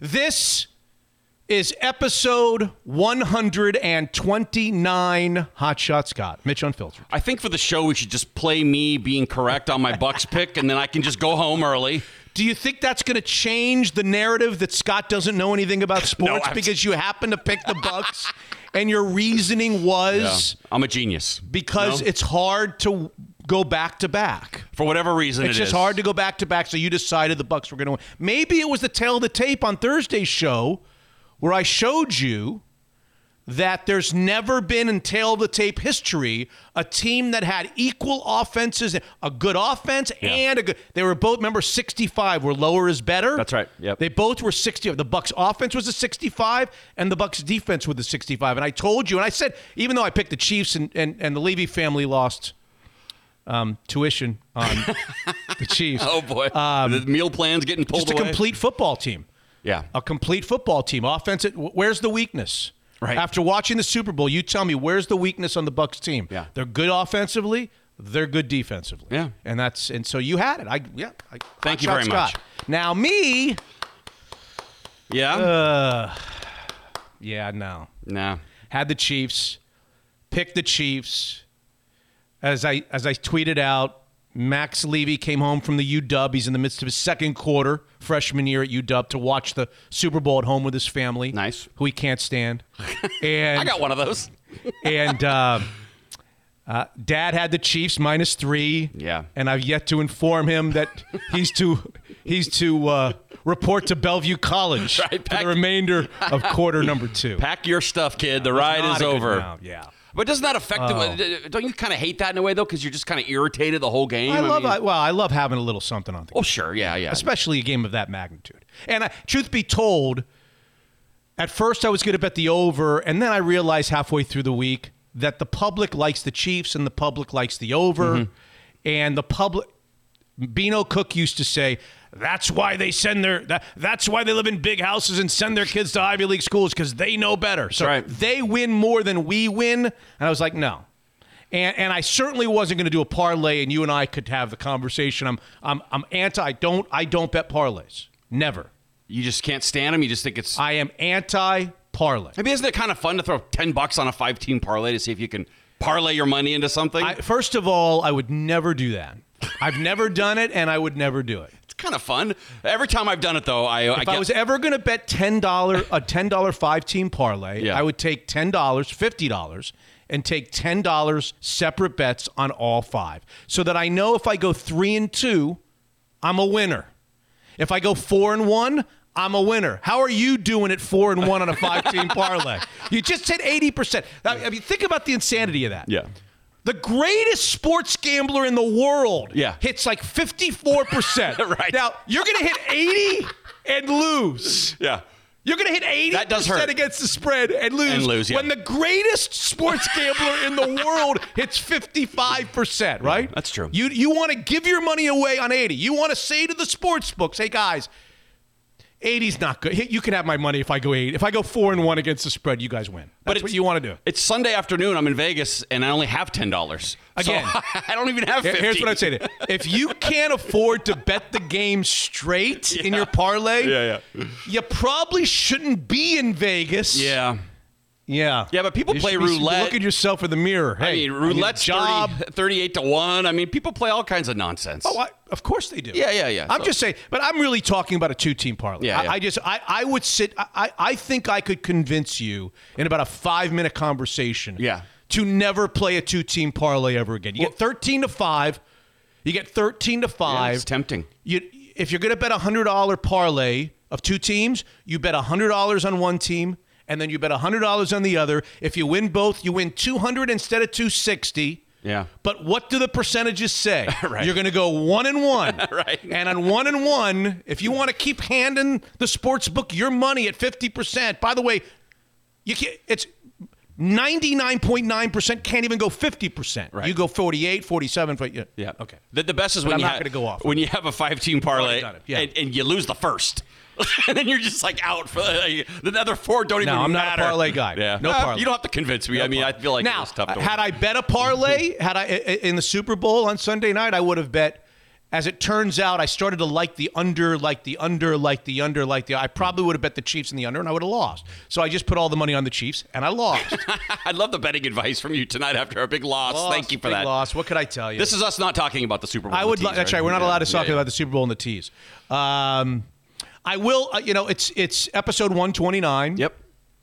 This is episode 129 Hot Shot Scott. Mitch Unfiltered. I think for the show we should just play me being correct on my Bucks pick, and then I can just go home early. Do you think that's going to change the narrative that Scott doesn't know anything about sports abs- because you happen to pick the Bucks and your reasoning was I'm a genius because No? it's hard to go back to back? for whatever reason It's it just is. hard to go back to back, so you decided the Bucks were going to win. Maybe it was the tail of the tape on Thursday's show where I showed you that there's never been in tail of the tape history a team that had equal offenses, a good offense and a good. They were both remember 65, where lower is better. That's right. Yep. They both were 60. The Bucks offense was a 65, and the Bucks defense was a 65. And I told you, and I said, even though I picked the Chiefs and and, and the Levy family lost um, tuition on the Chiefs. Oh boy, the meal plan's getting pulled Um, just a away. complete football team. yeah, A complete football team. Offensive. Where's the weakness? Right. After watching the Super Bowl, you tell me where's the weakness on the Bucks team? Yeah. They're good offensively. They're good defensively. Yeah. And that's and so you had it. I yeah. I, Thank you very Scott. much. Now me. yeah. Uh, Yeah. No. nah, had the Chiefs, picked the Chiefs. As I as I tweeted out, Max Levy came home from the UW. He's in the midst of his second quarter freshman year at UW to watch the Super Bowl at home with his family. Nice. who he can't stand. And I got one of those. and uh, uh, Dad had the Chiefs minus three. Yeah. and I've yet to inform him that he's to he's to uh, report to Bellevue College Right, for the remainder of quarter number two. Pack your stuff, kid. The ride is over. Yeah. But doesn't that affect Oh. the? Don't you kind of hate that in a way though, because you're just kind of irritated the whole game? I love. mean- I, well, I love having a little something on the oh sure, yeah, yeah. especially a game of that magnitude. And I, truth be told, at first I was going to bet the over, and then I realized halfway through the week that the public likes the Chiefs and the public likes the over, Mm-hmm. and the public. Beano Cook used to say, "That's why they send their that, that's why they live in big houses and send their kids to Ivy League schools because they know better. So right. they win more than we win." And I was like, "No." And, and I certainly wasn't going to do a parlay, and you and I could have the conversation. I'm I'm I'm anti. I don't I don't bet parlays. Never. You just can't stand them. You just think it's. I am anti parlay. Maybe isn't it kind of fun to throw ten bucks on a five-team parlay to see if you can parlay your money into something? I, first of all, I would never do that. I've never done it, and I would never do it. Kind of fun. Every time I've done it though, I uh, I If get I was ever going to bet ten dollar a ten dollar five team parlay, Yeah. I would take ten dollars, fifty dollars, and take ten dollars separate bets on all five, so that I know if I go three and two, I'm a winner. If I go four and one, I'm a winner. How are you doing at four and one on a five team parlay? You just hit eighty percent. I mean, think about the insanity of that. yeah. The greatest sports gambler in the world Yeah. hits like 54%. Right. Now, you're going to hit 80 and lose. Yeah. You're going to hit 80% That does hurt. against the spread and lose. And lose, yeah. When the greatest sports gambler in the world hits 55%, right? That's true. You you want to give your money away on 80. You want to say to the sports books, "Hey guys, 80's not good. You can have my money if I go 8. If I go 4 and 1 against the spread, you guys win." That's it's- what you want to do. It's Sunday afternoon. I'm in Vegas and I only have ten dollars. Again. I don't even have Here- fifty. Here's what I'd say to you. If you can't afford to bet the game straight in your parlay, Yeah, yeah. you probably shouldn't be in Vegas. Yeah. Yeah. Yeah, but people You play roulette. Look at yourself in the mirror. Hey, I mean, roulette's job. 30, 38 to one. I mean, people play all kinds of nonsense. Oh, I, of course they do. Yeah, yeah, yeah. I'm So- just saying, but I'm really talking about a two-team parlay. Yeah, I, yeah. I just, I, I would sit. I, I think I could convince you in about a five-minute conversation. Yeah. To never play a two-team parlay ever again. You get 13 to five. You get 13 to Yeah, five. it's tempting. you if you're going to bet a hundred dollar parlay of two teams, you bet a hundred dollars on one team, and then you bet a hundred dollars on the other. If you win both, you win two hundred instead of two sixty. Yeah. But what do the percentages say? Right. You're going to go one and one. Right. And on one and one, if you want to keep handing the sports book your money at fifty percent, by the way, you can't. It's 99.9% can't even go 50%. Right. You go 48, 47. but- Yeah. Yeah. Okay. The, the best is But when I'm you not have, gonna go off. when you have a five team parlay. Yeah. and, and you lose the first. and then you're just like out for the, the other four don't No, even I'm not a parlay guy. Yeah. No Uh, parlay. You don't have to convince me. I mean, I feel like now, it's tough to had I bet a parlay, had I in the Super Bowl on Sunday night, I would have bet As it turns out, I started to like the under, like the under, like the under, like the. I probably would have bet the Chiefs in the under, and I would have lost. So I just put all the money on the Chiefs, and I lost. I love the betting advice from you tonight after a big loss. Lost, Thank you for big that. Loss. What could I tell you? This is us not talking about the Super Bowl. I would. tees, that's right. We're not Yeah, allowed to talk yeah, about the Super Bowl and the tees. Um, I will. Uh, you know, it's it's episode one twenty nine. Yep.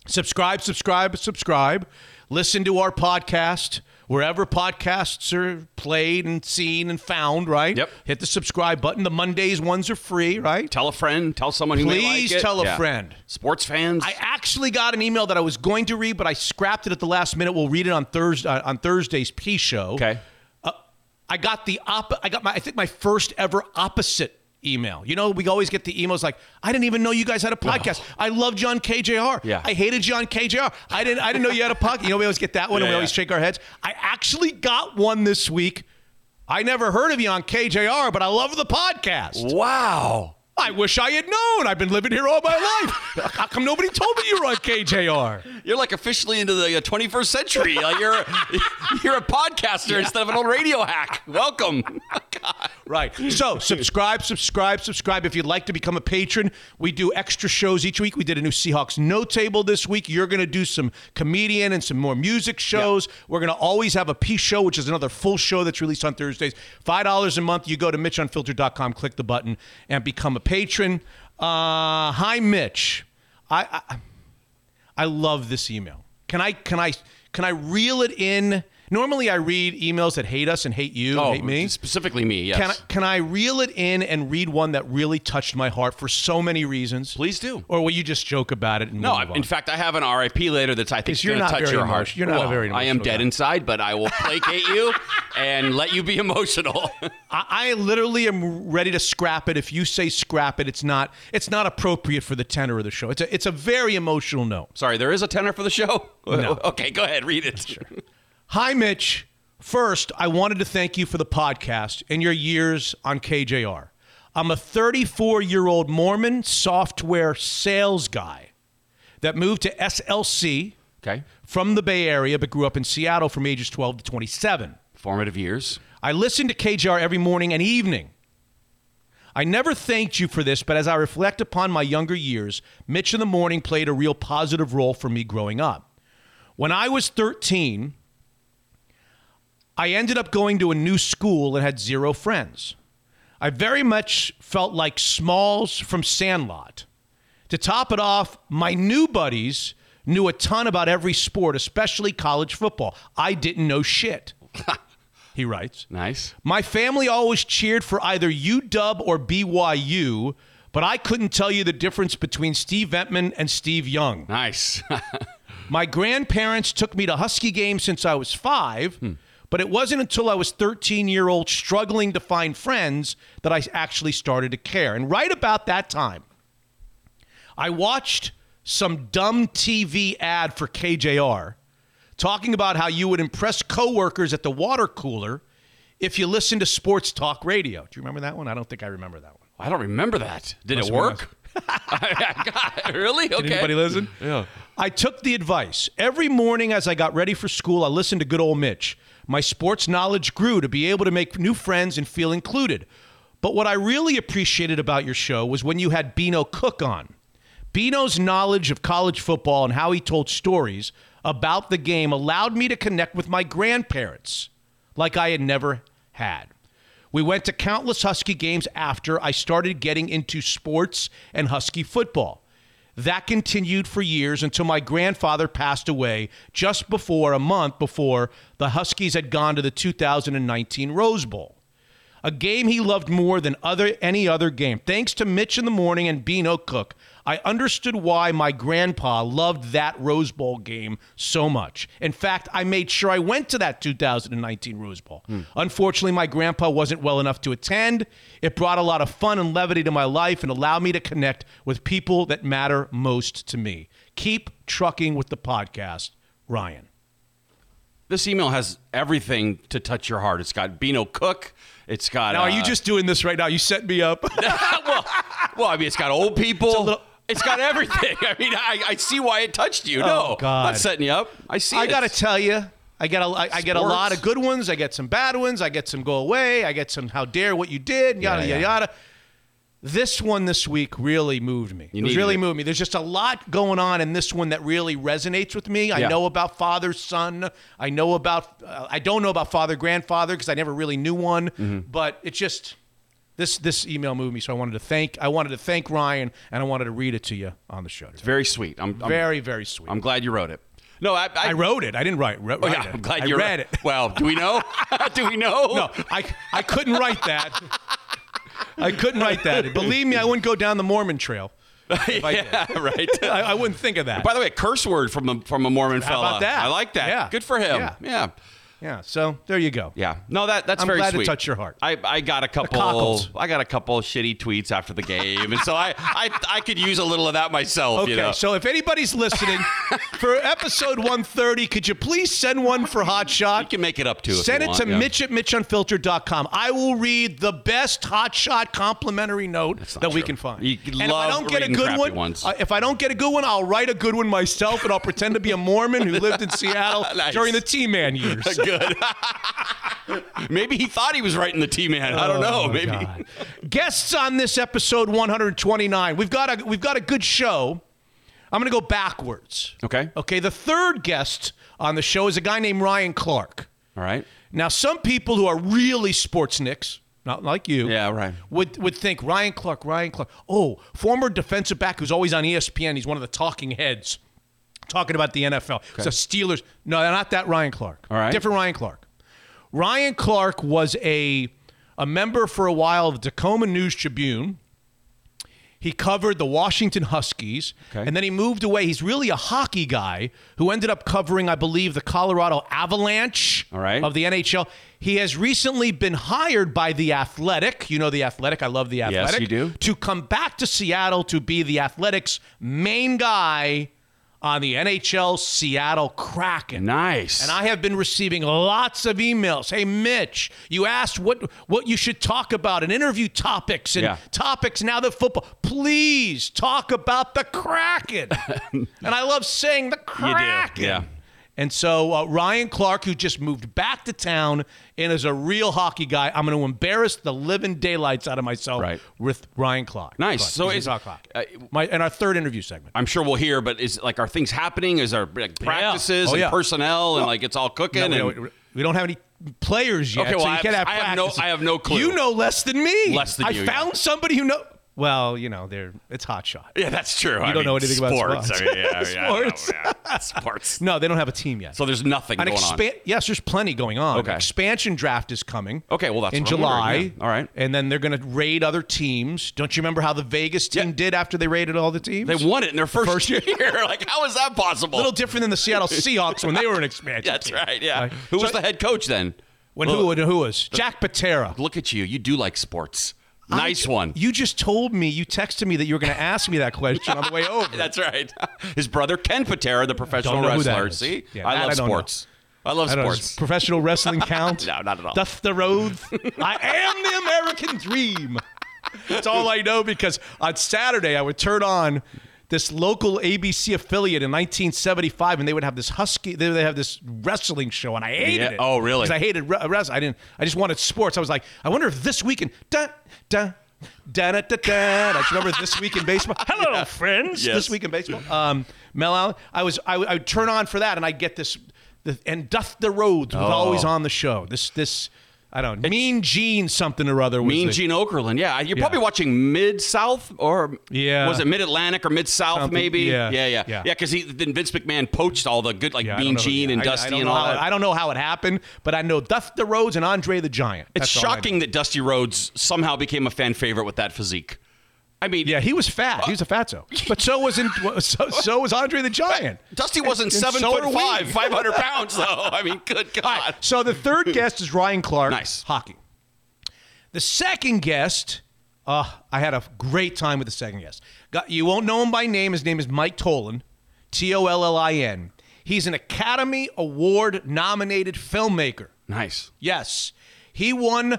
Subscribe, subscribe, subscribe. Listen to our podcast wherever podcasts are played and seen and found. Right. Yep. Hit the subscribe button. The Mondays ones are free. Right. Tell a friend. Tell someone who Please like it. tell a Yeah. friend. Sports fans. I actually got an email that I was going to read, but I scrapped it at the last minute. We'll read it on Thursday uh, on Thursday's P show. okay. I got the op- I got my I think my first ever opposite email. You know, we always get the emails like, "I didn't even know you guys had a podcast. I love John KJR. Yeah. I hated John KJR. I didn't I didn't know you had a podcast." You know, we always get that one, and we Yeah, always shake our heads. I actually got one this week. I never heard of you on KJR, but I love the podcast. Wow. I wish I had known. I've been living here all my life. How come nobody told me you were on KJR? You're like officially into the uh, 21st century. Like you're you're a podcaster instead of an old radio hack. Welcome. God. Right. So subscribe, subscribe, subscribe. If you'd like to become a patron, we do extra shows each week. We did a new Seahawks No table this week. You're going to do some comedian and some more music shows. We're going to always have a a P show, which is another full show that's released on Thursdays. Five dollars a month. You go to MitchUnfiltered.com, click the button, and become a patron. Uh, hi, Mitch. I, I I love this email. Can I can I can I reel it in? Normally, I read emails that hate us and hate you, and hate me. specifically me. Yes. Can I, can I reel it in and read one that really touched my heart for so many reasons? Please do. Or will you just joke about it and No, move I- in fact, I have an RIP later that's I think you're going to touch your heart. emotion- you're not a Well, very I am dead guy. inside, but I will placate you and let you be emotional. I, I literally am ready to scrap it. If you say scrap it, it's not it's not appropriate for the tenor of the show. It's a it's a very emotional note. Sorry, there is a tenor for the show. No. Okay, go ahead, read it. Hi, Mitch. First, I wanted to thank you for the podcast and your years on KJR. I'm a 34 year old Mormon software sales guy that moved to SLC Okay, from the Bay Area but grew up in Seattle from ages 12 to 27. formative years. I listen to KJR every morning and evening. I never thanked you for this, but as I reflect upon my younger years, Mitch in the Morning played a real positive role for me growing up. When I was 13, I ended up going to a new school and had zero friends. I very much felt like Smalls from Sandlot. To top it off, my new buddies knew a ton about every sport, especially college football. I didn't know shit. he writes. Nice. My family always cheered for either UW or BYU, but I couldn't tell you the difference between Steve Emtman and Steve Young. Nice. My grandparents took me to Husky games since I was five, hmm. But it wasn't until I was 13 year old struggling to find friends that I actually started to care. And right about that time, I watched some dumb TV ad for KJR talking about how you would impress coworkers at the water cooler if you listen to sports talk radio. Do you remember that one? I don't think I remember that one. I don't remember that. Did Must it work? God, really? Okay. Did anybody listen? Yeah. I took the advice. Every morning as I got ready for school, I listened to good old Mitch. My sports knowledge grew to be able to make new friends and feel included. But what I really appreciated about your show was when you had Beano Cook on. Beano's knowledge of college football and how he told stories about the game allowed me to connect with my grandparents like I had never had. We went to countless Husky games after I started getting into sports and Husky football. That continued for years until my grandfather passed away just before a month before the Huskies had gone to the 2019 Rose Bowl a game he loved more than other any other game. Thanks to Mitch in the morning and Beano Cook, I understood why my grandpa loved that Rose Bowl game so much. In fact, I made sure I went to that 2019 Rose Bowl. Unfortunately, my grandpa wasn't well enough to attend. It brought a lot of fun and levity to my life and allowed me to connect with people that matter most to me. Keep trucking with the podcast, Ryan. This email has everything to touch your heart. It's got Beano Cook. It's got. Now, are you uh, just doing this right now? You set me up. well, well, I mean, it's got old people. It's, got everything. I mean, I, I see why it touched you. no, Oh, God. I'm not setting you up. I see. I it. got to tell you, I get a I, I get a lot of good ones. I get some bad ones. I get some go away. I get some how dare what you did. Yada Yeah, yada yeah. yada. This one this week really moved me. It was needed really it. moved me. There's just a lot going on in this one that really resonates with me. I Yeah. know about father son. I know about. Uh, I don't know about father grandfather because I never really knew one. Mm-hmm. But it just this this email moved me. So I wanted to thank I wanted to thank Ryan and I wanted to read it to you on the show. today. Very sweet. I'm, I'm Very very sweet. I'm glad you wrote it. No, I, I, I wrote it. I didn't write. wrote Oh, yeah, it. I'm glad I you read it. Well, do we know? do we know? No, I I couldn't write that. I couldn't write that. Believe me, I wouldn't go down the Mormon trail. if I did. yeah, right. I, I wouldn't think of that. By the way, a curse word from a from a Mormon How fella. about that? I like that. Yeah. Good for him. Yeah. Yeah. Yeah. So there you go. Yeah. No, that that's I'm very glad to touch your heart. I, I got a couple. I got a couple shitty tweets after the game. And so I, I I could use a little of that myself, Okay, you know. so if anybody's listening for episode 130, could you please send one for Hot Shot? you can make it up if Send it want, to yeah. Mitch at MitchUnfiltered.com. I will read the best Hot Shot complimentary note not that we can find. You and if I don't get a good one, uh, if I don't get a good one, I'll write a good one myself, and I'll pretend to be a Mormon who lived in Seattle Nice. during the T-Man years. Good. Maybe he thought he was writing the T man. I don't know. Oh, Maybe. God. Guests on this episode 129. We've got a we've got a good show. I'm going to go backwards. Okay. Okay, the third guest on the show is a guy named Ryan Clark. All right. Now, some people who are really sports nicks, not like you, Yeah, right. would would think Ryan Clark, Ryan Clark. Oh, former defensive back who's always on ESPN. He's one of the talking heads talking about the NFL. So Steelers. No, not that Ryan Clark. All right. Different Ryan Clark. Ryan Clark was a a member for a while of the Tacoma News Tribune. He covered the Washington Huskies, Okay. and then he moved away. He's really a hockey guy who ended up covering, I believe, the Colorado Avalanche right. of the NHL. He has recently been hired by the Athletic. You know the Athletic. I love the Athletic. Yes, you do. To come back to Seattle to be the Athletics' main guy on the NHL Seattle Kraken. Nice. And I have been receiving lots of emails. Hey, Mitch, you asked what what you should talk about and interview topics and Yeah. topics now that football. Please talk about the Kraken. and I love saying the Kraken. yeah. And so uh, Ryan Clark, who just moved back to town and is a real hockey guy, I'm going to embarrass the living daylights out of myself Right. with Ryan Clark. Nice. Clark. So He's is- a talk uh, My and our third interview segment. I'm sure we'll hear, but is like are things happening? Is there like practices Oh, and yeah. personnel and like it's all cooking? No, we, and don't, we don't have any players yet. Okay, well, so you I can't have- have I have no- I have no clue. You know less than me. Less than I you, found yeah. somebody who know. Well, you know, they're it's hot shot. yeah, that's true. I don't mean, know anything about sports. sports. I mean, yeah, yeah, know, Sports. yeah. sports. No, they don't have a team yet. So there's nothing An going on. Yes, there's plenty going on. Okay. Expansion draft is coming. Okay, well, that's in July. yeah. All right. and then they're going to raid other teams. Don't you remember how the Vegas team Yeah. did after they raided all the teams? They won it in their first, First year. like, how is that possible? a little different than the Seattle Seahawks when they were an expansion. That's team. right. Yeah. Right. Who was So- the head coach then? When Look, who? Who was Jack Patera? Look at you. You do like sports. Nice I- one. You just told me. You texted me that you were going to ask me that question on the way over. That's right. His brother Ken Patera, the professional Don't know who that wrestler. See, Yeah, I love I sports. I love I don't know, sports. professional wrestling count? No, not at all. Dusty Rhodes. I am the American dream. That's all I know because on Saturday I would turn on this local ABC affiliate in 1975, and they would have this husky. They would have this wrestling show, and I hated Yeah. it. Oh, really? Because I hated re- wrestling. I didn't. I just wanted sports. I was like, I wonder if this weekend. Da da. Da, da, da, da. I just remember this week in baseball. Hello, friends. Yes. This week in baseball. Um, Mel Allen. I was. I, would- I would turn on for that, and I get this. The, and Dusty Rhodes was Oh. always on the show. This this. I don't know. Mean Gene something or other. Was Mean the- Gene Okerlund. Yeah, you're Yeah. probably watching Mid South or Yeah. was it Mid Atlantic or Mid South? Maybe. yeah, yeah, yeah, yeah. yeah. Because he then Vince McMahon poached all the good like Yeah, Mean Gene yeah, and I- I Dusty don't and all how- that. I don't know how it happened, but I know the Rhodes and Andre the Giant. it's That's I know. shocking that Dusty Rhodes somehow became a fan favorite with that physique. I mean, Yeah, he was fat. He was a fatso. But so was in, so, so was Andre the Giant. Dusty wasn't And seven so foot five, five hundred pounds though. I mean, good God. So the third guest is Ryan Clark. Nice. Hockey. The second guest, uh, I had a great time with the second guest. Got, you won't know him by name. His name is Mike Tollin, T O L L I N. He's an Academy Award nominated filmmaker. Nice. Yes. He won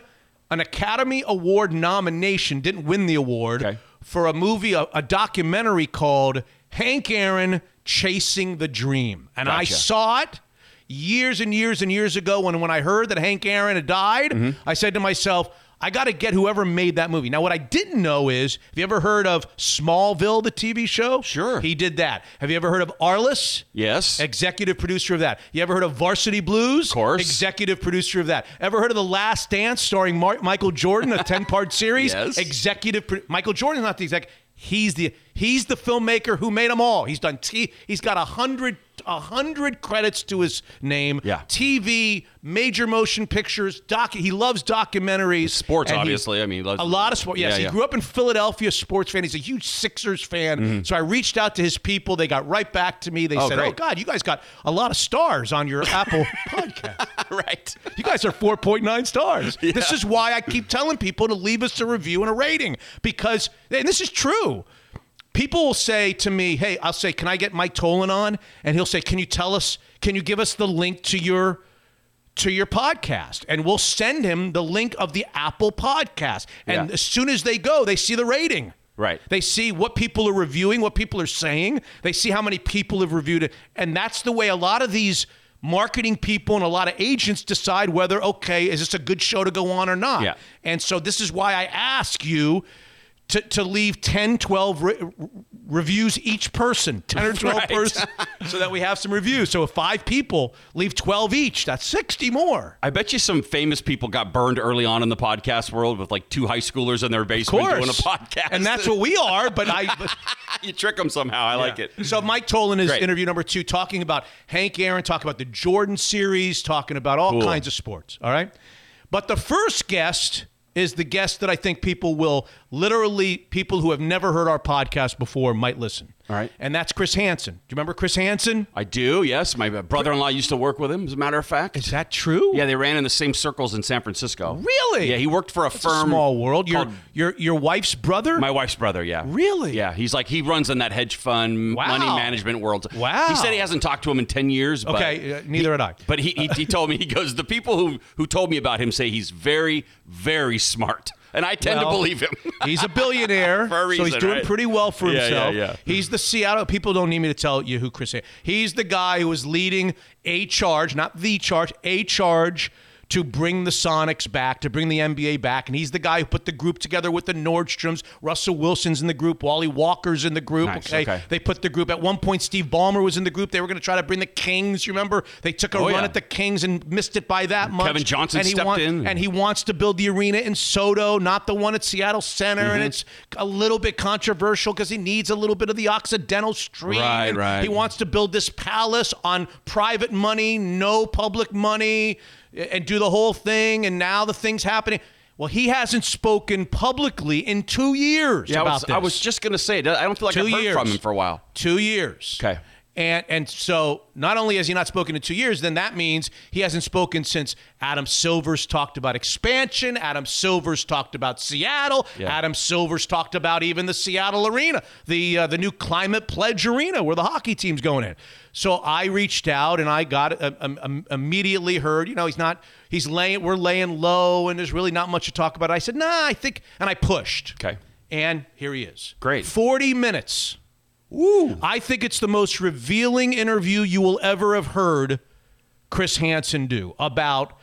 an Academy Award nomination, didn't win the award, Okay. For a movie, a, a documentary called Hank Aaron Chasing the Dream. And I saw it. years and years and years ago when when I heard that Hank Aaron had died, Mm-hmm. I said to myself. I got to get whoever made that movie. Now, what I didn't know is, have you ever heard of Smallville, the TV show? Sure. He did that. Have you ever heard of Arliss? Yes. Executive producer of that. You ever heard of Varsity Blues? Of course. Executive producer of that. Ever heard of The Last Dance starring Mar- Michael Jordan, a 10 part series? Yes. Executive pro- Michael Jordan's not the exec. He's the he's the filmmaker who made them all. He's done t- he's got a hundred a hundred credits to his name. Yeah. TV, major motion pictures, doc. He loves documentaries, Sports, obviously. I mean, he loves- a lot of sports. Yes, Yeah, he yeah. grew up in Philadelphia, sports fan. He's a huge Sixers fan. So I reached out to his people. They got right back to me. They Mm-hmm. Oh, said, "Oh. God, you guys got a lot of stars on your Apple podcast. right. You guys are 4.9 stars. This is why I keep telling people to leave us a review and a rating because, and this is true. People will say to me, "Hey, I'll say, can I get Mike Tollin on?" And he'll say, "Can you tell us? Can you give us the link to your?" to your podcast and we'll send him the link of the Apple podcast. And Yeah. as soon as they go, they see the rating. Right. They see what people are reviewing, what people are saying. They see how many people have reviewed it. And that's the way a lot of these marketing people and a lot of agents decide whether, okay, is this a good show to go on or not? Yeah. And so this is why I ask you to, to leave 10, 12 re- reviews each person, 10 or 12 Right. person, so that we have some reviews. So if five people leave 12 each, that's 60 more. I bet you some famous people got burned early on in the podcast world with like two high schoolers in their basement doing a podcast. And that's what we are, but I. But, you trick them somehow. I like it. So Mike Tollin is Great. interview number two, talking about Hank Aaron, talking about the Jordan series, talking about all Cool. kinds of sports. All right. But the first guest is the guest that I think people will literally people who have never heard our podcast before might listen. All right. And that's Chris Hansen. Do you remember Chris Hansen? I do. Yes, my brother-in-law used to work with him. As a matter of fact. Is that true? yeah, they ran in the same circles in San Francisco. Really? Yeah, he worked for a a firm. small world. Your your your wife's brother? My wife's brother, yeah. Really? Yeah, he's like he runs in that hedge fund Wow. money management world. Wow. He said he hasn't talked to him in ten years. But Okay, uh, neither had I. But he, he he told me he goes the people who who told me about him say he's very very smart, and I tend Well, to believe him. He's a billionaire, a so he's doing right? pretty well for Yeah, himself. yeah, yeah. He's the Seattle. People don't need me to tell you who Chris is. He's the guy who was leading a charge, not the charge, a charge to bring the Sonics back, to bring the NBA back, and he's the guy who put the group together with the Nordstroms. Russell Wilson's in the group. Wally Walker's in the group. Nice, okay? okay. they put the group. At one point, Steve Ballmer was in the group. They were going to try to bring the Kings. You remember? They took a Oh, run yeah. at the Kings and missed it by that much. Kevin Johnson and he stepped want- in. and he wants to build the arena in SoDo, not the one at Seattle Center, Mm-hmm. and it's a little bit controversial because he needs a little bit of the Occidental stream. Right, right. He wants to build this palace on private money, no public money, and do the whole thing. And now the thing's happening. Well, he hasn't spoken publicly in two years Yeah, I was, this. I was just gonna say I don't feel like Two I've heard years. from him for a while. Two years. Okay. And and so not only has he not spoken in two years, then that means he hasn't spoken since Adam Silver's talked about expansion. Adam Silver's talked about Seattle. Yeah. Adam Silver's talked about even the Seattle arena, the uh, the new Climate Pledge arena where the hockey team's going in. So I reached out and I got uh, um, um, immediately heard. You know, he's not. He's laying. We're laying low, and there's really not much to talk about. I said, Nah, I think, and I pushed. Okay. And here he is. Great. Forty minutes. Ooh. I think it's the most revealing interview you will ever have heard Chris Hansen do about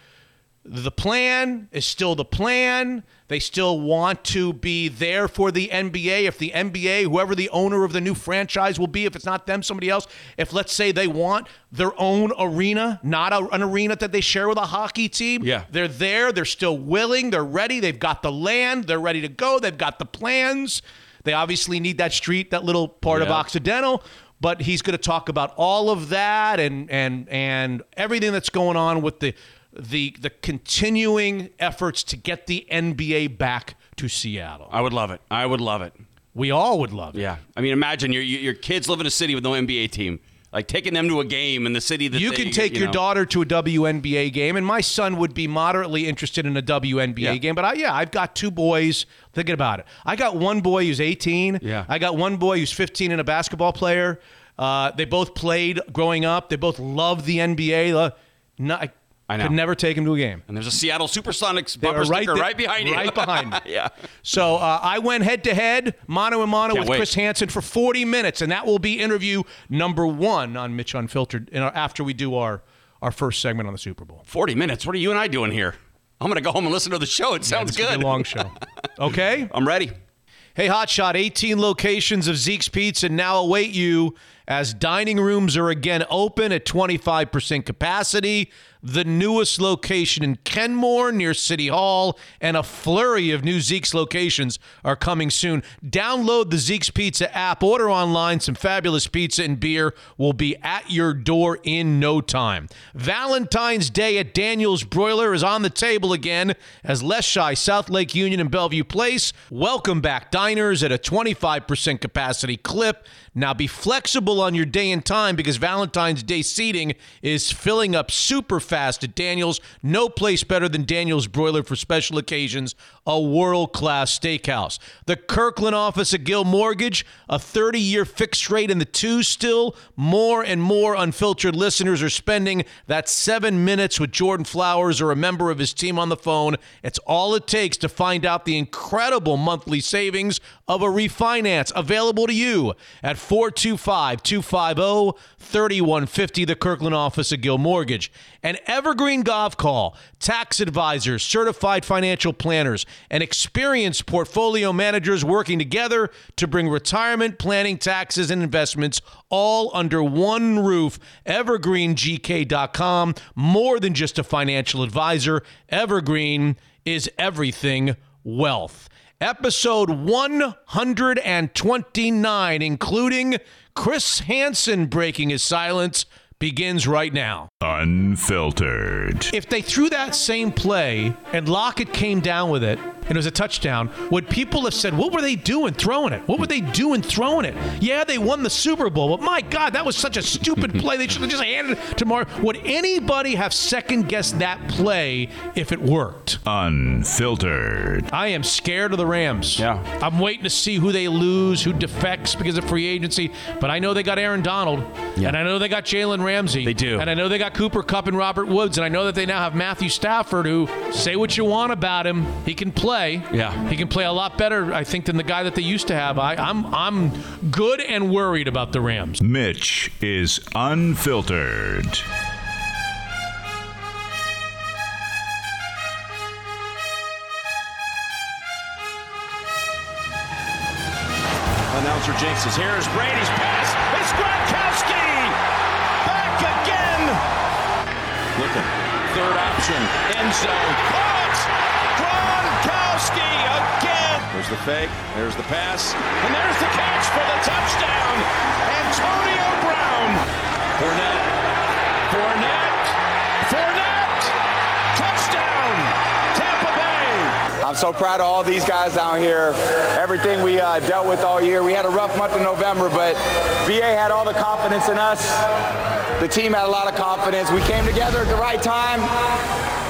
the plan is still the plan. They still want to be there for the NBA. If the NBA, whoever the owner of the new franchise will be, if it's not them, somebody else, if let's say they want their own arena, not a, an arena that they share with a hockey team, Yeah. they're there. They're still willing. They're ready. They've got the land. They're ready to go. They've got the plans. They obviously need that street, that little part of Occidental. But he's going to talk about all of that and and and everything that's going on with the the the continuing efforts to get the NBA back to Seattle. I would love it. I would love it. We all would love it. Yeah. I mean, imagine your your kids live in a city with no NBA team. Like taking them to a game in the city that You they- can take your know. daughter to a WNBA game, and my son would be moderately interested in a WNBA Yeah. game. But I, yeah, I've got two boys. Thinking about it, I got one boy who's 18. Yeah. I got one boy who's 15 and a basketball player. Uh, they both played growing up. They both loved the NBA. Uh, no, I, know. could never take him to a game. And there's a Seattle Supersonics They bumper right sticker right behind you. right behind me. yeah. So uh, I went head to head, mano a mano, Can't with wait. Chris Hansen for 40 minutes, and that will be interview number one on Mitch Unfiltered. Know, after we do our our first segment on the Super Bowl. 40 minutes. What are you and I doing here? I'm going to go home and listen to the show. It sounds be good. a long show. Okay? I'm ready. Hey, Hotshot, 18 locations of Zeke's Pizza now await you as dining rooms are again open at 25% capacity. The newest location in Kenmore near City Hall and a flurry of new Zeke's locations are coming soon. Download the Zeke's Pizza app, order online. Some fabulous pizza and beer will be at your door in no time. Valentine's Day at Daniel's Broiler is on the table again as Leschi, South Lake Union, and Bellevue Place welcome back diners at a 25% capacity clip. Now be flexible on your day and time because Valentine's Day seating is filling up super fast at Daniel's. No place better than Daniel's Broiler for special occasions, a world class steakhouse. The Kirkland office of Guild Mortgage, a 30 year fixed rate in the two still. More and more unfiltered listeners are spending that seven minutes with Jordan Flowers or a member of his team on the phone. It's all it takes to find out the incredible monthly savings of a refinance available to you at 425 250 3150, the Kirkland office of Guild Mortgage. And Evergreen Gavekal, tax advisors, certified financial planners, and experienced portfolio managers working together to bring retirement planning, taxes, and investments all under one roof. EvergreenGK.com, more than just a financial advisor, Evergreen is everything wealth episode 129, including Chris Hansen breaking his silence, begins right now. Unfiltered. If they threw that same play and Lockett came down with it and it was a touchdown, would people have said, What were they doing throwing it? What were they doing throwing it? Yeah, they won the Super Bowl, but my God, that was such a stupid play. They should have just handed it to Mar. Would anybody have second guessed that play if it worked? Unfiltered. I am scared of the Rams. Yeah. I'm waiting to see who they lose, who defects because of free agency. But I know they got Aaron Donald, and I know they got Jalen Ramsey. They do. And I know they got Cooper Kupp and Robert Woods, and I know that they now have Matthew Stafford, who say what you want about him, he can play. Yeah. He can play a lot better, I think, than the guy that they used to have. I, I'm I'm good and worried about the Rams. Mitch is unfiltered. Announcer jinxes. Here's Brady's pass. Third. End zone. Caught. Gronkowski again. There's the fake. There's the pass. And there's the catch for the touchdown. Antonio Brown. Fournette. Fournette. Fournette. Touchdown. Tampa Bay. I'm so proud of all these guys down here. Everything we uh, dealt with all year. We had a rough month in November, but BA had all the confidence in us. The team had a lot of confidence. We came together at the right time.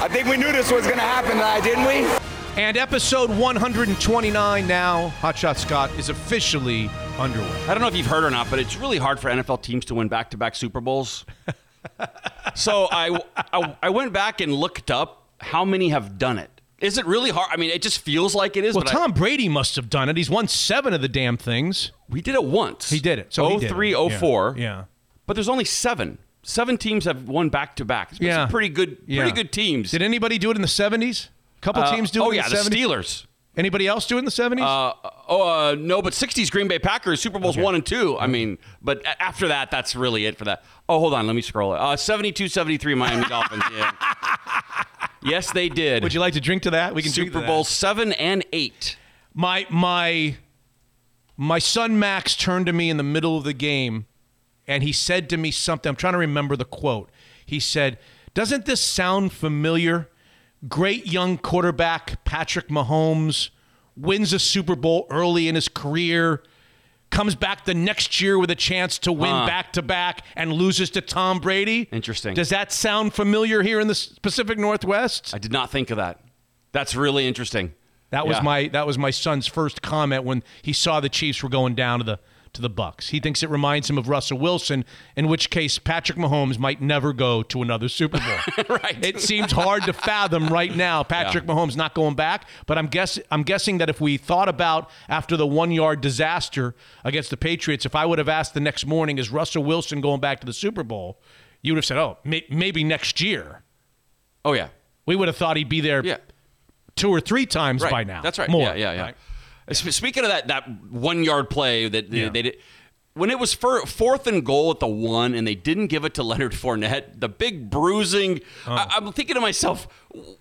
I think we knew this was going to happen tonight, didn't we? And episode 129 now, Hotshot Scott, is officially underway. I don't know if you've heard or not, but it's really hard for NFL teams to win back-to-back Super Bowls. so I, I I went back and looked up how many have done it. Is it really hard? I mean, it just feels like it is. Well, but I- Tom Brady must have done it. He's won seven of the damn things. we did it once. He did it. So he did it. 03, Yeah. Yeah. But there's only seven. Seven teams have won back-to-back. Yeah. some pretty good, Yeah. pretty good teams. Did anybody do it in the 70s? A couple Uh, teams do it oh in yeah, the the 70s? Steelers. Anybody else do it in the 70s? Uh, oh uh, no, but '60s Green Bay Packers Super Bowls one and two. I mean, but after that, that's really it for that. Oh, hold on, let me scroll it. Uh, 72-73 Miami Dolphins. Yeah. Yes, they did. Would you like to drink to that? We can drink to Super. Bowl seven and eight. My my my son Max turned to me in the middle of the game and he said to me something. I'm trying to remember the quote. He said, "Doesn't this sound familiar? Great young quarterback Patrick Mahomes wins a Super Bowl early in his career." Comes back the next year with a chance to win back to back and loses to Tom Brady. Interesting. Does that sound familiar here in the Pacific Northwest? I did not think of that. That's really interesting. That was Yeah. my that was my son's first comment when he saw the Chiefs were going down to the to the Bucks. He thinks it reminds him of Russell Wilson, in which case Patrick Mahomes might never go to another Super Bowl. Right. It seems hard to fathom right now Patrick Mahomes not going back, but I'm guess I'm guessing that if we thought about after the 1-yard disaster against the Patriots, if I would have asked the next morning is Russell Wilson going back to the Super Bowl? you would have said, "Oh, may, maybe next year." Oh yeah, We would have thought he'd be there yeah. two or three times Right. by now. That's right. More. Yeah, yeah, yeah. right? Sp- Speaking of that, that one yard play that they, Yeah. they did. When it was for fourth and goal at the one, and they didn't give it to Leonard Fournette, the big bruising. Oh. I, I'm thinking to myself,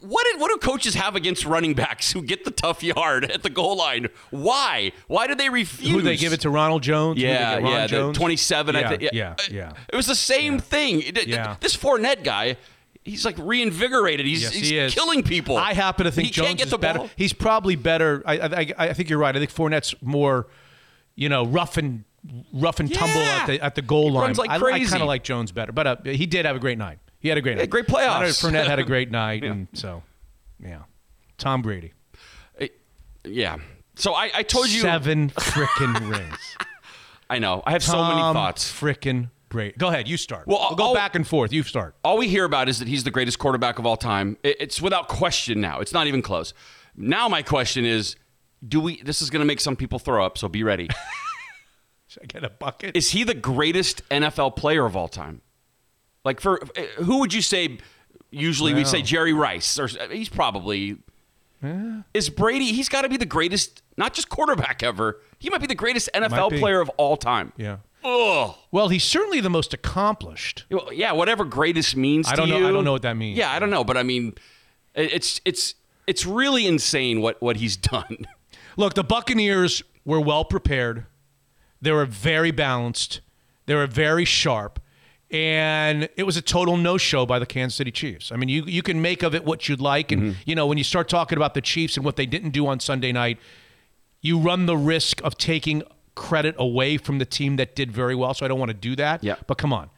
what did, what do coaches have against running backs who get the tough yard at the goal line? Why? Why did they refuse? Who they give it to Ronald Jones? Yeah, Ron yeah, Jones? 27. I Yeah, think. yeah, Uh, yeah. It was the same thing. Yeah. This Fournette guy, he's like reinvigorated. He's, Yes, he's he is. killing people. I happen to think he Jones can't get is better. ball. He's probably better. I, I, I think you're right. I think Fournette's more, you know, rough and rough and tumble Yeah. at the at the goal He line. like I, I kind of like Jones better, but uh, he did have a great night. He had a great Yeah, night. great playoffs. Leonard Fournette had a great night, and so yeah, Tom Brady It- yeah. So I, I told you. seven frickin' rings. I know. I have so many thoughts. Frickin' Brady. Go ahead, you start. Well, we'll go I'll- back and forth. You start. All we hear about is that he's the greatest quarterback of all time. It's without question now. It's not even close. Now my question is, do we? This is going to make some people throw up. So be ready. Should I get a bucket? is he the greatest NFL player of all time? Like for eh, who would you say? Usually we say Jerry Rice, or eh, he's probably. Yeah. Is Brady? He's got to be the greatest, not just quarterback ever. He might be the greatest NFL player of all time. yeah. Ugh. Well, he's certainly the most accomplished. Well, Yeah, whatever greatest means. I don't know- you. I don't know what that means. Yeah, I don't know, but I mean, it's it's it's really insane what what he's done. Look, the Buccaneers were well prepared. They were very balanced. They were very sharp. And it was a total no-show by the Kansas City Chiefs. I mean, you you can make of it what you'd like, and Mm-hmm. you know when you start talking about the Chiefs and what they didn't do on Sunday night, you run the risk of taking credit away from the team that did very well. So I don't want to do that. Yeah. But come on,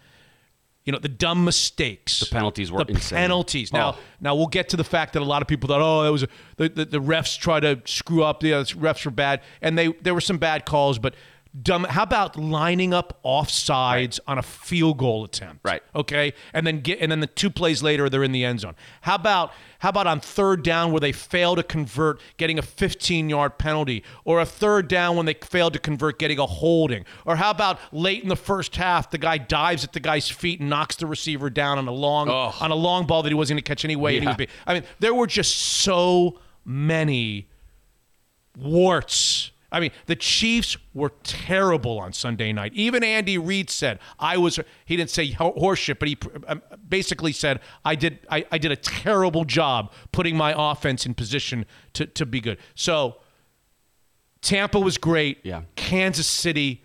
you know the dumb mistakes, the penalties were the insane. penalties. Now, Oh. now we'll get to the fact that a lot of people thought, oh, that was a, the, the the refs try to screw up. The uh, refs were bad, and they there were some bad calls, but dumb. How about lining up offsides on a field goal attempt? Right. Okay, and then get and then the two plays later they're in the end zone. How about how about on third down where they fail to convert, getting a 15 yard penalty, or a third down when they failed to convert, getting a holding, or how about late in the first half the guy dives at the guy's feet and knocks the receiver down on a long on a long ball that he wasn't going to catch anyway. And he Yeah. be, I mean, there were just so many warts. I mean, the Chiefs were terrible on Sunday night. Even Andy Reid said, "I was." He didn't say horseshit, but he um, basically said, "I did. I, I did a terrible job putting my offense in position to to be good." So, Tampa was great. Yeah. Kansas City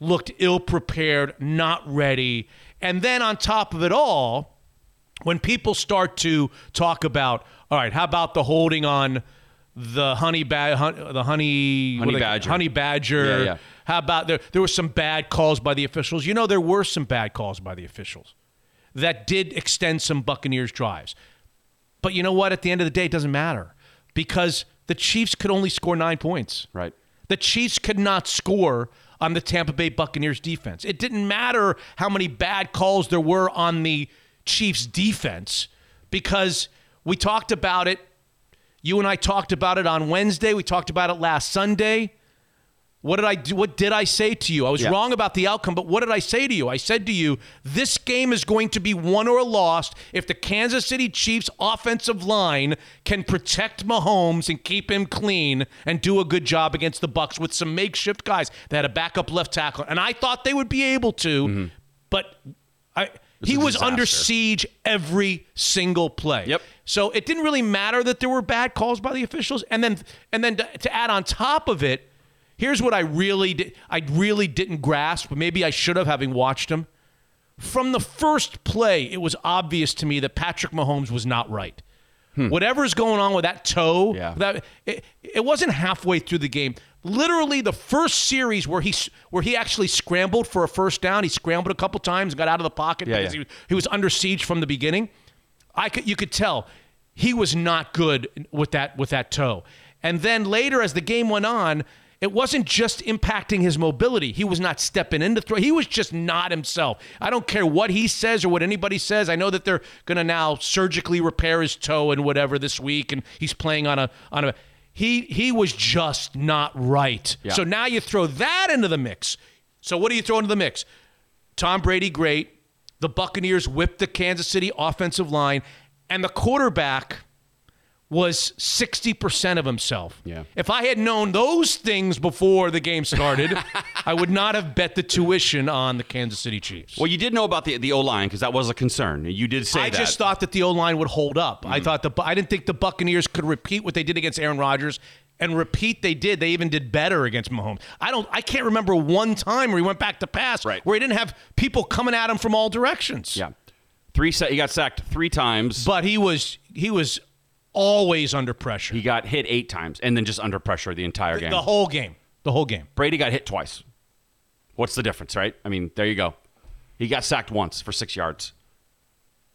looked ill prepared, not ready, and then on top of it all, when people start to talk about, all right, how about the holding on the honey ba- hun- the honey Honey badger. honey badger? Yeah, yeah. How about there? There were some bad calls by the officials. You know, there were some bad calls by the officials that did extend some Buccaneers drives. But you know what? At the end of the day, it doesn't matter because the Chiefs could only score nine points. Right. The Chiefs could not score on the Tampa Bay Buccaneers defense. It didn't matter how many bad calls there were on the Chiefs defense because we talked about it. You and I talked about it on Wednesday. We talked about it last Sunday. What did I do? What did I say to you? I was Yeah. wrong about the outcome, but what did I say to you? I said to you, this game is going to be won or lost if the Kansas City Chiefs offensive line can protect Mahomes and keep him clean and do a good job against the Bucks with some makeshift guys. They had a backup left tackle, and I thought they would be able to, mm-hmm. but I he was under siege every single play. Yep. So it didn't really matter that there were bad calls by the officials, and then and then to, to add on top of it, here's what I really did, I really didn't grasp, but maybe I should have having watched him. From the first play, it was obvious to me that Patrick Mahomes was not right. Whatever's going on with that toe, Yeah. that it, it wasn't halfway through the game. Literally, the first series where he where he actually scrambled for a first down, he scrambled a couple times, and got out of the pocket Yeah, because yeah. he, he was under siege from the beginning. I could you could tell he was not good with that with that toe. And then later, as the game went on, it wasn't just impacting his mobility. He was not stepping into throw. He was just not himself. I don't care what he says or what anybody says. I know that they're going to now surgically repair his toe and whatever this week, and he's playing on a on a. He he was just not right. Yeah. So now you throw that into the mix. So what do you throw into the mix? Tom Brady, great. the Buccaneers whipped the Kansas City offensive line, and the quarterback was 60% of himself. Yeah. If I had known those things before the game started, I would not have bet the tuition on the Kansas City Chiefs. Well, you did know about the the O line because that was a concern. You did say I that. just thought that the O line would hold up. I mm. thought the I didn't think the Buccaneers could repeat what they did against Aaron Rodgers. And repeat, they did. They even did better against Mahomes. I don't. I can't remember one time where he went back to pass, Right. where he didn't have people coming at him from all directions. yeah, three. He got sacked three times. But he was he was always under pressure. he got hit eight times, and then just under pressure the entire game. the whole game. The whole game. Brady got hit twice. What's the difference, right? I mean, there you go. He got sacked once for six yards.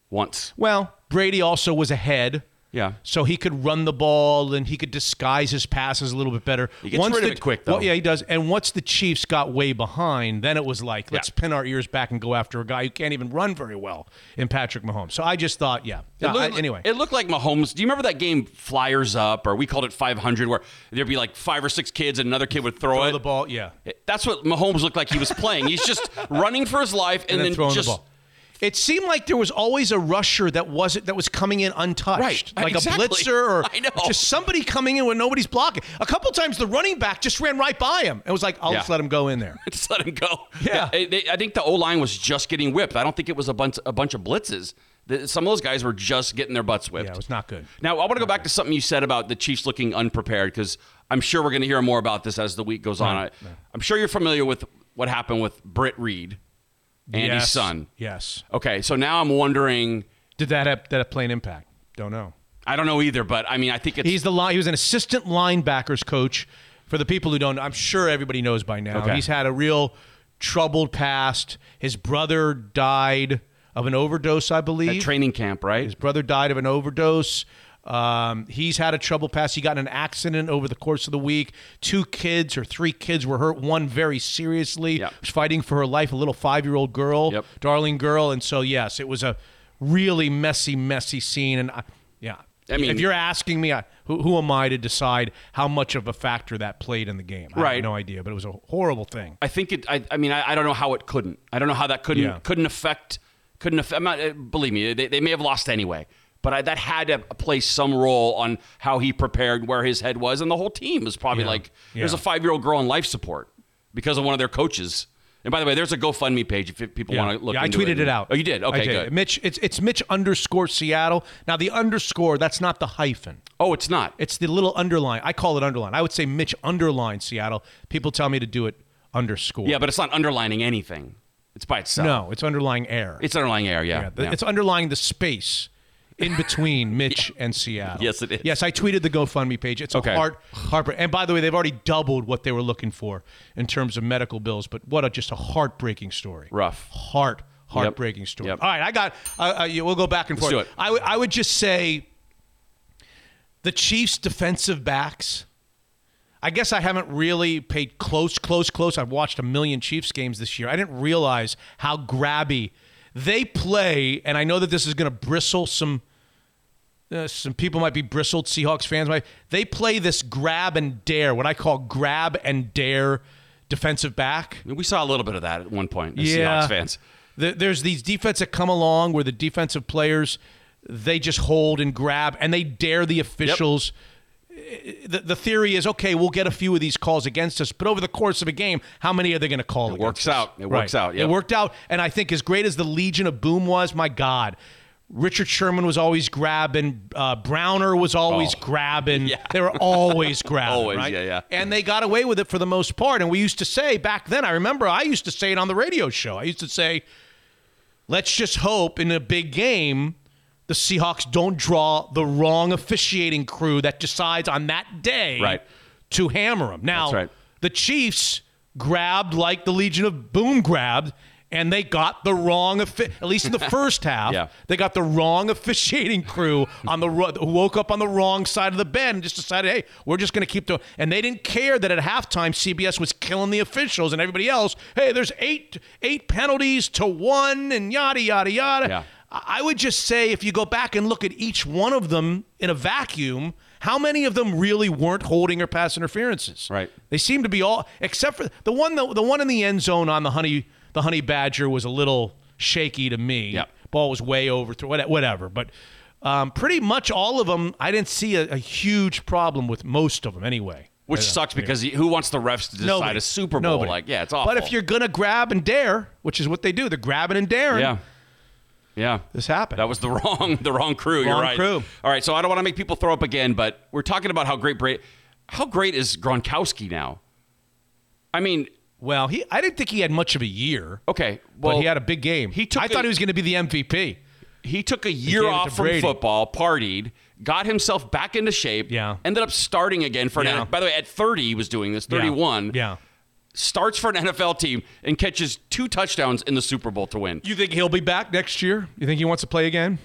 Once. Well, Brady also was ahead. Yeah. So he could run the ball and he could disguise his passes a little bit better. He gets rid of it quick, though. Well, yeah, he does. And once the Chiefs got way behind, then it was like, let's Yeah. pin our ears back and go after a guy who can't even run very well in Patrick Mahomes. So I just thought, yeah. It Uh, looked, I- anyway. it looked like Mahomes. Do you remember that game Flyers Up, or we called it 500, where there'd be like five or six kids and another kid would throw, Throw it? the ball, yeah. That's what Mahomes looked like he was playing. He's just running for his life and, And, then, throwing just the ball. It seemed like there was always a rusher that wasn't that was coming in untouched, Right. like Exactly. a blitzer or I know. just somebody coming in when nobody's blocking. A couple times the running back just ran right by him. It was like, I'll Yeah. just let him go in there. just let him go. Yeah. it- they- I think the O line was just getting whipped. I don't think it was a bunch a bunch of blitzes. The- Some of those guys were just getting their butts whipped. Yeah, it was not good. Now, I want to go back to something you said about the Chiefs looking unprepared because I'm sure we're going to hear more about this as the week goes on. I, I'm sure you're familiar with what happened with Britt Reed, Andy's Yes. son. Yes. Okay, so now I'm wondering. Did that have that play an impact? Don't know. I don't know either, but I mean, I think it's He's the line. He was an assistant linebackers coach. For the people who don't I'm sure everybody knows by now. Okay. He's had a real troubled past. His brother died of an overdose, I believe. at training camp, right? His brother died of an overdose. Um, he's had a trouble pass. He got in an accident over the course of the week. Two kids or three kids were hurt. One very seriously. Yep. Was fighting for her life. A little five-year-old girl, Yep. darling girl. And so, yes, it was a really messy, messy scene. And I, yeah, I mean- if you're asking me, I, who, who am I to decide how much of a factor that played in the game? I Right. have no idea, but it was a horrible thing. I think it. I, I mean, I, I don't know how it couldn't. I don't know how that couldn't Yeah. couldn't affect. Couldn't affect. I'm not, uh, believe me, they, they may have lost anyway. But I, that had to play some role on how he prepared, where his head was, and the whole team was probably Yeah. like, "There's Yeah. a five year old girl on life support because of one of their coaches." And by the way, there's a GoFundMe page if people want to look. Yeah, I tweeted it, out. Oh, you did? Okay, good. Mitch, it's it's Mitch underscore Seattle. Now the underscore that's not the hyphen. Oh, it's not. It's the little underline. I call it underline. I would say Mitch underline Seattle. People tell me to do it underscore. yeah, but it's not underlining anything. It's by itself. no, it's underlying air. it's underlying air. Yeah, yeah, yeah. it's underlying the space in between Mitch and Seattle. Yes, it is. Yes, I tweeted the GoFundMe page. It's a Okay. heart heart. And by the way, they've already doubled what they were looking for in terms of medical bills. But what a just a heartbreaking story. Rough. Heart heartbreaking story. Yep. All right, I got. Uh, uh, yeah, we'll go back and Let's forth. do it. I I would just say the Chiefs' defensive backs. I guess I haven't really paid close, close, close. I've watched a million Chiefs games this year. I didn't realize how grabby they play, and I know that this is going to bristle some. Uh, some people might be bristled. Seahawks fans might. They play this grab and dare, what I call grab and dare defensive back. we saw a little bit of that at one point. As Seahawks fans. The- There's these defense that come along where the defensive players they just hold and grab and they dare the officials. The, the theory is okay, we'll get a few of these calls against us, but over the course of a game, how many are they going to call? It works us? out. It works out, It worked out, and I think as great as the Legion of Boom was, my God. Richard Sherman was always grabbing. Uh, Browner was always Oh. grabbing. They were always grabbing. Always, right? yeah, yeah. And they got away with it for the most part. And we used to say back then, I remember I used to say it on the radio show. I used to say, let's just hope in a big game the Seahawks don't draw the wrong officiating crew that decides on that day Right. to hammer them. Now, right. the Chiefs grabbed like the Legion of Boom grabbed, and they got the wrong, at least in the first half, Yeah. they got the wrong officiating crew on the who woke up on the wrong side of the bed and just decided, hey, we're just going to keep doing. And they didn't care that at halftime CBS was killing the officials and everybody else. Hey, there's eight eight penalties to one and yada yada yada. Yeah. I would just say if you go back and look at each one of them in a vacuum, how many of them really weren't holding or pass interferences? Right. They seem to be all except for the one the, the one in the end zone on the honey the honey badger was a little shaky to me. Yep. Ball was way over, whatever. But um, pretty much all of them, I didn't see a, a huge problem with most of them anyway. Which sucks because who wants the refs to decide Nobody. a Super Bowl? Nobody. Like, yeah, it's awful. But if you're gonna grab and dare, which is what they do, they're grabbing and daring. yeah, yeah, This happened. That was the wrong, the wrong crew. You're Wrong right. crew. All right, so I don't want to make people throw up again, but we're talking about how great Bra- how great is Gronkowski now? I mean, Well, he I didn't think he had much of a year. okay, well, but he had a big game. he took I a- thought he was going to be the MVP. he took a year off from Brady. football, partied, got himself back into shape. Yeah. ended up starting again for Yeah. an. By the way, at 30, he was doing this. 31. Yeah. starts for an NFL team and catches two touchdowns in the Super Bowl to win. You think he'll be back next year? You think he wants to play again?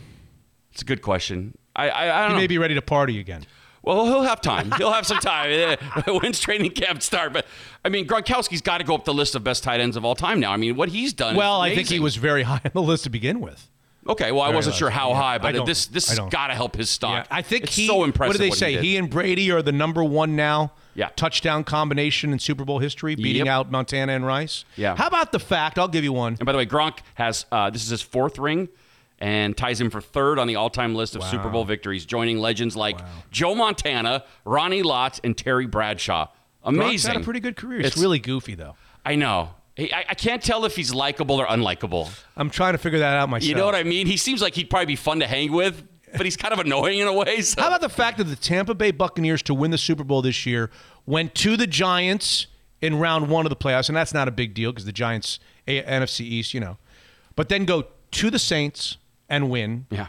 It's a good question. I I, I don't He know. may be ready to party again. Well, he'll have time. He'll have some time. When's training camp start? But I mean, Gronkowski's got to go up the list of best tight ends of all time now. I mean, what he's done. is Well, I think he was very high on the list to begin with. Okay, well, I Very wasn't sure how Yeah. high, but this this has got to help his stock. Yeah, I think it's he. so impressive. What do they he say? did. He, and Brady are the number one now. Yeah. Touchdown combination in Super Bowl history, beating Yep. out Montana and Rice. Yeah. How about the fact? I'll give you one. And by the way, Gronk has uh, this is his fourth ring, and ties him for third on the all-time list of Super Bowl victories, joining legends like Joe Montana, Ronnie Lott, and Terry Bradshaw. Amazing. had a pretty good career. It's, It's- really goofy though. I know. I, I can't tell if he's likable or unlikable. I'm trying to figure that out myself. You know what I mean? He seems like he'd probably be fun to hang with, but he's kind of annoying in a way. So. How about the fact that the Tampa Bay Buccaneers to win the Super Bowl this year went to the Giants in round one of the playoffs, and that's not a big deal because the Giants A- NFC East, you know, but then go to the Saints and win, yeah.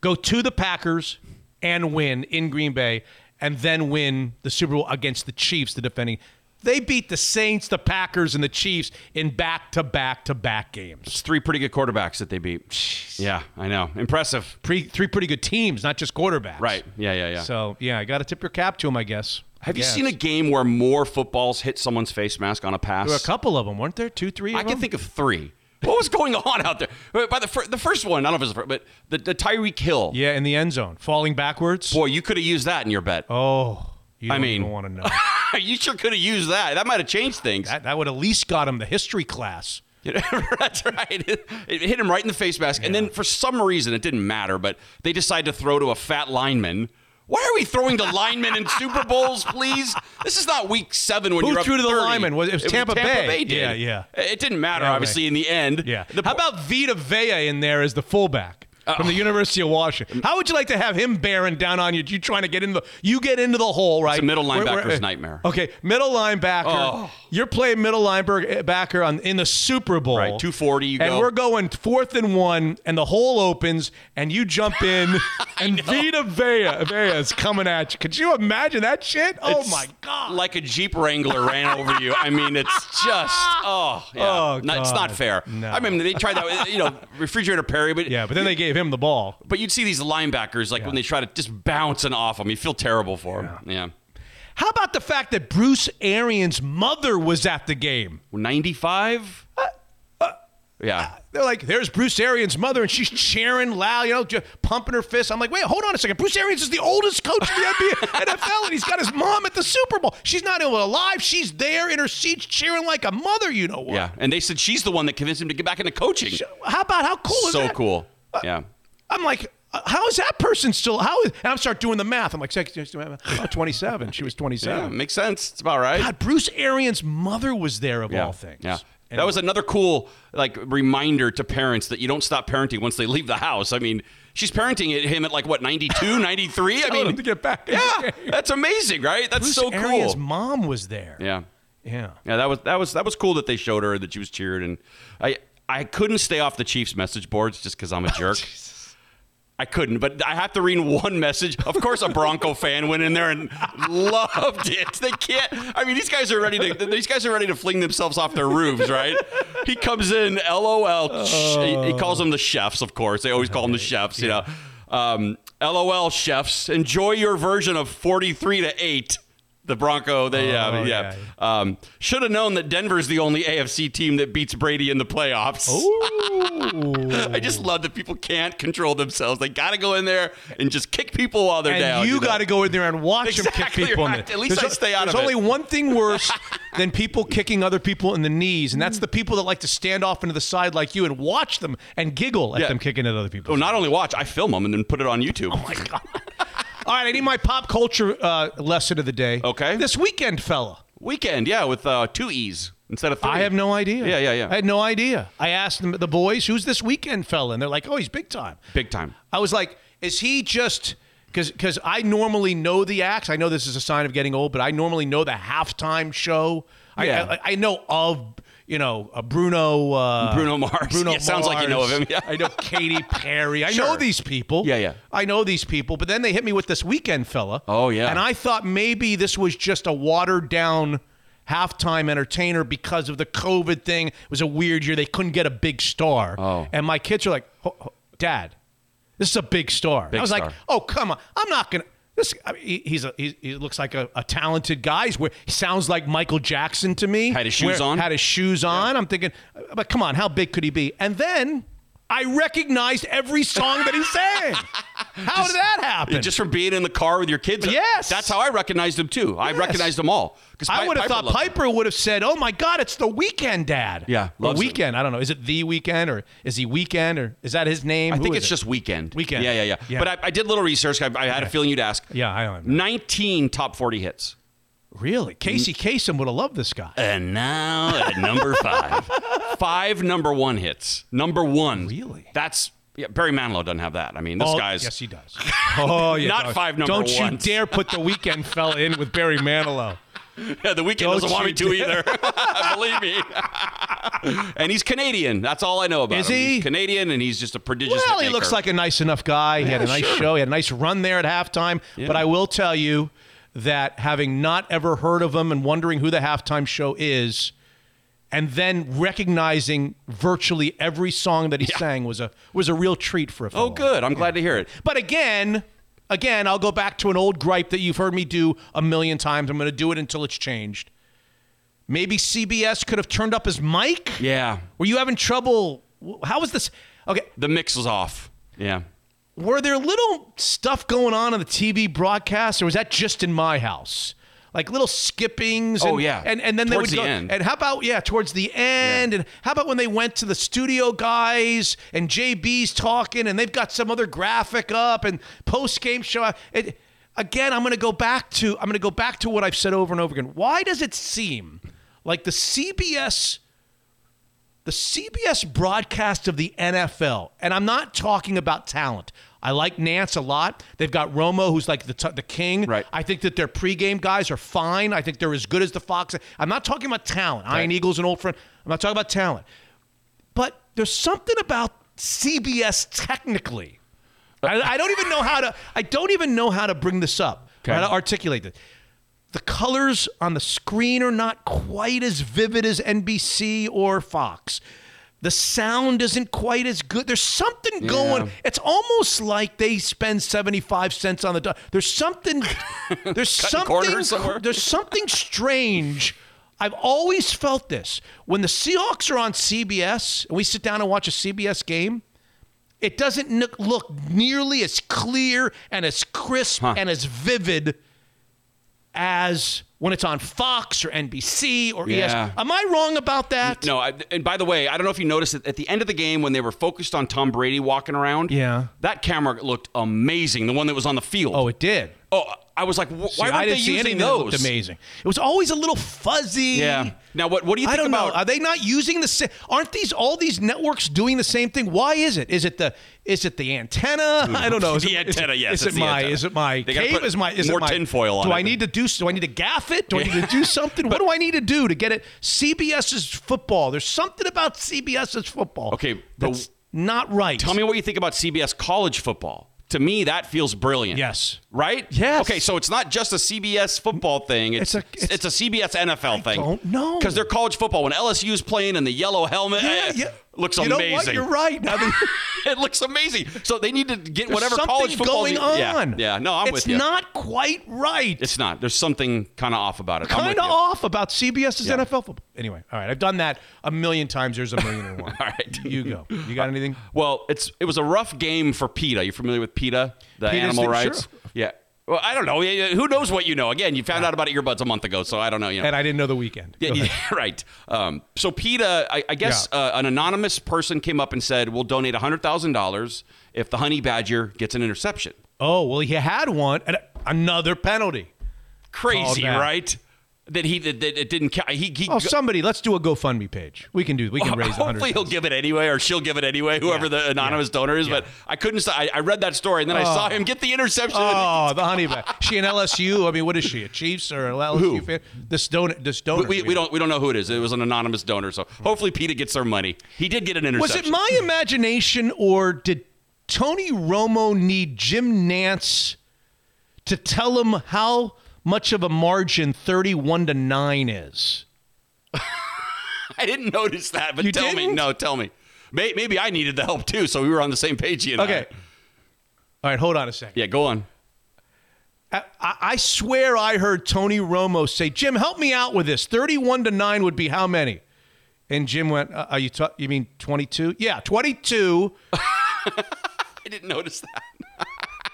go to the Packers and win in Green Bay, and then win the Super Bowl against the Chiefs, the defending. They beat the Saints, the Packers, and the Chiefs in back to back to back games. It's three pretty good quarterbacks that they beat. Yeah, I know. Impressive. Pre- three pretty good teams, not just quarterbacks. Right. Yeah, yeah, yeah. So yeah, I got to tip your cap to them, I guess. Have you seen a game where more footballs hit someone's face mask on a pass? There were a couple of them, weren't there? Two, three. I of can them? think of three. What was going on out there? By the, fir- the first one, I don't know if it was the first, but the, the Tyreek Hill. Yeah, in the end zone, falling backwards. Boy, you could have used that in your bet. Oh, you I don't mean- want to know. you sure could have used that. That might have changed things. that that would at least got him the history class. That's right. It, it hit him right in the face mask. And then for some reason, it didn't matter, but they decided to throw to a fat lineman. Why are we throwing to linemen in Super Bowls, please? This is not week seven when Who you're up threw to the 30. lineman? Was- it was Tampa Bay. did. Yeah, yeah. It didn't matter, Yeah, obviously, in the end. Yeah. The How po- about Vita Vea in there as the fullback from the University of Washington? How would you like to have him bearing down on you? You trying to get into the you get into the hole, right? a middle linebacker's where- nightmare. Okay, middle linebacker. Oh. You're playing middle linebacker eh, on in the Super Bowl. Right, 240 you and go. we're going fourth and one, and the hole opens, and you jump in, and Vita Vea Vea is coming at you. Could you imagine that shit? Oh It's my god! Like a Jeep Wrangler ran over you. I mean, it's just, oh, yeah. Oh, Not- it's not fair. No. I mean, they tried that, you know, refrigerator Perry, but yeah, but then they gave him the ball. But you'd see these linebackers like when they try to just bouncing off them. You feel terrible for them. Yeah. How about the fact that Bruce Arians' mother was at the game? 95? Uh, uh, yeah. Uh, they're like, there's Bruce Arians' mother, and she's cheering loud, you know, just pumping her fist. I'm like, wait, hold on a second. Bruce Arians is the oldest coach in the NBA, NFL, and he's got his mom at the Super Bowl. She's not even alive. She's there in her seat cheering like a mother, you know what? Yeah. And they said she's the one that convinced him to get back into coaching. How about how cool is So that? cool. Yeah. I'm like, uh, how is that person still? How is? And I'm start doing the math. I'm like, oh, 27. She was 27. Yeah. 27. Makes sense. It's about right. God, Bruce Arians' mother was there of yeah. all things. Yeah. That was another cool like reminder to parents that you don't stop parenting once they leave the house. I mean, she's parenting at him at like what 92, 93. I mean, to get back Yeah, that's amazing, right? That's Bruce so cool. Arians' mom was there. Yeah. Yeah. Yeah, that was that was that was cool that they showed her that she was cheered, and I I couldn't stay off the Chiefs message boards just because I'm a jerk. I couldn't, but I have to read one message. Of course, a Bronco fan went in there and loved it. They can't. I mean, these guys are ready to. These guys are ready to fling themselves off their roofs, right? He comes in, LOL. He, he calls them the chefs, of course. They always call them the chefs, you know. Um, LOL, chefs. Enjoy your version of forty-three to eight. The Bronco, they Oh, uh, yeah. Um, should have known that Denver's the only AFC team that beats Brady in the playoffs. I just love that people can't control themselves. They got to go in there and just kick people while they're and down. you know? got to go in there and watch Exactly them kick people in right. there. At least I stay out of it. There's only one thing worse than people kicking other people in the knees, and that's the people that like to stand off into the side like you and watch them and giggle at Yeah. them kicking at other people. Oh, not only watch, I film them and then put it on YouTube. All right, I need my pop culture uh, lesson of the day. Okay. This Weeknd, fella. Weeknd, yeah, with uh, two E's instead of three. I have no idea. Yeah, yeah, yeah. I had no idea. I asked them, the boys, who's this Weeknd fella? And they're like, oh, he's big time. Big time. I was like, is he just because because I normally know the acts. I know this is a sign of getting old, but I normally know the halftime show. I- I, I know of you know uh, Bruno uh, Bruno Mars. Bruno Yeah, sounds like you know of him, yeah. I know Katy Perry. I know these people. Yeah, yeah. I know these people. But then they hit me with this Weeknd fella. Oh, yeah. And I thought maybe this was just a watered down halftime entertainer because of the COVID thing. It was a weird year. They couldn't get a big star. Oh. And my kids are like, "Ho- ho- Dad, this is a big star. Big I was like, oh come on, I'm not gonna. This I mean, he, he's a he, he looks like a, a talented guy. He's where he sounds like Michael Jackson to me. Had his shoes Where- on? Had his shoes on. I'm thinking, but come on, how big could he be? And then I recognized every song that he sang. how did that happen? Just from being in the car with your kids. Yes. That's how I recognized him too. I recognized them all. 'Cause I would have thought. Piper would have said, "Oh my God, it's the Weeknd Dad." Yeah, or loves it. Weeknd. I don't know. Is it the Weeknd or is he Weeknd or is that his name? I Who think it's it? just Weeknd. Weeknd. Yeah, yeah, yeah. Yeah. But I, I did a little research. I, I had a feeling you'd ask. Yeah, I don't know. 19 top 40 hits. Really, Casey Kasem would have loved this guy. And now at number five, five number one hits. Number one. Really? That's yeah, Barry Manilow doesn't have that. I mean, this Oh, guy's yes, he does. Oh, yeah, Not don't- five number one. Don't you ones. dare put the Weeknd fella in with Barry Manilow. yeah, the Weeknd Don't doesn't want me to either. Believe me. and he's Canadian. That's all I know about Is him. he? He's Canadian, and he's just a prodigious. Well, he looks like a nice enough guy. He had a nice sure. show. He had a nice run there at halftime. But I will tell you that having not ever heard of him and wondering who the halftime show is, and then recognizing virtually every song that he sang was a was a real treat for a oh, fellow. Oh, good. I'm glad to hear it. But again, again, I'll go back to an old gripe that you've heard me do a million times. I'm going to do it until it's changed. Maybe CBS could have turned up his mic. Yeah. Were you having trouble? How was this? Okay, The mix was off. Yeah. Were there little stuff going on on the TV broadcast, or was that just in my house? Like little skippings. Oh, and, Oh, yeah. and and then Towards they would the go. end. And how about yeah, towards the end? And how about when they went to the studio guys and JB's talking, and they've got some other graphic up and post game show. It, again, I'm going to go back to I'm going to go back to what I've said over and over again. Why does it seem like the CBS the CBS broadcast of the NFL, and I'm not talking about talent. I like Nantz a lot. They've got Romo, who's like the, t- the king. Right. I think that their pregame guys are fine. I think they're as good as the Fox. I'm not talking about talent. Ian Eagle's an old friend. I'm not talking about talent. But there's something about CBS technically. I, I don't even know how to. I don't even know how to bring this up. Okay. How to articulate it. The colors on the screen are not quite as vivid as NBC or Fox. The sound isn't quite as good. There's something going. It's almost like they spend 75 cents on the dollar. There's something there's something there's something strange. I've always felt this. When the Seahawks are on CBS and we sit down and watch a CBS game, it doesn't look nearly as clear and as crisp and as vivid as when it's on Fox or NBC or Yeah. ES. Am I wrong about that? No, I, and by the way, I don't know if you noticed it at the end of the game when they were focused on Tom Brady walking around. Yeah. that camera looked amazing. The one that was on the field. Oh, it did. oh, I was like, wh- See, why I weren't didn't they see using anything that those? looked amazing. It was always a little fuzzy. Yeah. Now, what what do you I think don't about? know. Are they not using the same? Aren't these all these networks doing the same thing? Why is it? Is it the is it the antenna? I don't know. Is The it, is antenna, it- yes, Is it's it the my? antenna. Is it my They gotta cave? put Is my? Is more it my, tinfoil on Do it. I need to do? Do I need to gaff it? Do I need to do something? what do I need to do to get it? CBS's football. There's something about CBS's football. Okay, but that's not right. Tell me what you think about CBS college football. To me, that feels brilliant. Yes. Right? Yes. Okay, so it's not just a CBS football thing. It's It's a- it's, it's- a CBS NFL thing. don't know. Because they're college football. When LSU's playing in the yellow helmet, Yeah, eh, yeah. Looks you know what? amazing. You're right. Now that- it looks amazing. So they need to get There's whatever college football going on. yeah. yeah, No, I'm it's with you. It's not quite right. It's not. There's something kind of off about it. Kind of off about CBS's Yeah. NFL football. Anyway, all right. I've done that a million times. There's a million and one. All right. You go. You got uh, anything? Well, it's it was a rough game for PETA. You familiar with PETA, the PETA's animal the- rights? sure. Well, I don't know. Who knows what you know? Again, you found out about earbuds a month ago, so I don't know. You know. And I didn't know the Weeknd. Yeah, Go yeah, right. Um, so PETA, I, I guess Yeah. uh, an anonymous person came up and said, "We'll donate hundred thousand dollars if the honey badger gets an interception." Oh well, he had one and another penalty. Crazy, right? That he that, that it didn't. ca- He, he Oh, somebody, let's do a GoFundMe page. We can do. We can oh, raise. Hopefully he'll give it anyway, or she'll give it anyway, whoever Yeah. the anonymous Yeah. donor is. Yeah. But I couldn't. I, I read that story and then I saw oh. him get the interception. Oh, the honey badger. She an LSU? I mean, what is she? A Chiefs or a LSU Who? fan? This donor. This donor. we, we don't we don't know who it is. It was an anonymous donor, so hopefully PETA gets their money. He did get an interception. Was it my imagination or did Tony Romo need Jim Nantz to tell him how much of a margin 31 to 9 is? I didn't notice that, but You tell me. didn't? No, tell me. May, maybe I needed the help too, so we were on the same page. You I. Okay. All right, hold on a second. Yeah, go on. I, I swear I heard Tony Romo say, "Jim, help me out with this. 31 to 9 would be how many?" And Jim went, uh, "Are you you mean 22?" Yeah, 22. I didn't notice that.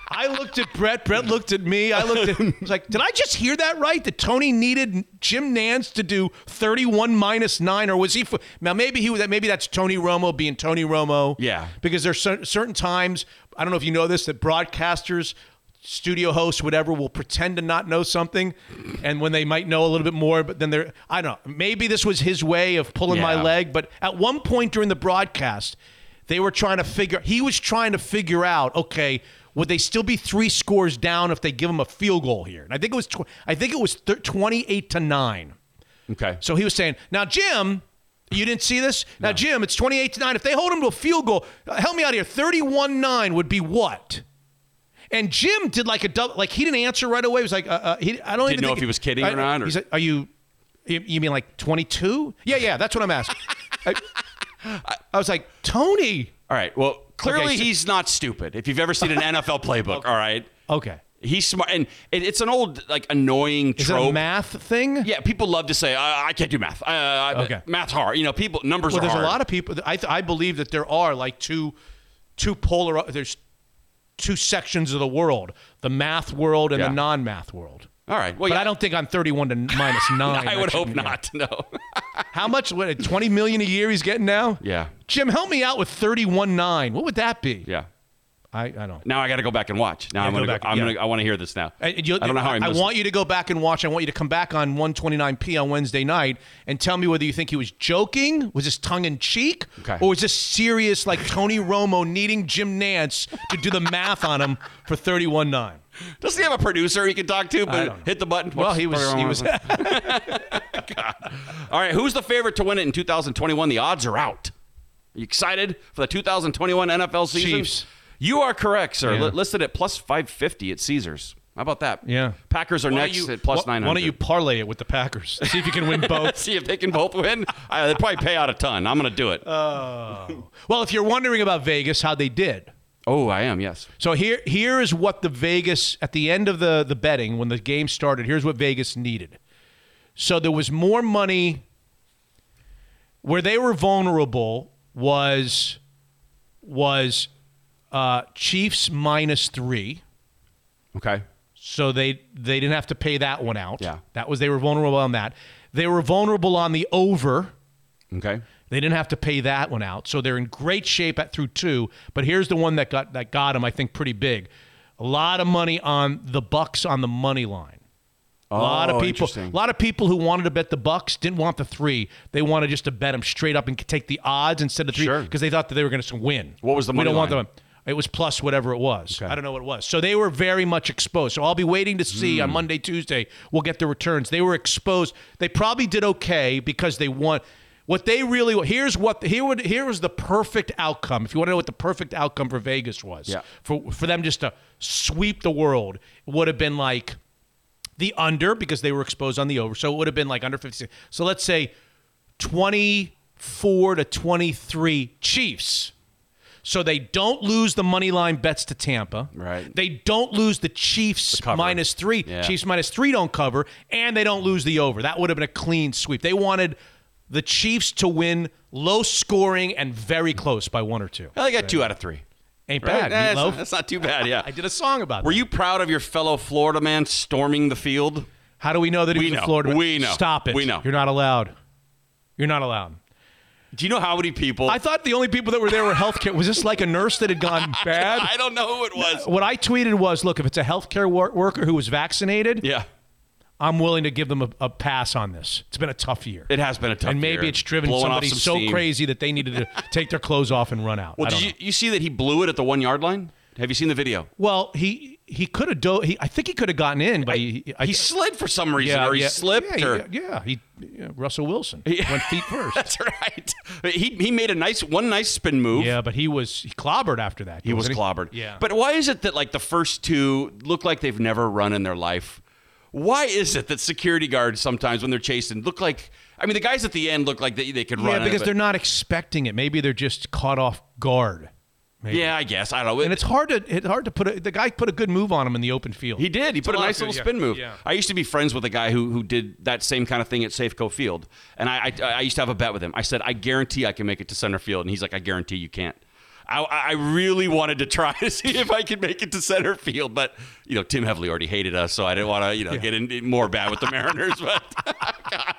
I looked at Brett. Brett looked at me. I looked at. Him. I was like, did I just hear that right? That Tony needed Jim Nantz to do 31 minus nine, or was he? Now maybe he was. That maybe that's Tony Romo being Tony Romo. Yeah. Because there's certain times. I don't know if you know this that broadcasters. Studio hosts, whatever, will pretend to not know something, and when they might know a little bit more, but then they're, I don't know, maybe this was his way of pulling my leg. But at one point during the broadcast, they were trying to figure. He was trying to figure out. Okay, would they still be three scores down if they give him a field goal here? And I think it was. Tw- I think it was th- twenty-eight to nine. Okay. So he was saying, now Jim, you didn't see this. Now Jim, it's twenty-eight to nine. If they hold him to a field goal, help me out here. Thirty-one nine would be what? And Jim did like a double. Like he didn't answer right away. He was like, uh, uh, he, I don't Didn't even know if he was kidding or not, or- He's like, are you? You mean like twenty-two? Yeah, yeah. That's what I'm asking. I, I was like, Tony. All right. Well, clearly Okay, so- he's not stupid. If you've ever seen an NFL playbook, all right. Okay. He's smart, and it, it's an old like annoying Is trope. math thing? Yeah, people love to say I, I can't do math. Uh, I, Okay. math's hard. You know, people numbers Well, there's hard. a lot of people. I I believe that there are like two two polar. There's two sections of the world: the math world and Yeah. the non-math world. All right. Well, But yeah, I don't think on 31 to minus nine. I would hope not. No. How much? What? 20 million a year he's getting now? yeah. Jim, help me out with 31 nine. What would that be? Yeah. I, I don't. Now I got to go back and watch. Now I'm gonna. back- Go, I'm yeah. gonna. I want to hear this now. And I don't know how I I want it. you to go back and watch. I want you to come back on 129p on Wednesday night and tell me whether you think he was joking, was this tongue in cheek, Okay. or was this serious, like Tony Romo needing Jim Nantz to do the math on him for 31 9? Doesn't he have a producer he can talk to? But hit the button. Well, he was. He was. All right. Who's the favorite to win it in 2021? The odds are out. Are you excited for the 2021 NFL season? Chiefs. You are correct, sir. Yeah. Li- listed at plus 550 at Caesars. How about that? Yeah. Packers are Why don't next you- at plus why- 900. Why don't you parlay it with the Packers? See if you can win both. see if they can both win? Uh, they'd probably pay out a ton. I'm going to do it. well, if you're wondering about Vegas, how they did. Oh, I am. Yes. So here, here is what the Vegas at the end of the the betting when the game started. Here's what Vegas needed. So there was more money. Where they were vulnerable was was uh, Chiefs minus three. Okay. So they they didn't have to pay that one out. Yeah. that was they were vulnerable on that. They were vulnerable on the over. Okay. They didn't have to pay that one out, so they're in great shape at through two. But here's the one that got that got them, I think, pretty big. A lot of money on the Bucs on the money line. A lot Oh, of people, a lot of people who wanted to bet the Bucs didn't want the three. They wanted just to bet them straight up and take the odds instead of three Sure. because they thought that they were going to win. What was the money? We don't want line? them. It was plus whatever it was. Okay. I don't know what it was. So they were very much exposed. So I'll be waiting to see Hmm. on Monday, Tuesday. We'll get the returns. They were exposed. They probably did okay because they won. What they really here's what here would here was the perfect outcome. If you want to know what the perfect outcome for Vegas was, Yeah. for for them just to sweep the world, it would have been like the under because they were exposed on the over. So it would have been like under 56. So let's say 24 to 23 Chiefs. So they don't lose the money line bets to Tampa. Right. They don't lose the Chiefs cover. minus three. Yeah. Chiefs minus three don't cover, and they don't lose the over. That would have been a clean sweep. They wanted the Chiefs to win low scoring and very close by one or two. I got two out of three. Ain't Right? bad. Eh, that's, not, that's not too bad. Yeah. I did a song about Were that. you proud of your fellow Florida man storming the field? How do we know that he We was know. in Florida? We know. Stop it. We know. You're not allowed. You're not allowed. Do you know how many people? I thought the only people that were there were healthcare. Was this like a nurse that had gone bad? I don't know who it was. What I tweeted was, look, if it's a healthcare wor- worker who was vaccinated, Yeah. I'm willing to give them a, a pass on this. It's been a tough year. It has been a tough year. and maybe year. it's driven Blowing somebody some so steam. crazy that they needed to take their clothes off and run out. Well, I did you, you see that he blew it at the one yard line? Have you seen the video? Well, he he could have do- he I think he could have gotten in, but he I, he slid for some reason, or he slipped, yeah, or yeah, yeah, he yeah, Russell Wilson went feet first. that's right. He he made a nice one nice spin move. yeah, but he was he clobbered after that. He was clobbered. Yeah, But why is it that like the first two look like they've never run in their life? Why is it that security guards sometimes when they're chasing look like I mean the guys at the end look like they, they could run yeah, because but- they're not expecting it. Maybe they're just caught off guard. Maybe. Yeah, I guess. I don't know. and it's hard to it's hard to put a, the guy put a good move on him in the open field. He did. He put a, a nice of- little yeah, spin move. yeah. I used to be friends with a guy who who did that same kind of thing at Safeco Field, and I, I I used to have a bet with him. I said, I guarantee I can make it to center field, and he's like, I guarantee you can't. I, I really wanted to try to see if I could make it to center field, but you know Tim Hevly already hated us, so I didn't want to you know get in more bad with the Mariners. But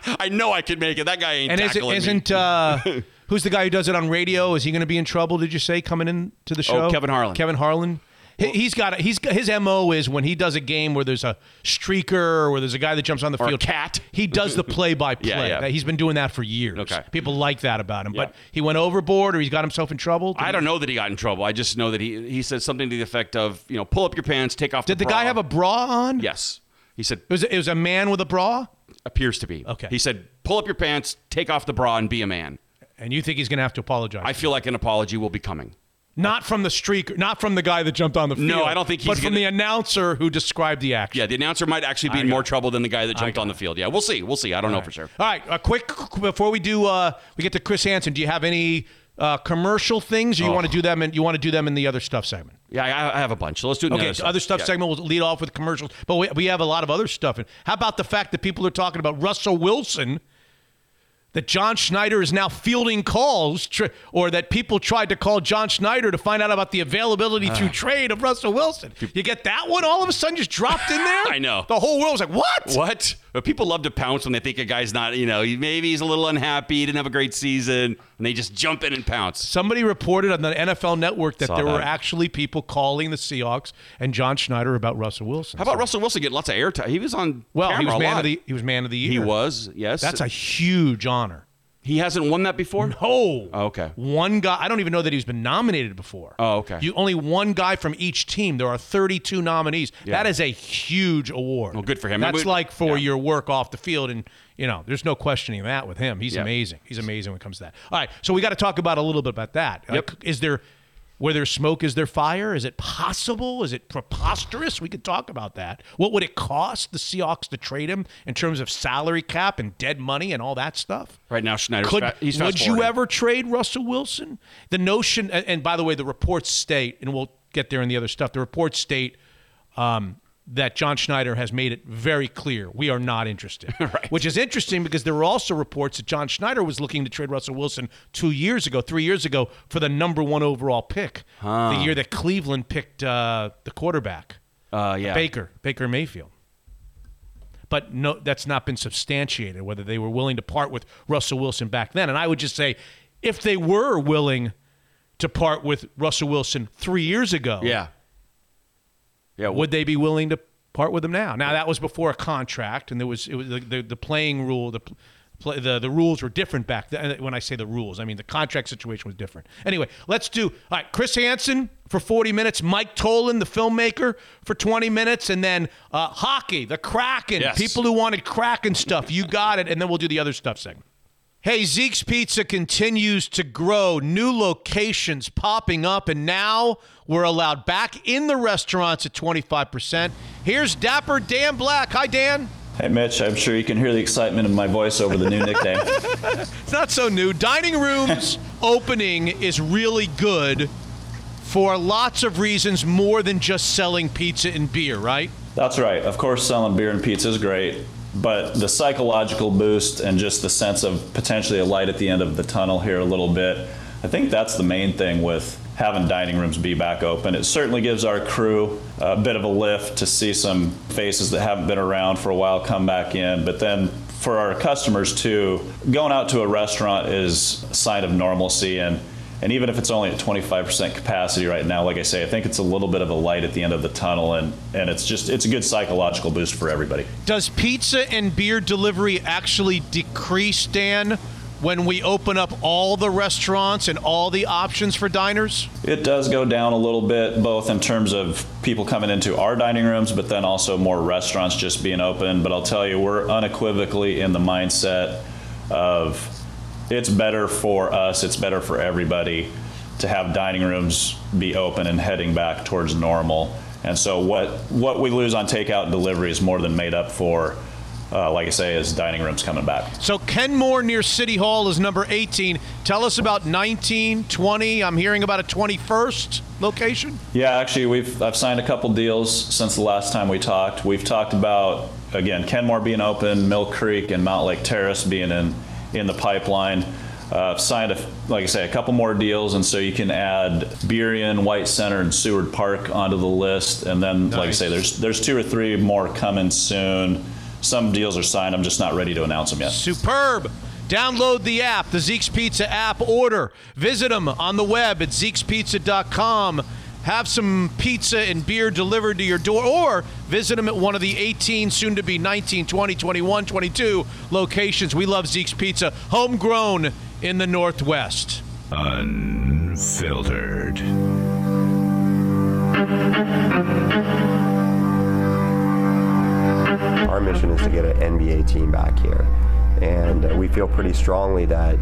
I know I could make it. That guy ain't and is, tackling me. isn't uh, who's the guy who does it on radio? Is he going to be in trouble? Did you say coming in to the show? Oh, Kevin Harlan. Kevin Harlan. He- He's got a, he's his mo is when he does a game where there's a streaker or where there's a guy that jumps on the field. cat. He does the play by play. He's been doing that for years. Okay. People like that about him. Yeah. But he went overboard or he's got himself in trouble. Did I he- don't know that he got in trouble. I just know that he he said something to the effect of you know pull up your pants, take off. Did the bra. guy have a bra on? Yes. He said It was, it was a man with a bra. appears to be. Okay. He said, "Pull up your pants, take off the bra, and be a man." And you think he's going to have to apologize? I feel like an apology will be coming. Not from the streak, not from the guy that jumped on the field. No, I don't think he's But from gonna- the announcer who described the action. Yeah, the announcer might actually be in more trouble than the guy that jumped on the field. Yeah, we'll see. We'll see. I don't know for sure. All right, a quick before we do uh, we get to Chris Hansen. Do you have any uh, commercial things, or you Oh. want to do them? And you want to do them in the other stuff segment? Yeah, I, I have a bunch. So let's do it. in the Okay, other other stuff Yeah. segment will lead off with commercials, but we, we have a lot of other stuff. And how about the fact that people are talking about Russell Wilson? That John Schneider is now fielding calls, tr- or that people tried to call John Schneider to find out about the availability Ah. through trade of Russell Wilson. You get that one all of a sudden just dropped in there? I know. The whole world was like, what? What? But people love to pounce when they think a guy's not, you know, maybe he's a little unhappy, he didn't have a great season, and they just jump in and pounce. Somebody reported on the NFL Network that Saw there were actually people calling the Seahawks and John Schneider about Russell Wilson. How about Russell Wilson getting lots of airtime? He was on Well, he was man lot. of the he was man of the year. He was, yes. That's a huge honor. He hasn't won that before. Oh, okay. One guy. I don't even know that he's been nominated before. Oh, okay. You only one guy from each team. There are 32 nominees. Yeah. That is a huge award. Well, good for him. That's like for yeah. your work off the field, and you know, there's no questioning that with him. He's Yeah. amazing. He's amazing when it comes to that. All right, so we got to talk about a little bit about that. Yep. Is there where there's smoke, is there fire? Is it possible? Is it preposterous? We could talk about that. What would it cost the Seahawks to trade him in terms of salary cap and dead money and all that stuff? Right now, Schneider. Could, fa- would you ever trade Russell Wilson? The notion, and, and by the way, the reports state, and we'll get there in the other stuff. The reports state um, that John Schneider has made it very clear we are not interested. Right. Which is interesting because there were also reports that John Schneider was looking to trade Russell Wilson two years ago, three years ago, for the number one overall pick, the year that Cleveland picked uh, the quarterback, Uh, yeah. Baker, Baker Mayfield. But no, that's not been substantiated whether they were willing to part with Russell Wilson back then. And I would just say, if they were willing to part with Russell Wilson three years ago, Yeah. Yeah. would they be willing to part with him now? Now that was before a contract, and there was it was the the, the playing rule the. Play, the the rules were different back then. When I say the rules, I mean the contract situation was different. Anyway, let's do all right. Chris Hansen for 40 minutes, Mike Tollin, the filmmaker, for 20 minutes, and then uh, hockey, the Kraken, Yes. people who wanted Kraken stuff. You got it, and then we'll do the other stuff segment. Hey, Zeke's Pizza continues to grow, new locations popping up, and now we're allowed back in the restaurants at 25%. Here's Dapper Dan Black. Hi, Dan. Hey, Mitch, I'm sure you can hear the excitement in my voice over the new nickname. It's not so new. Dining rooms opening is really good for lots of reasons more than just selling pizza and beer, right? That's right. Of course, selling beer and pizza is great, but the psychological boost and just the sense of potentially a light at the end of the tunnel here a little bit, I think that's the main thing with having dining rooms be back open. It certainly gives our crew a bit of a lift to see some faces that haven't been around for a while come back in, but then for our customers too, going out to a restaurant is a sign of normalcy and and even if it's only at 25% capacity right now, like I say, I think it's a little bit of a light at the end of the tunnel, and, and it's just it's a good psychological boost for everybody. Does pizza and beer delivery actually decrease, Dan, when we open up all the restaurants and all the options for diners? It does go down a little bit, both in terms of people coming into our dining rooms, but then also more restaurants just being open. But I'll tell you, we're unequivocally in the mindset of it's better for us, it's better for everybody to have dining rooms be open and heading back towards normal. And so what what we lose on takeout and delivery is more than made up for. Uh, like I say, is dining rooms coming back. So Kenmore near City Hall is number 18. Tell us about 19, 20. I'm hearing about a 21st location. Yeah, actually, we've I've signed a couple deals since the last time we talked. We've talked about again Kenmore being open, Mill Creek and Mountlake Terrace being in in the pipeline. Uh, signed, a, like I say, a couple more deals, and so you can add Burien, White Center, and Seward Park onto the list. And then, like I say, there's there's two or three more coming soon. Some deals are signed. I'm just not ready to announce them yet. Superb. Download the app, the Zeke's Pizza app. Order. Visit them on the web at Zeke'sPizza.com. Have some pizza and beer delivered to your door, or visit them at one of the 18, soon to be 19, 20, 21, 22 locations. We love Zeke's Pizza, homegrown in the Northwest. Unfiltered. Our mission is to get an NBA team back here. And we feel pretty strongly that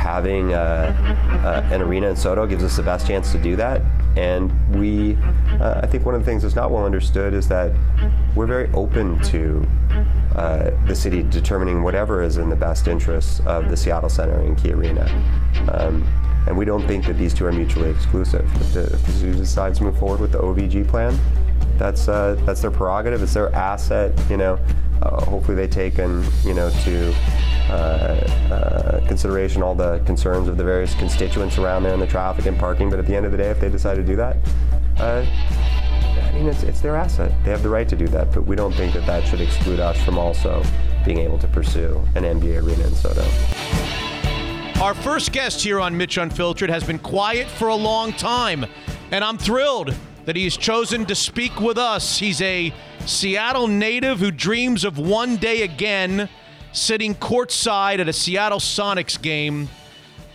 having uh, uh, an arena in SoDo gives us the best chance to do that. And we, uh, I think one of the things that's not well understood is that we're very open to uh, the city determining whatever is in the best interests of the Seattle Center and Key Arena. Um, and we don't think that these two are mutually exclusive. If the, if the city decides to move forward with the OVG plan, that's uh, that's their prerogative. It's their asset. You know, uh, hopefully they take and you know to uh, uh, consideration all the concerns of the various constituents around there and the traffic and parking. But at the end of the day, if they decide to do that, uh, I mean, it's, it's their asset. They have the right to do that. But we don't think that that should exclude us from also being able to pursue an NBA arena in SoDo. Our first guest here on Mitch Unfiltered has been quiet for a long time, and I'm thrilled that he's chosen to speak with us. He's a Seattle native who dreams of one day again sitting courtside at a Seattle Sonics game.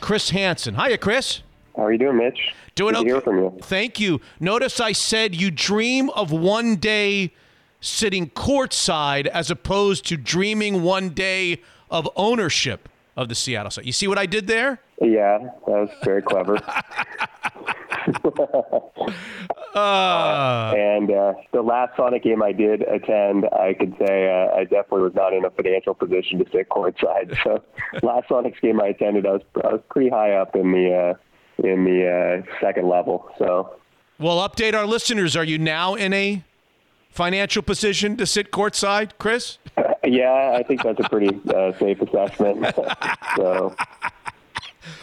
Chris Hansen. Hiya, Chris. How are you doing, Mitch? Doing Good okay. to hear from you. Thank you. Notice I said you dream of one day sitting courtside as opposed to dreaming one day of ownership of the Seattle Sonics. You see what I did there? Yeah, that was very clever. and uh, the last Sonic game I did attend, I could say uh, I definitely was not in a financial position to sit courtside. So last Sonics game I attended, I was I was pretty high up in the uh, in the uh, second level. So Well, update our listeners. Are you now in a financial position to sit courtside, Chris? yeah, I think that's a pretty uh, safe assessment. so.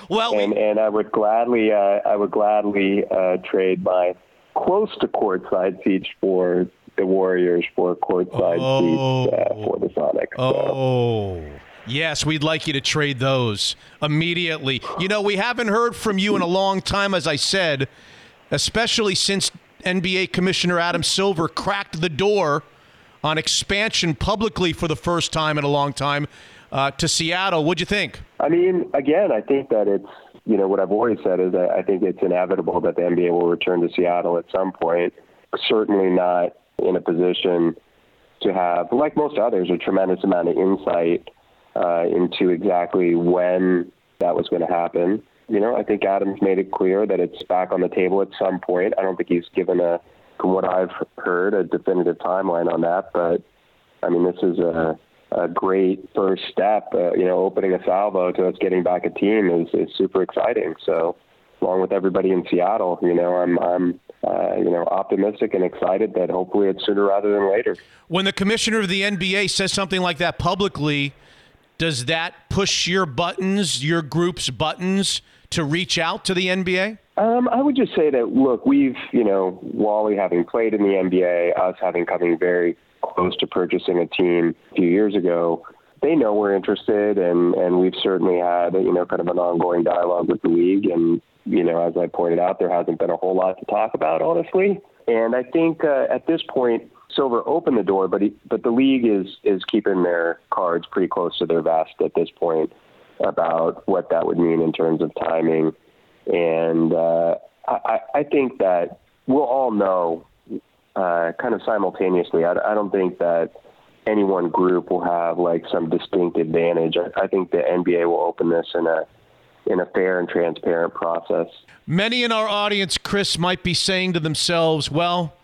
Well, and and I would gladly uh, I would gladly uh, trade my close to courtside seats for the Warriors for courtside seats uh, for the Sonics. So. Oh. Yes, we'd like you to trade those immediately. You know, we haven't heard from you in a long time, as I said, especially since NBA Commissioner Adam Silver cracked the door on expansion publicly for the first time in a long time uh, to Seattle. What'd you think? I mean, again, I think that it's you know what I've always said is that I think it's inevitable that the NBA will return to Seattle at some point. Certainly not in a position to have, like most others, a tremendous amount of insight uh, into exactly when that was going to happen. You know, I think Adams made it clear that it's back on the table at some point. I don't think he's given a, from what I've heard, a definitive timeline on that, but I mean, this is a, a great first step. Uh, you know, opening a salvo to us getting back a team is, is super exciting. So, along with everybody in Seattle, you know, I'm I'm uh, you know optimistic and excited that hopefully it's sooner rather than later. When the commissioner of the NBA says something like that publicly, does that push your buttons, your group's buttons, to reach out to the NBA? Um, I would just say that look, we've you know Wally having played in the NBA, us having coming very close to purchasing a team a few years ago. They know we're interested, and and we've certainly had you know kind of an ongoing dialogue with the league. And you know, as I pointed out, there hasn't been a whole lot to talk about, honestly. And I think uh, at this point, Silver opened the door, but he, but the league is is keeping their cards pretty close to their vest at this point about what that would mean in terms of timing. And uh, I, I think that we'll all know uh, kind of simultaneously. I, I don't think that any one group will have like some distinct advantage. I, I think the NBA will open this in a in a fair and transparent process. Many in our audience, Chris, might be saying to themselves, well,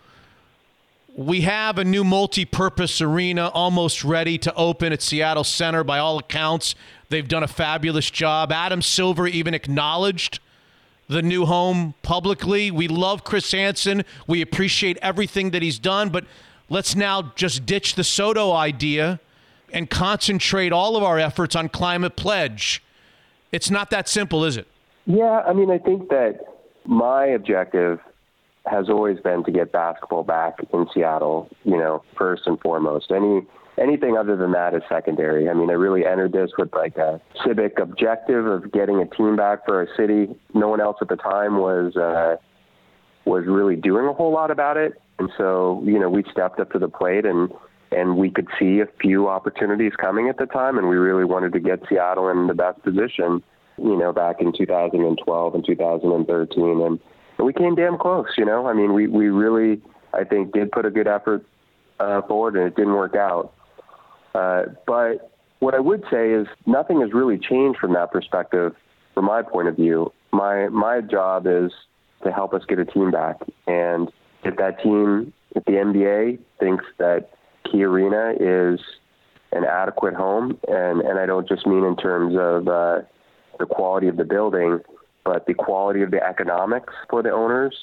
we have a new multi purpose arena almost ready to open at Seattle Center. By all accounts, they've done a fabulous job. Adam Silver even acknowledged the new home publicly. We love Chris Hansen. We appreciate everything that he's done, but let's now just ditch the SoDo idea and concentrate all of our efforts on climate pledge. It's not that simple, is it? Yeah, I mean, I think that my objective has always been to get basketball back in Seattle, you know, first and foremost. Any anything other than that is secondary. I mean, I really entered this with like a civic objective of getting a team back for our city. No one else at the time was uh, was really doing a whole lot about it, and so you know we stepped up to the plate and and we could see a few opportunities coming at the time, and we really wanted to get Seattle in the best position. You know, back in 2012 and 2013, and, we came damn close. You know, I mean, we we really I think did put a good effort uh, forward, and it didn't work out. Uh, but what I would say is nothing has really changed from that perspective, from my point of view. My my job is to help us get a team back, and if that team, if the NBA thinks that Key Arena is an adequate home, and and I don't just mean in terms of uh, the quality of the building, but the quality of the economics for the owners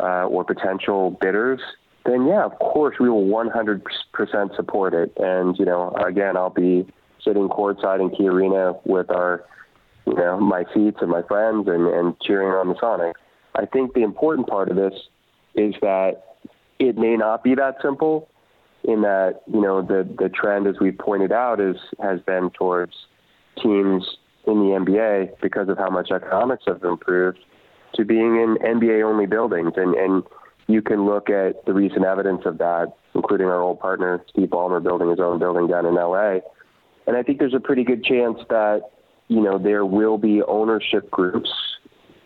uh, or potential bidders then yeah, of course we will 100% support it. And you know, again, I'll be sitting courtside in Key Arena with our, you know, my seats and my friends and, and cheering on the Sonics. I think the important part of this is that it may not be that simple. In that, you know, the the trend, as we've pointed out, is has been towards teams in the NBA because of how much economics have improved to being in NBA only buildings and and you can look at the recent evidence of that, including our old partner, Steve Ballmer, building his own building down in LA. And I think there's a pretty good chance that, you know, there will be ownership groups,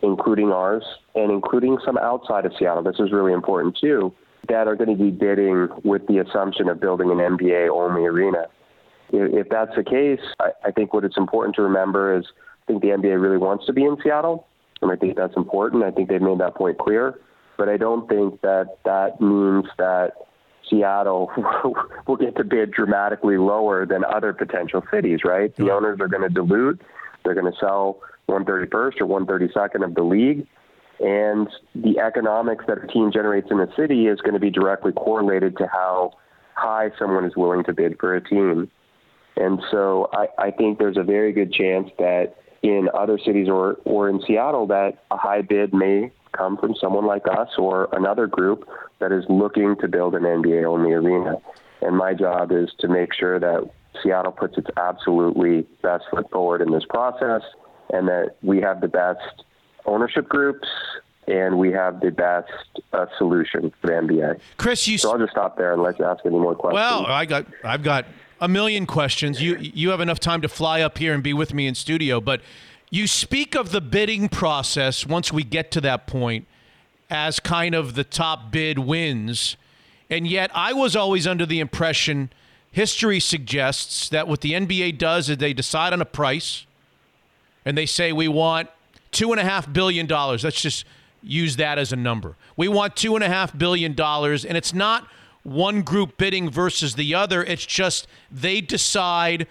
including ours and including some outside of Seattle. This is really important too, that are going to be bidding with the assumption of building an NBA only arena. If that's the case, I think what it's important to remember is I think the NBA really wants to be in Seattle. And I think that's important. I think they've made that point clear but I don't think that that means that Seattle will get to bid dramatically lower than other potential cities, right? The owners are going to dilute. They're going to sell 131st or 132nd of the league. And the economics that a team generates in a city is going to be directly correlated to how high someone is willing to bid for a team. And so I, I think there's a very good chance that in other cities or, or in Seattle that a high bid may come from someone like us or another group that is looking to build an NBA only arena. And my job is to make sure that Seattle puts its absolutely best foot forward in this process and that we have the best ownership groups and we have the best uh, solution for the NBA. Chris, you. So I'll just stop there and let you ask any more questions. Well, I got, I've got a million questions. You, you have enough time to fly up here and be with me in studio, but you speak of the bidding process once we get to that point as kind of the top bid wins. And yet, I was always under the impression history suggests that what the NBA does is they decide on a price and they say, we want $2.5 billion. Let's just use that as a number. We want $2.5 billion. And it's not one group bidding versus the other. It's just they decide.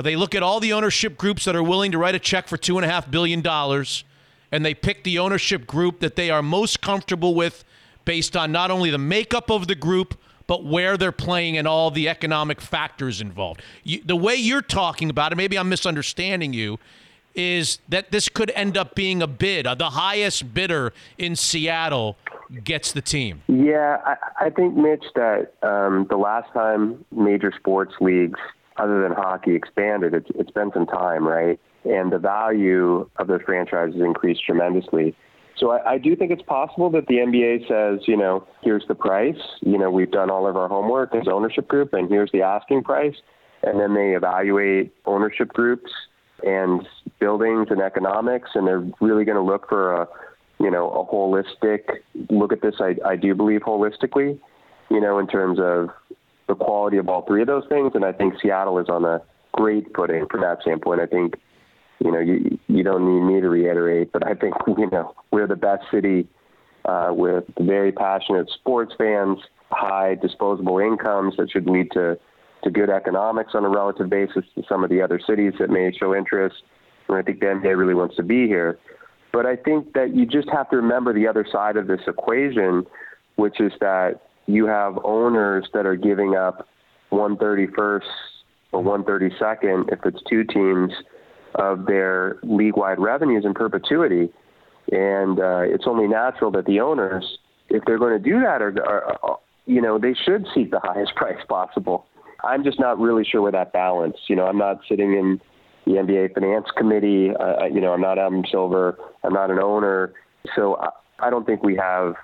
They look at all the ownership groups that are willing to write a check for two and a half billion dollars, and they pick the ownership group that they are most comfortable with, based on not only the makeup of the group but where they're playing and all the economic factors involved. You, the way you're talking about it, maybe I'm misunderstanding you, is that this could end up being a bid. The highest bidder in Seattle gets the team. Yeah, I, I think, Mitch, that um, the last time major sports leagues, other than hockey, expanded, it's, it's been some time, right? And the value of those franchises increased tremendously. So I, I do think it's possible that the NBA says, you know, here's the price. You know, we've done all of our homework as ownership group, and here's the asking price. And then they evaluate ownership groups and buildings and economics, and they're really going to look for a, you know, a holistic look at this. I, I do believe holistically, you know, in terms of the quality of all three of those things. And I think Seattle is on a great footing from that standpoint. I think you know, you you don't need me to reiterate, but I think you know we're the best city uh, with very passionate sports fans, high disposable incomes that should lead to to good economics on a relative basis to some of the other cities that may show interest. And I think the NBA really wants to be here. But I think that you just have to remember the other side of this equation, which is that you have owners that are giving up 131st or 132nd if it's two teams of their league-wide revenues in perpetuity. And uh, it's only natural that the owners, if they're going to do that, are, are, you know, they should seek the highest price possible. I'm just not really sure where that balance. You know, I'm not sitting in the NBA finance committee. Uh, you know, I'm not Adam Silver. I'm not an owner. So I, I don't think we have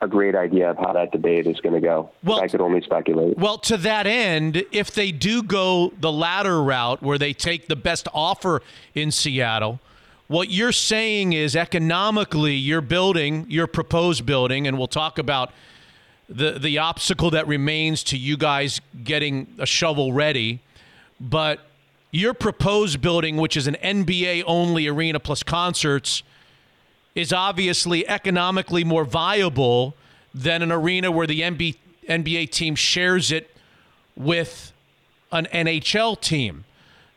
a great idea of how that debate is going to go. Well, I could only speculate. Well, to that end, if they do go the latter route where they take the best offer in Seattle, what you're saying is economically, your building, your proposed building, and we'll talk about the the obstacle that remains to you guys getting a shovel ready, but your proposed building, which is an NBA only arena plus concerts is obviously economically more viable than an arena where the NBA team shares it with an NHL team.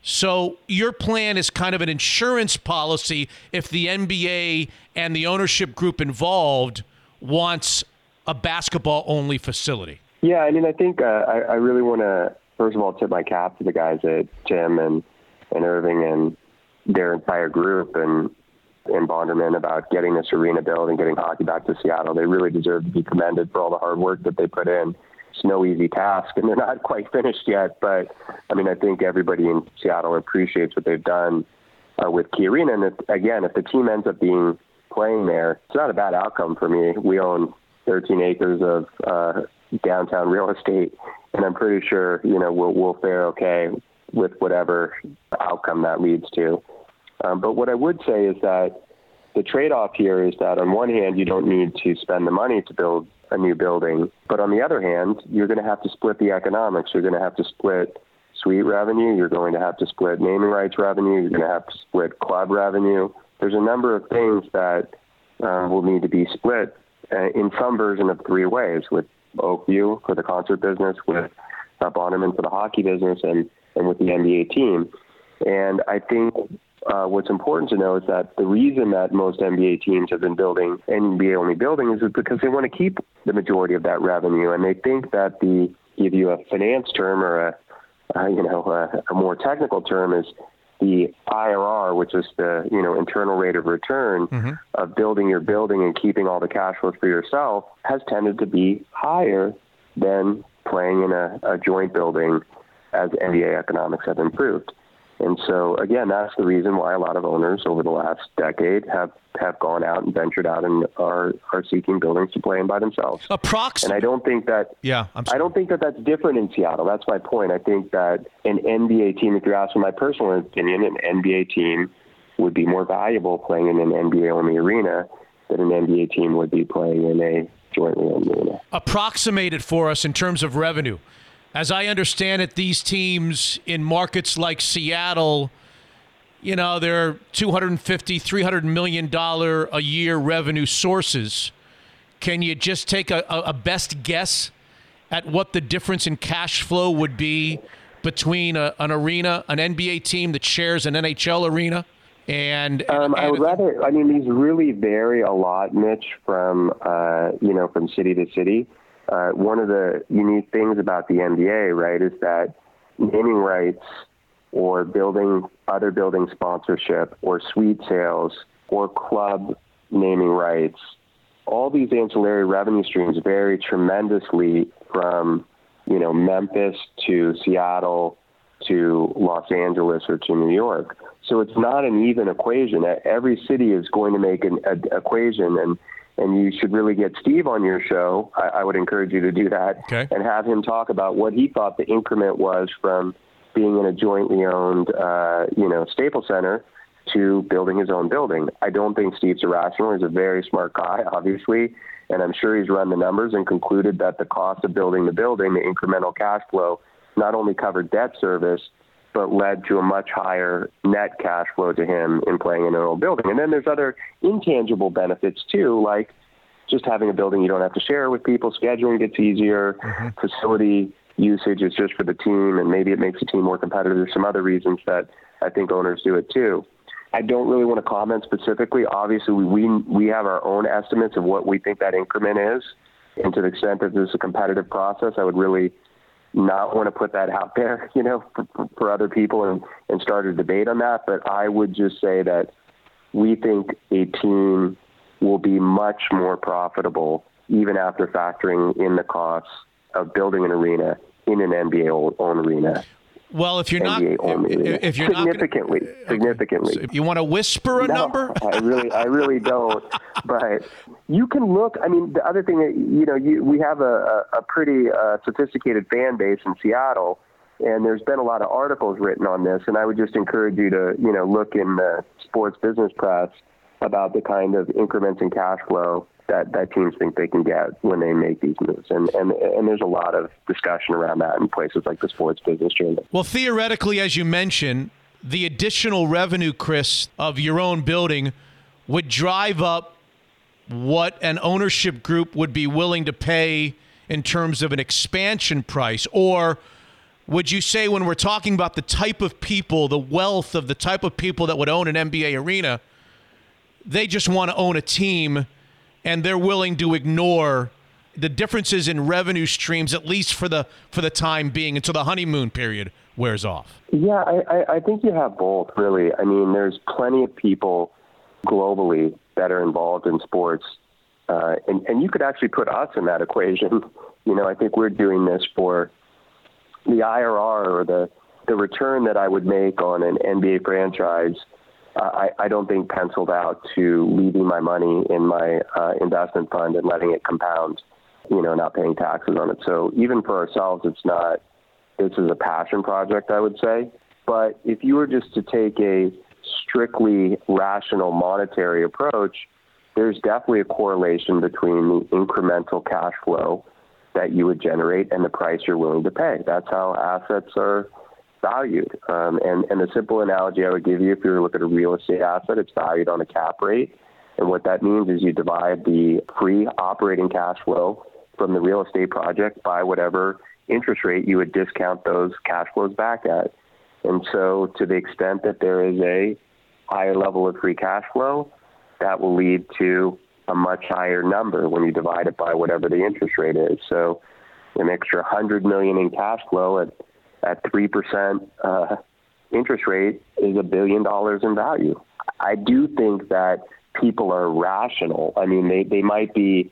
So your plan is kind of an insurance policy if the NBA and the ownership group involved wants a basketball only facility. Yeah, I mean, I think uh, I, I really want to first of all tip my cap to the guys at Tim and and Irving and their entire group and and Bonderman about getting this arena built and getting hockey back to Seattle. They really deserve to be commended for all the hard work that they put in. It's no easy task, and they're not quite finished yet. But I mean, I think everybody in Seattle appreciates what they've done uh, with Key Arena. And if, again, if the team ends up being playing there, it's not a bad outcome for me. We own 13 acres of uh, downtown real estate, and I'm pretty sure you know we'll, we'll fare okay with whatever outcome that leads to. Um, but what I would say is that the trade-off here is that on one hand, you don't need to spend the money to build a new building, but on the other hand, you're going to have to split the economics. You're going to have to split suite revenue. You're going to have to split naming rights revenue. You're going to have to split club revenue. There's a number of things that uh, will need to be split uh, in some version of three ways with Oakview for the concert business, with uh, Bonderman for the hockey business, and, and with the NBA team. And I think uh, what's important to know is that the reason that most NBA teams have been building NBA only buildings is because they want to keep the majority of that revenue, and they think that the give you a finance term or a uh, you know a, a more technical term is the IRR, which is the you know internal rate of return mm-hmm. of building your building and keeping all the cash flows for yourself, has tended to be higher than playing in a, a joint building as NBA economics have improved. And so, again, that's the reason why a lot of owners over the last decade have, have gone out and ventured out and are, are seeking buildings to play in by themselves. Approximately. And I don't think that. Yeah, I'm. I don't think that that's different in Seattle. That's my point. I think that an NBA team, if you're asking my personal opinion, an NBA team would be more valuable playing in an NBA only arena than an NBA team would be playing in a jointly owned arena. Approximate it for us in terms of revenue. As I understand it, these teams in markets like Seattle, you know, they're 250, 300 million dollar a year revenue sources. Can you just take a, a best guess at what the difference in cash flow would be between a, an arena, an NBA team that shares an NHL arena? And, um, I would rather. I mean, these really vary a lot, Mitch, from uh, you know from city to city. Uh, one of the unique things about the NBA, right, is that naming rights or building other building sponsorship or suite sales or club naming rights, all these ancillary revenue streams vary tremendously from you know Memphis to Seattle to Los Angeles or to New York. So it's not an even equation. Every city is going to make an a, equation, and and you should really get Steve on your show. I, I would encourage you to do that okay. and have him talk about what he thought the increment was from being in a jointly owned, uh, you know, Staples Center to building his own building. I don't think Steve's irrational. He's a very smart guy, obviously, and I'm sure he's run the numbers and concluded that the cost of building the building, the incremental cash flow, not only covered debt service, but led to a much higher net cash flow to him in playing in an old building. And then there's other intangible benefits too, like just having a building you don't have to share with people, scheduling gets easier, mm-hmm. facility usage is just for the team, and maybe it makes the team more competitive. There's some other reasons that I think owners do it too. I don't really want to comment specifically. Obviously, we, we, we have our own estimates of what we think that increment is. And to the extent that this is a competitive process, I would really not want to put that out there, you know, for, for other people and, and start a debate on that. But I would just say that we think a team will be much more profitable even after factoring in the costs of building an arena in an NBA owned arena. Well, if you're not, if you're significantly, not gonna, significantly, so you want to whisper a no, number? I really, I really don't. But you can look. I mean, the other thing, that you know, you, we have a, a pretty uh, sophisticated fan base in Seattle, and there's been a lot of articles written on this. And I would just encourage you to, you know, look in the sports business press about the kind of increments in cash flow that, that teams think they can get when they make these moves. And, and, and there's a lot of discussion around that in places like the Sports Business Journal. Well, theoretically, as you mentioned, the additional revenue, Chris, of your own building would drive up what an ownership group would be willing to pay in terms of an expansion price? Or would you say, when we're talking about the type of people, the wealth of the type of people that would own an NBA arena, they just want to own a team and they're willing to ignore the differences in revenue streams at least for the for the time being until the honeymoon period wears off. Yeah i i think you have both really. I mean there's plenty of people globally that are involved in sports uh, and and you could actually put us in that equation. You know i think we're doing this for the irr or the the return that i would make on an nba franchise I, I don't think penciled out to leaving my money in my uh, investment fund and letting it compound, you know, not paying taxes on it. So even for ourselves, it's not, this is a passion project, I would say. But if you were just to take a strictly rational monetary approach, there's definitely a correlation between the incremental cash flow that you would generate and the price you're willing to pay. That's how assets are valued. Um, and, and the simple analogy I would give you if you were to look at a real estate asset, it's valued on a cap rate. And what that means is you divide the free operating cash flow from the real estate project by whatever interest rate you would discount those cash flows back at. And so, to the extent that there is a higher level of free cash flow, that will lead to a much higher number when you divide it by whatever the interest rate is. So, an extra 100 million in cash flow at at 3% uh, interest rate is a billion dollars in value. I do think that people are rational. I mean, they, they might be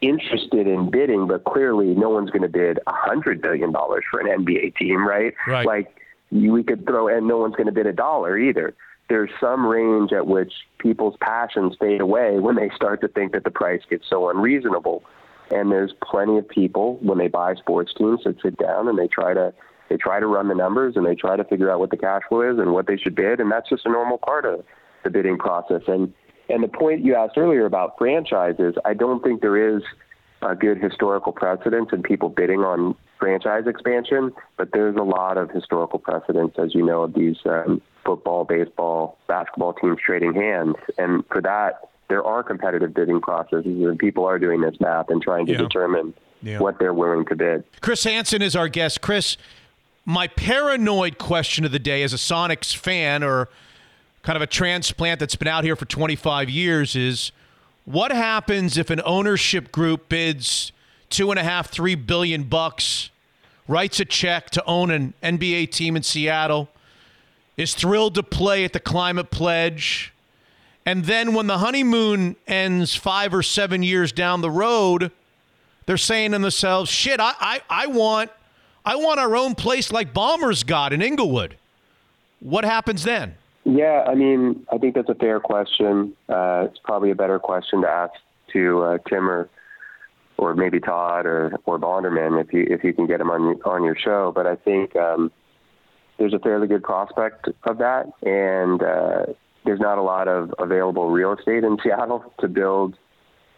interested in bidding, but clearly no one's going to bid a $100 billion for an NBA team, right? Right. Like, we could throw, and no one's going to bid a dollar either. There's some range at which people's passions fade away when they start to think that the price gets so unreasonable. And there's plenty of people when they buy sports teams that sit down and they try to they try to run the numbers and they try to figure out what the cash flow is and what they should bid, and that's just a normal part of the bidding process. And and the point you asked earlier about franchises, I don't think there is a good historical precedent in people bidding on franchise expansion, but there's a lot of historical precedents, as you know, of these um, football, baseball, basketball teams trading hands. And for that, there are competitive bidding processes and people are doing this math and trying to Yeah. determine Yeah. what they're willing to bid. Chris Hansen is our guest. Chris, my paranoid question of the day as a Sonics fan or kind of a transplant that's been out here for 25 years is what happens if an ownership group bids two and a half, three billion bucks, writes a check to own an NBA team in Seattle, is thrilled to play at the Climate Pledge, and then when the honeymoon ends five or seven years down the road, they're saying to themselves, "Shit, I, I, I want, I want our own place like Ballmer's got in Inglewood." What happens then? Yeah, I mean, I think that's a fair question. Uh, it's probably a better question to ask to uh, Tim or, or maybe Todd or, or Bonderman if you if you can get him on on your show. But I think um, there's a fairly good prospect of that, and uh, there's not a lot of available real estate in Seattle to build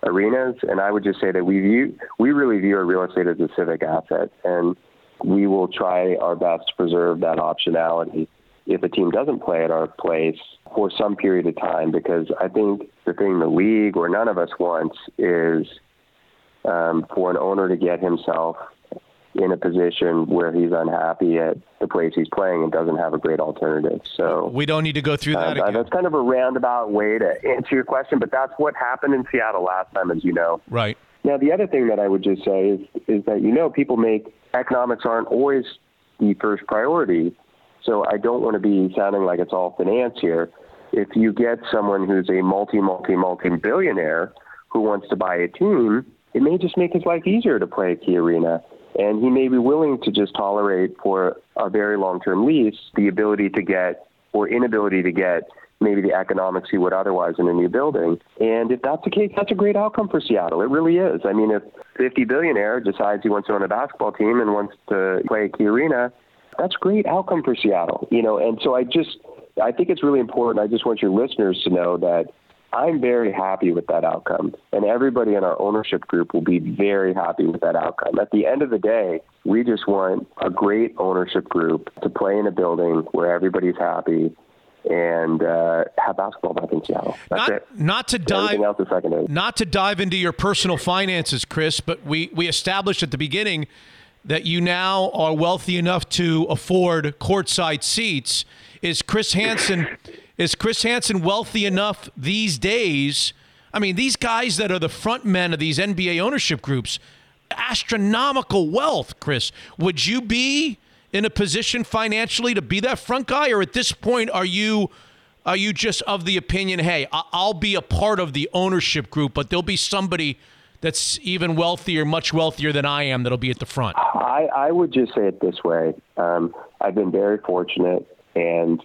arenas. And I would just say that we view we really view our real estate as a civic asset, and we will try our best to preserve that optionality if a team doesn't play at our place for some period of time, because I think the thing the league or none of us wants is um, for an owner to get himself in a position where he's unhappy at the place he's playing and doesn't have a great alternative. So We don't need to go through that uh, again. that's kind of a roundabout way to answer your question, but that's what happened in Seattle last time, as you know. Right. Now, the other thing that I would just say is, is that, you know, people make economics aren't always the first priority. So I don't want to be sounding like it's all finance here. If you get someone who's a multi, multi, multi billionaire who wants to buy a team, it may just make his life easier to play at Key Arena. And he may be willing to just tolerate for a very long term lease the ability to get or inability to get maybe the economics he would otherwise in a new building. And if that's the case, that's a great outcome for Seattle. It really is. I mean, if 50 billionaire decides he wants to own a basketball team and wants to play at Key Arena, that's a great outcome for Seattle. You know, and so I just I think it's really important. I just want your listeners to know that I'm very happy with that outcome. And everybody in our ownership group will be very happy with that outcome. At the end of the day, we just want a great ownership group to play in a building where everybody's happy and uh, have basketball back in Seattle. That's Not, it. not to dive else is secondary. not to dive into your personal finances, Chris, but we, we established at the beginning that you now are wealthy enough to afford courtside seats. Is Chris Hansen is Chris Hansen wealthy enough these days? I mean, these guys that are the front men of these NBA ownership groups, astronomical wealth, Chris. Would you be in a position financially to be that front guy, or at this point are you are you just of the opinion, hey, I'll be a part of the ownership group, but there'll be somebody that's even wealthier, much wealthier than I am, that'll be at the front? I, I would just say it this way. Um, I've been very fortunate, and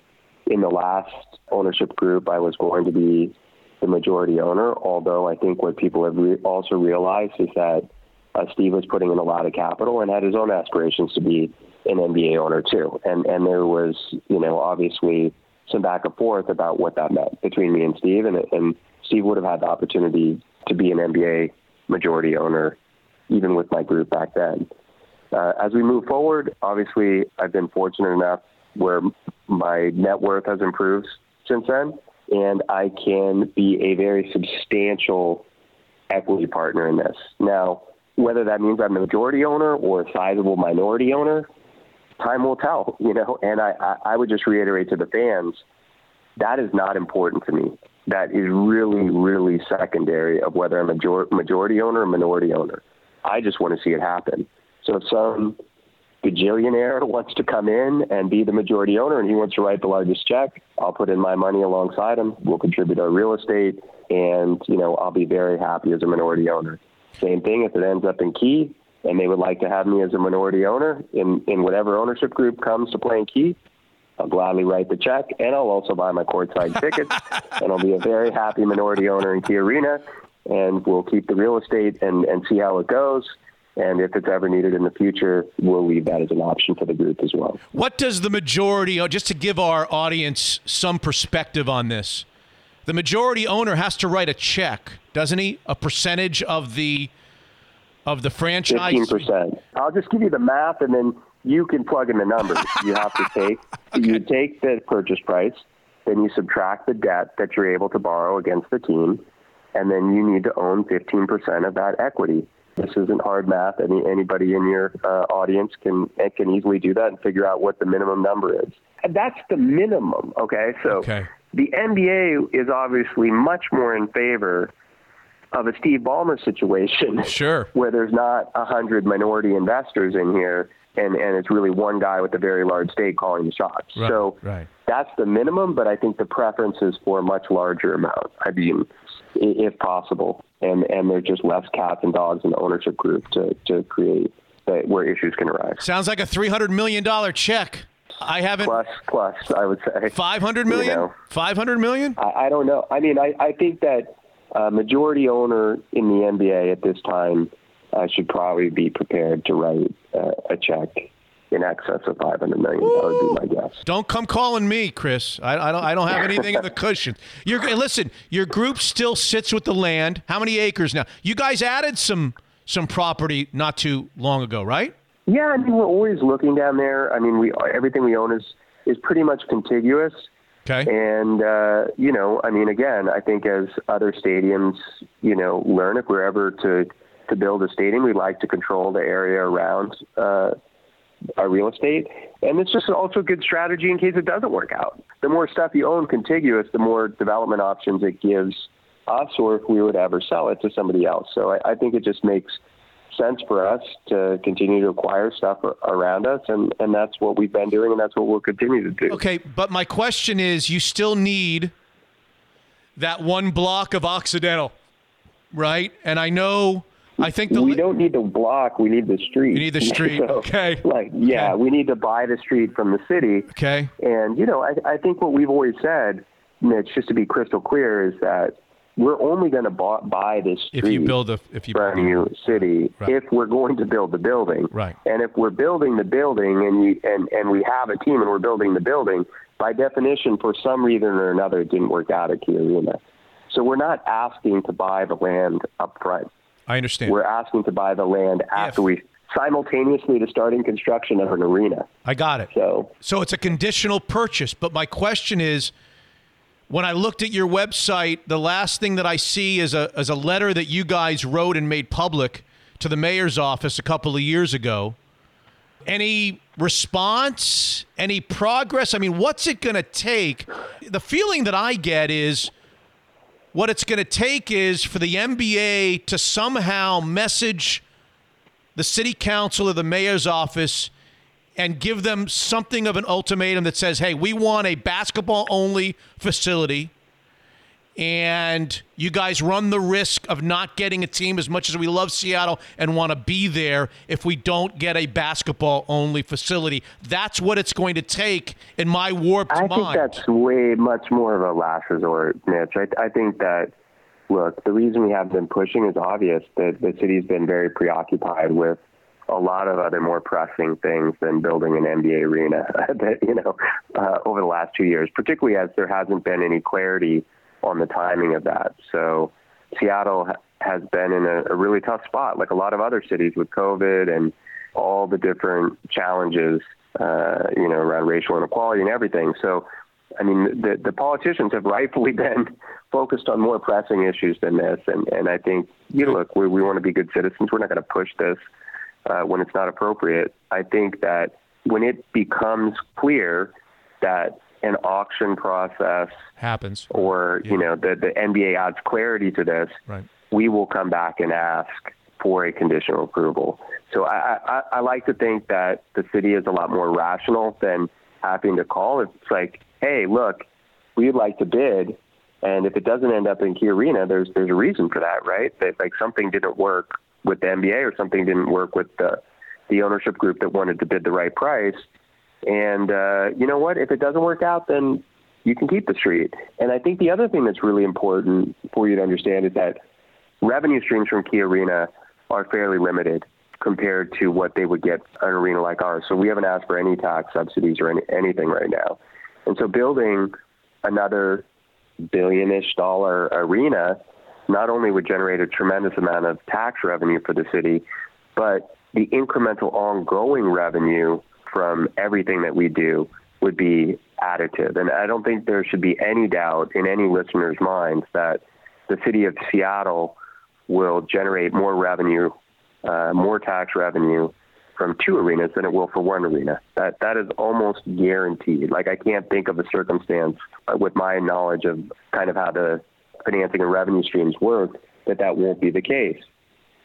in the last ownership group, I was going to be the majority owner. Although I think what people have re- also realized is that uh, Steve was putting in a lot of capital and had his own aspirations to be an NBA owner too. And and there was, you know, obviously some back and forth about what that meant between me and Steve, and and Steve would have had the opportunity to be an NBA majority owner, even with my group back then. Uh, as we move forward, obviously, I've been fortunate enough where my net worth has improved since then, and I can be a very substantial equity partner in this. Now, whether that means I'm a majority owner or a sizable minority owner, time will tell, you know. And I, I, I would just reiterate to the fans that is not important to me. That is really, really secondary of whether I'm a major- majority owner or minority owner. I just want to see it happen. So if some gajillionaire wants to come in and be the majority owner and he wants to write the largest check, I'll put in my money alongside him. We'll contribute our real estate, and you know I'll be very happy as a minority owner. Same thing if it ends up in Key and they would like to have me as a minority owner in in whatever ownership group comes to play in Key. I'll gladly write the check, and I'll also buy my courtside tickets, and I'll be a very happy minority owner in Key Arena, and we'll keep the real estate and, and see how it goes. And if it's ever needed in the future, we'll leave that as an option for the group as well. What does the majority, uh, just to give our audience some perspective on this, the majority owner has to write a check, doesn't he? A percentage of the of the franchise. Fifteen percent. I'll just give you the math, and then you can plug in the numbers. you have to take you take the purchase price, then you subtract the debt that you're able to borrow against the team, and then you need to own 15% of that equity. This isn't hard math. Any anybody in your uh, audience can can easily do that and figure out what the minimum number is. And that's the minimum. Okay, so Okay. the NBA is obviously much more in favor of a Steve Ballmer situation, Sure. where there's not a hundred minority investors in here, and and it's really one guy with a very large stake calling the shots. Right, so right. that's the minimum, but I think the preference is for a much larger amount. I mean, if possible, and and there's just less cats and dogs in the ownership group to to create that where issues can arise. Sounds like a three hundred million dollar check. I haven't. Plus, plus, I would say Five hundred million. You know. Five hundred million. I, I don't know. I mean, I, I think that a majority owner in the NBA at this time uh, should probably be prepared to write uh, a check in excess of 500 million. That would be my guess. Don't come calling me, Chris. I, I don't. I don't have anything in the cushion. You're listen. Your group still sits with the land. How many acres now? You guys added some some property not too long ago, right? Yeah, I mean, we're always looking down there. I mean, we everything we own is is pretty much contiguous. Okay. And uh, you know, I mean, again, I think as other stadiums, you know, learn if we're ever to to build a stadium, we like to control the area around uh, our real estate, and it's just also a good strategy in case it doesn't work out. The more stuff you own contiguous, the more development options it gives us, or if we would ever sell it to somebody else. So I, I think it just makes sense for us to continue to acquire stuff around us, and, and that's what we've been doing, and that's what we'll continue to do. Okay, but my question is, you still need that one block of Occidental, right? And I know. I think the we don't need the block. We need the street. You need the street, okay. Like, yeah, Okay. we need to buy the street from the city. Okay. And you know, I, I think what we've always said, Mitch, just to be crystal clear, is that we're only going to buy, buy this street if you build a if you from you city Right. if we're going to build the building. Right. And if we're building the building and you and and we have a team and we're building the building, by definition, for some reason or another, it didn't work out at Key Arena. So we're not asking to buy the land up front. I understand. We're asking to buy the land after we simultaneously to starting construction of an arena. I got it. So So it's a conditional purchase. But my question is when I looked at your website, the last thing that I see is a, is a letter that you guys wrote and made public to the mayor's office a couple of years ago. Any response? Any progress? I mean, what's it going to take? The feeling that I get is what it's going to take is for the NBA to somehow message the city council or the mayor's office and give them something of an ultimatum that says, hey, we want a basketball only facility. And you guys run the risk of not getting a team as much as we love Seattle and want to be there if we don't get a basketball only facility. That's what it's going to take in my warped mind. I think that's way much more of a last resort, Mitch. I, I think that, look, the reason we have been pushing is obvious that the city's been very preoccupied with a lot of other more pressing things than building an NBA arena, that, you know, uh, over the last two years, particularly as there hasn't been any clarity on the timing of that. So Seattle has been in a, a really tough spot, like a lot of other cities with COVID and all the different challenges, uh, you know, around racial inequality and everything. So, I mean, the, the politicians have rightfully been focused on more pressing issues than this. And, and I think, you know, look, we, we want to be good citizens. We're not going to push this uh, when it's not appropriate. I think that when it becomes clear that an auction process happens. or you know the the NBA adds clarity to this, Right. we will come back and ask for a conditional approval. So I, I, I like to think that the city is a lot more rational than having to call. It's like, hey, look, we'd like to bid, and if it doesn't end up in Key Arena, there's there's a reason for that, right? That like something didn't work with the NBA or something didn't work with the the ownership group that wanted to bid the right price. And uh, you know what? If it doesn't work out, then you can keep the street. And I think the other thing that's really important for you to understand is that revenue streams from Key Arena are fairly limited compared to what they would get an arena like ours. So we haven't asked for any tax subsidies or any, anything right now. And so building another billion-ish dollar arena not only would generate a tremendous amount of tax revenue for the city, but the incremental ongoing revenue from everything that we do would be additive. And I don't think there should be any doubt in any listener's minds that the city of Seattle will generate more revenue, uh, more tax revenue from two arenas than it will for one arena. That that is almost guaranteed. Like I can't think of a circumstance uh, with my knowledge of kind of how the financing and revenue streams work that that won't be the case.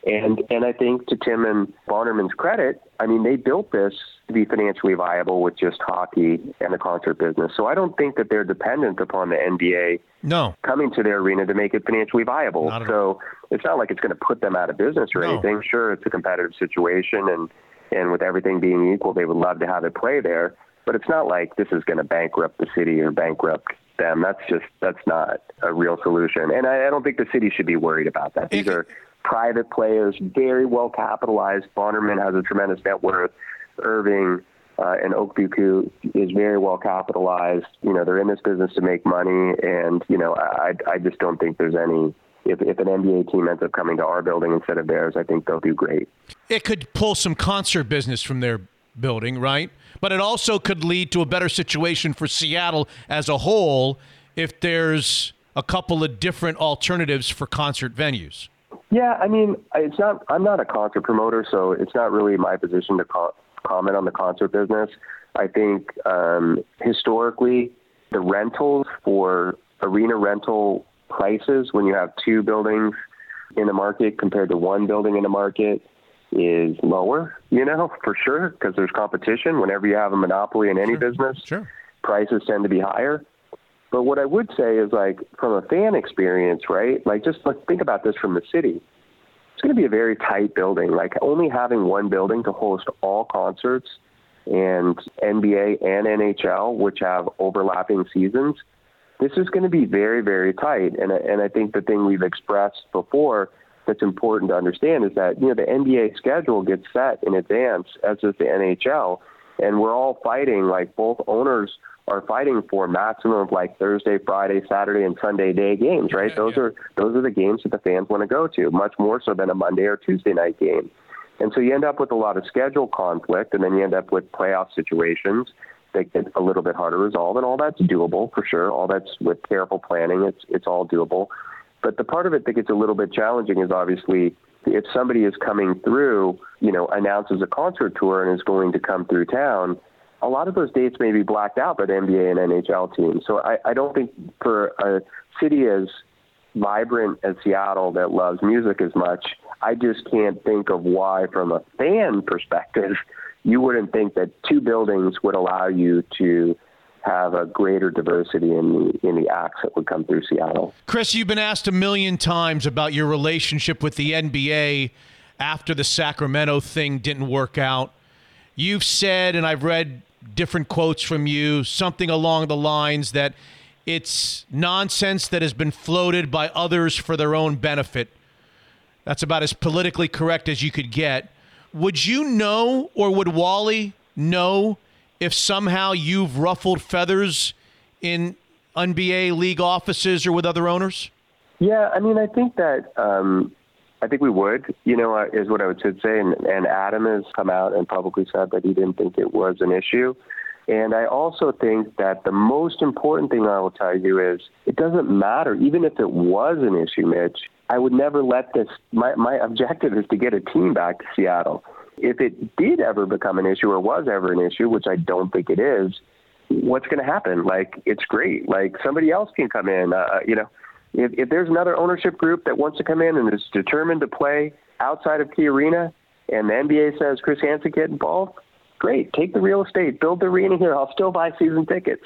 And and I think to Tim and Bonderman's credit, I mean they built this to be financially viable with just hockey and the concert business. So I don't think that they're dependent upon the NBA No. coming to their arena to make it financially viable. So it's not like it's going to put them out of business or No. anything. Sure, it's a competitive situation, and and with everything being equal, they would love to have it play there. But it's not like this is going to bankrupt the city or bankrupt them. That's just that's not a real solution. And I, I don't think the city should be worried about that. These are private players, very well capitalized. Bonderman has a tremendous net worth. Irving uh, and Okbuku is very well capitalized. You know, they're in this business to make money, and you know, I I just don't think there's any. If, if an NBA team ends up coming to our building instead of theirs, I think they'll do great. It could pull some concert business from their building, right? But it also could lead to a better situation for Seattle as a whole if there's a couple of different alternatives for concert venues. Yeah, I mean, it's not. I'm not a concert promoter, so it's not really my position to co- comment on the concert business. I think um, historically, the rentals for arena rental prices when you have two buildings in the market compared to one building in the market is lower. You know, for sure, because there's competition. Whenever you have a monopoly in any business, Sure. prices tend to be higher. But what I would say is like from a fan experience, right? Like just like think about this from the city. It's going to be a very tight building. Like only having one building to host all concerts and NBA and NHL, which have overlapping seasons, this is going to be very, very tight. And and I think the thing we've expressed before that's important to understand is that you know the NBA schedule gets set in advance, as does the NHL, and we're all fighting. Like both owners are fighting for maximum of like Thursday, Friday, Saturday, and Sunday day games. Right? those are those are the games that the fans want to go to, much more so than a Monday or Tuesday night game. And so you end up with a lot of schedule conflict, and then you end up with playoff situations that get a little bit harder to resolve, and all that's doable for sure. All that's with careful planning, it's it's all doable. But the part of it that gets a little bit challenging is obviously if somebody is coming through, you know, announces a concert tour and is going to come through town, a lot of those dates may be blacked out by the NBA and NHL teams. So I, I don't think for a city as vibrant as Seattle that loves music as much, I just can't think of why, from a fan perspective, you wouldn't think that two buildings would allow you to have a greater diversity in the in the acts that would come through Seattle. Chris, you've been asked a million times about your relationship with the NBA after the Sacramento thing didn't work out. You've said, and I've read different quotes from you, something along the lines that it's nonsense that has been floated by others for their own benefit. That's about as politically correct as you could get. Would you know, or would Wally know, if somehow you've ruffled feathers in NBA league offices or with other owners? Yeah, I mean, I think that um, I think we would. You know, is what I would say. And, and Adam has come out and publicly said that he didn't think it was an issue. And I also think that the most important thing I will tell you is it doesn't matter, even if it was an issue, Mitch. I would never let this. My my objective is to get a team back to Seattle. If it did ever become an issue or was ever an issue, which I don't think it is, what's going to happen? Like it's great. Like somebody else can come in. Uh, you know, if, if there's another ownership group that wants to come in and is determined to play outside of Key Arena, and the NBA says Chris Hansen get involved, great. Take the real estate, build the arena here. I'll still buy season tickets.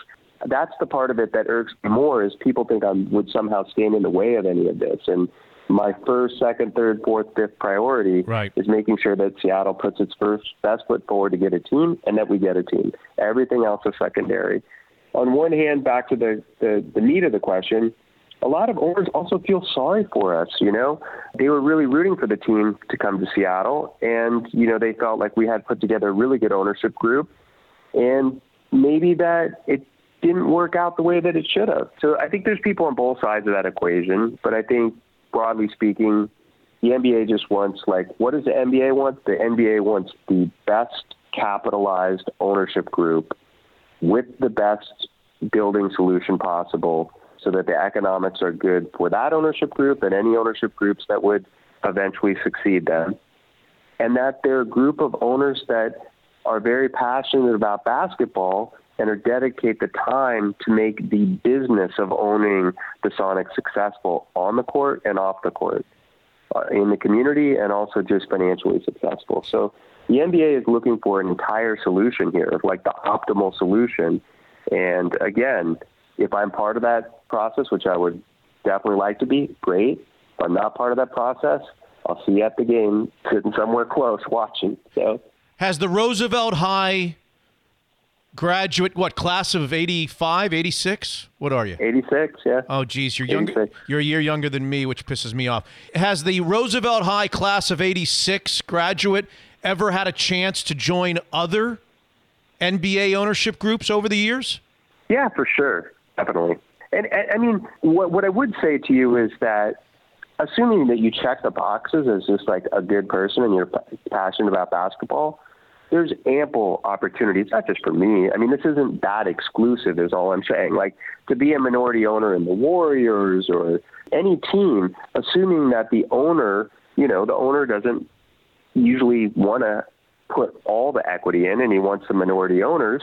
That's the part of it that irks me more is people think I would somehow stand in the way of any of this. And my first, second, third, fourth, fifth priority Right. is making sure that Seattle puts its first best foot forward to get a team and that we get a team. Everything else is secondary. On one hand, back to the, the, the meat of the question, a lot of owners also feel sorry for us, you know. They were really rooting for the team to come to Seattle and, you know, they felt like we had put together a really good ownership group and maybe that it didn't work out the way that it should have. So I think there's people on both sides of that equation, but I think broadly speaking, the NBA just wants like what does the NBA want? The NBA wants the best capitalized ownership group with the best building solution possible so that the economics are good for that ownership group and any ownership groups that would eventually succeed them. And that they're a group of owners that are very passionate about basketball and or dedicate the time to make the business of owning the Sonics successful on the court and off the court, uh, in the community and also just financially successful. So the NBA is looking for an entire solution here, like the optimal solution. And again, if I'm part of that process, which I would definitely like to be, great. If I'm not part of that process, I'll see you at the game, sitting somewhere close watching. So Has the Roosevelt High graduate, what, class of 85, 86? What are you? 86, yeah. Oh, geez, you're younger. 86. You're a year younger than me, which pisses me off. Has the Roosevelt High class of '86 graduate ever had a chance to join other NBA ownership groups over the years? Yeah, for sure, definitely. And, and I mean, what what I would say to you is that, assuming that you check the boxes as just like a good person and you're passionate about basketball, there's ample opportunities. Not just for me. I mean, this isn't that exclusive. Is all I'm saying. Like to be a minority owner in the Warriors or any team, assuming that the owner, you know, the owner doesn't usually want to put all the equity in, and he wants the minority owners.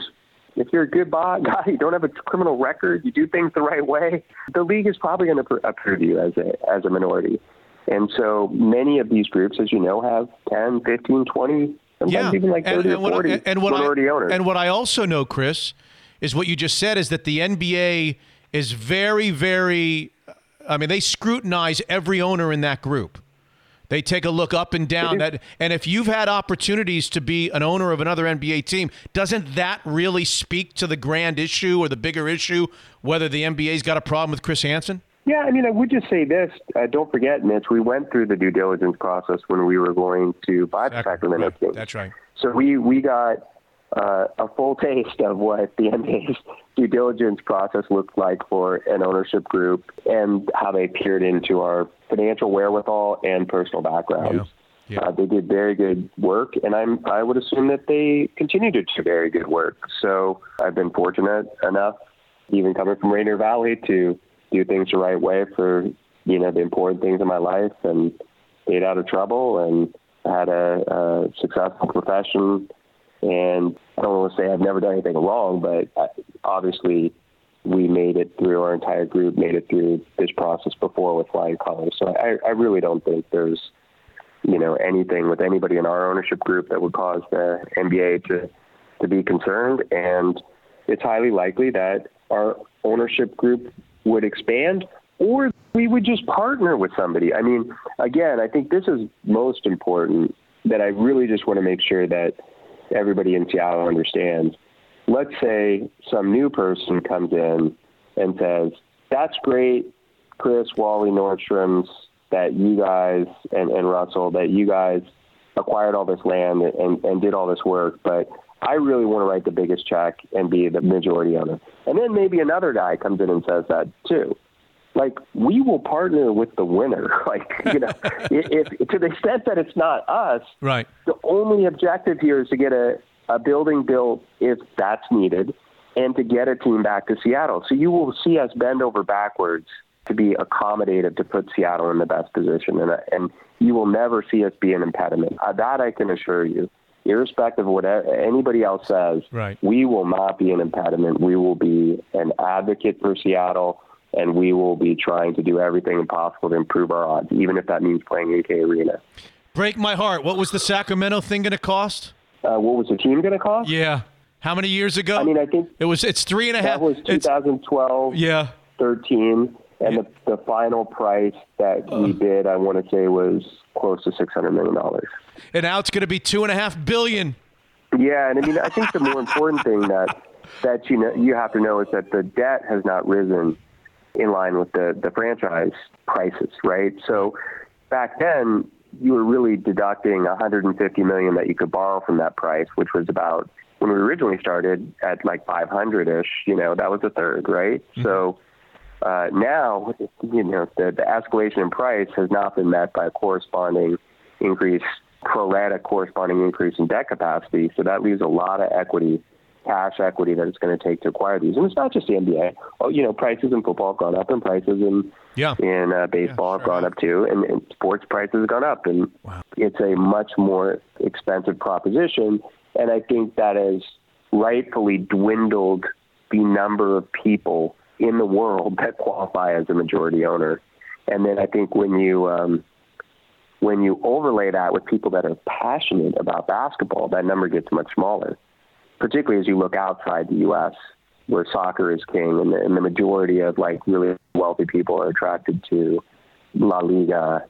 If you're a good guy, you don't have a criminal record, you do things the right way, the league is probably going to pr- approve you as a as a minority. And so many of these groups, as you know, have 10, 15, 20, sometimes even like 30 or what, 40 I, and what minority I, owners. And what I also know, Chris, is what you just said is that the NBA is very, very. I mean, they scrutinize every owner in that group. They take a look up and down. That and if you've had opportunities to be an owner of another NBA team, doesn't that really speak to the grand issue or the bigger issue, whether the NBA's got a problem with Chris Hansen? Yeah, I mean, I would just say this. Uh, don't forget, Mitch, we went through the due diligence process when we were going to buy the Sacramento Right, Kings. That's right. So we we got uh, a full taste of what the NBA's due diligence process looked like for an ownership group and how they peered into our financial wherewithal and personal backgrounds. Yeah. Uh, they did very good work, and I'm I would assume that they continue to do very good work. So I've been fortunate enough, even coming from Rainier Valley, to do things the right way for you know the important things in my life and stayed out of trouble and had a, a successful profession. And I don't want to say I've never done anything wrong, but obviously we made it through our entire group, made it through this process before with flying colors. So I, I really don't think there's, you know, anything with anybody in our ownership group that would cause the NBA to, to be concerned. And it's highly likely that our ownership group would expand or we would just partner with somebody. I mean, again, I think this is most important that I really just want to make sure that everybody in Seattle understands. Let's say some new person comes in and says, That's great, Chris, Wally, Nordstrom's, that you guys and, and Russell, that you guys acquired all this land and, and did all this work, but I really want to write the biggest check and be the majority owner. And then maybe another guy comes in and says that too. Like we will partner with the winner. Like you know, if, if to the extent that it's not us, Right. the only objective here is to get a, a building built if that's needed and to get a team back to Seattle. So you will see us bend over backwards to be accommodative to put Seattle in the best position. And, and you will never see us be an impediment. Uh, that I can assure you. Irrespective of what anybody else says, Right. we will not be an impediment. We will be an advocate for Seattle, and we will be trying to do everything possible to improve our odds, even if that means playing AK Arena. Break my heart. What was the Sacramento thing going to cost? Uh, what was the team going to cost? Yeah. How many years ago? I mean, I think it was. It's three and a half. that was it's- 2012, yeah. 13, and the, the final price that we bid, I want to say, was close to $600 million. And now it's going to be two and a half billion. Yeah, and I mean, I think the more important thing that that you know you have to know is that the debt has not risen in line with the the franchise prices, right? So back then, you were really deducting 150 million that you could borrow from that price, which was about when we originally started at like 500 ish. You know, that was a third, right? So. Uh, now, you know, the, the escalation in price has not been met by a corresponding increase, pro rata corresponding increase in debt capacity. So that leaves a lot of equity cash equity that it's going to take to acquire these. And it's not just the NBA. Oh, you know, prices in football have gone up, and prices in Yeah. in uh, baseball have gone up too, and, and sports prices have gone up, and wow. it's a much more expensive proposition. And I think that has rightfully dwindled the number of people in the world that qualify as a majority owner. And then I think when you um, when you overlay that with people that are passionate about basketball, that number gets much smaller. Particularly as you look outside the U.S., where soccer is king, and the, and the majority of like really wealthy people are attracted to La Liga,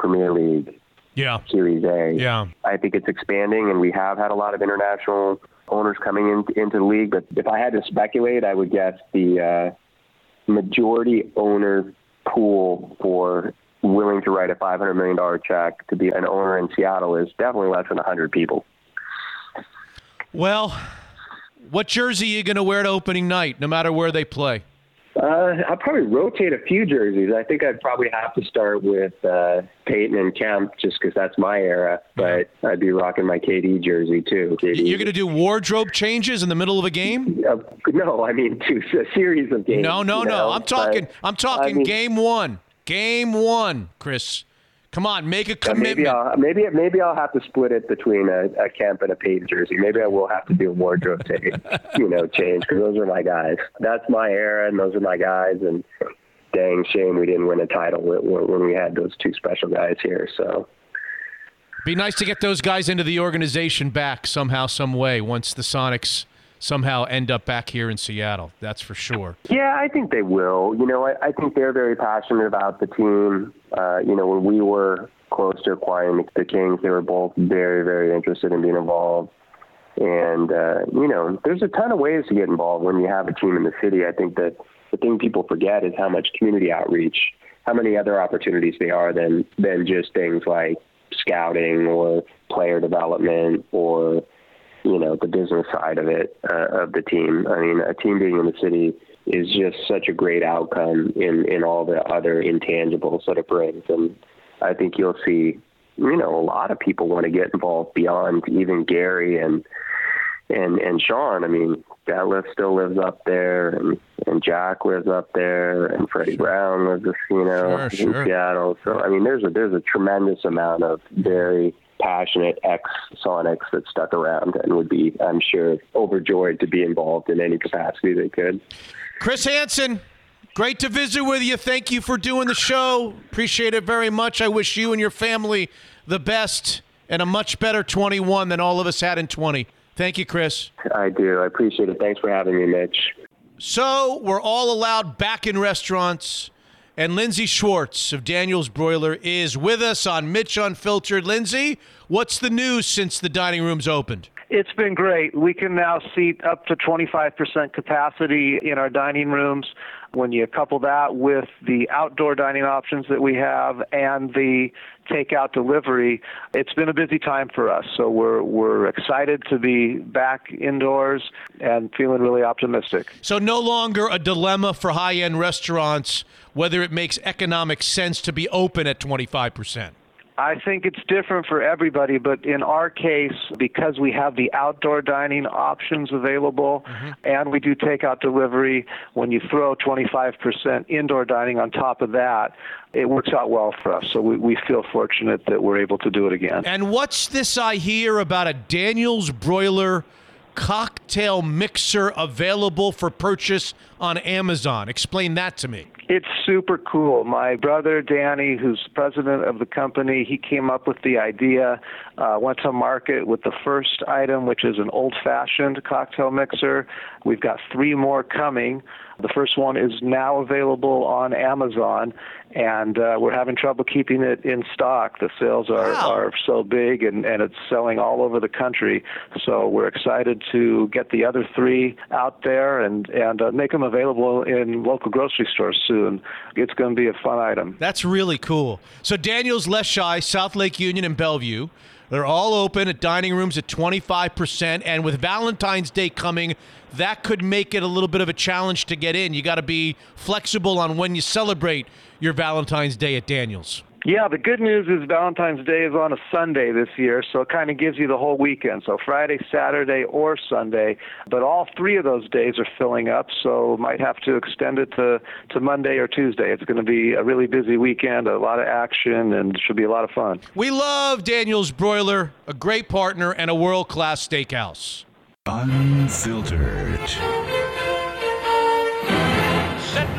Premier League, Yeah. Serie A. Yeah. I think it's expanding, and we have had a lot of international owners coming in, into the league. But if I had to speculate, I would guess the uh, majority owner pool for willing to write a $500 million check to be an owner in Seattle is definitely less than 100 people. Well, what jersey are you going to wear to opening night, no matter where they play? Uh, I'll probably rotate a few jerseys. I think I'd probably have to start with uh, Payton and Kemp just because that's my era. But I'd be rocking my KD jersey too. KD. You're going to do wardrobe changes in the middle of a game? Uh, no, I mean two a series of games. No, no, you no. know, I'm talking. but, I'm talking I mean, game one. Game one, Chris. Come on, make a uh, Maybe commitment. I'll maybe maybe I'll have to split it between a, a Kemp and a Payton jersey. Maybe I will have to do a wardrobe take, you know, change because those are my guys. That's my era, and those are my guys. And dang shame we didn't win a title when, when we had those two special guys here. So Be nice to get those guys into the organization back somehow, some way. Once the Sonics somehow end up back here in Seattle, that's for sure. Yeah, I think they will. You know, I, I think they're very passionate about the team. Uh, you know, when we were close to acquiring the Kings, they were both very, very interested in being involved. And, uh, you know, there's a ton of ways to get involved when you have a team in the city. I think that the thing people forget is how much community outreach, how many other opportunities there are than, than just things like scouting or player development or you know the business side of it uh, of the team. I mean, a team being in the city is just such a great outcome in in all the other intangibles that it brings, and I think you'll see, you know, a lot of people want to get involved beyond even Gary and and and Shawn. I mean, Detlef still lives up there, and and Jack lives up there, and Freddie Brown lives, you know, Sure, in sure. Seattle. So I mean, there's a there's a tremendous amount of very passionate ex Sonics that stuck around and would be, I'm sure, overjoyed to be involved in any capacity they could. Chris Hansen, great to visit with you. Thank you for doing the show. Appreciate it very much. I wish you and your family the best and a much better 21 than all of us had in 20. Thank you, Chris. I do. I appreciate it. Thanks for having me, Mitch. So we're all allowed back in restaurants. And Lindsay Schwartz of Daniel's Broiler is with us on Mitch Unfiltered. Lindsay, what's the news since the dining room's opened? It's been great. We can now seat up to 25% capacity in our dining rooms. When you couple that with the outdoor dining options that we have and the takeout delivery, it's been a busy time for us. So we're we're excited to be back indoors and feeling really optimistic. So, no longer a dilemma for high end restaurants whether it makes economic sense to be open at 25%. I think it's different for everybody, but in our case, because we have the outdoor dining options available mm-hmm. and we do takeout delivery, when you throw 25% indoor dining on top of that, it works out well for us. So we, we feel fortunate that we're able to do it again. And what's this I hear about a Daniel's Broiler cocktail mixer available for purchase on Amazon? Explain that to me. It's super cool. My brother Danny, who's president of the company, he came up with the idea. Uh, went to market with the first item, which is an old-fashioned cocktail mixer. We've got three more coming. The first one is now available on Amazon, and uh, we're having trouble keeping it in stock. The sales are, Wow. are so big, and, and it's selling all over the country. So we're excited to get the other three out there and and uh, make them available in local grocery stores soon. It's going to be a fun item. That's really cool. So Daniel's Leschi, South Lake Union, and Bellevue. They're all open at dining rooms at 25%. And with Valentine's Day coming, that could make it a little bit of a challenge to get in. You got to be flexible on when you celebrate your Valentine's Day at Daniel's. Yeah, the good news is Valentine's Day is on a Sunday this year, so it kind of gives you the whole weekend. So Friday, Saturday, or Sunday. But all three of those days are filling up, so might have to extend it to, to Monday or Tuesday. It's going to be a really busy weekend, a lot of action, and it should be a lot of fun. We love Daniel's Broiler, a great partner and a world class steakhouse. Unfiltered. Sitting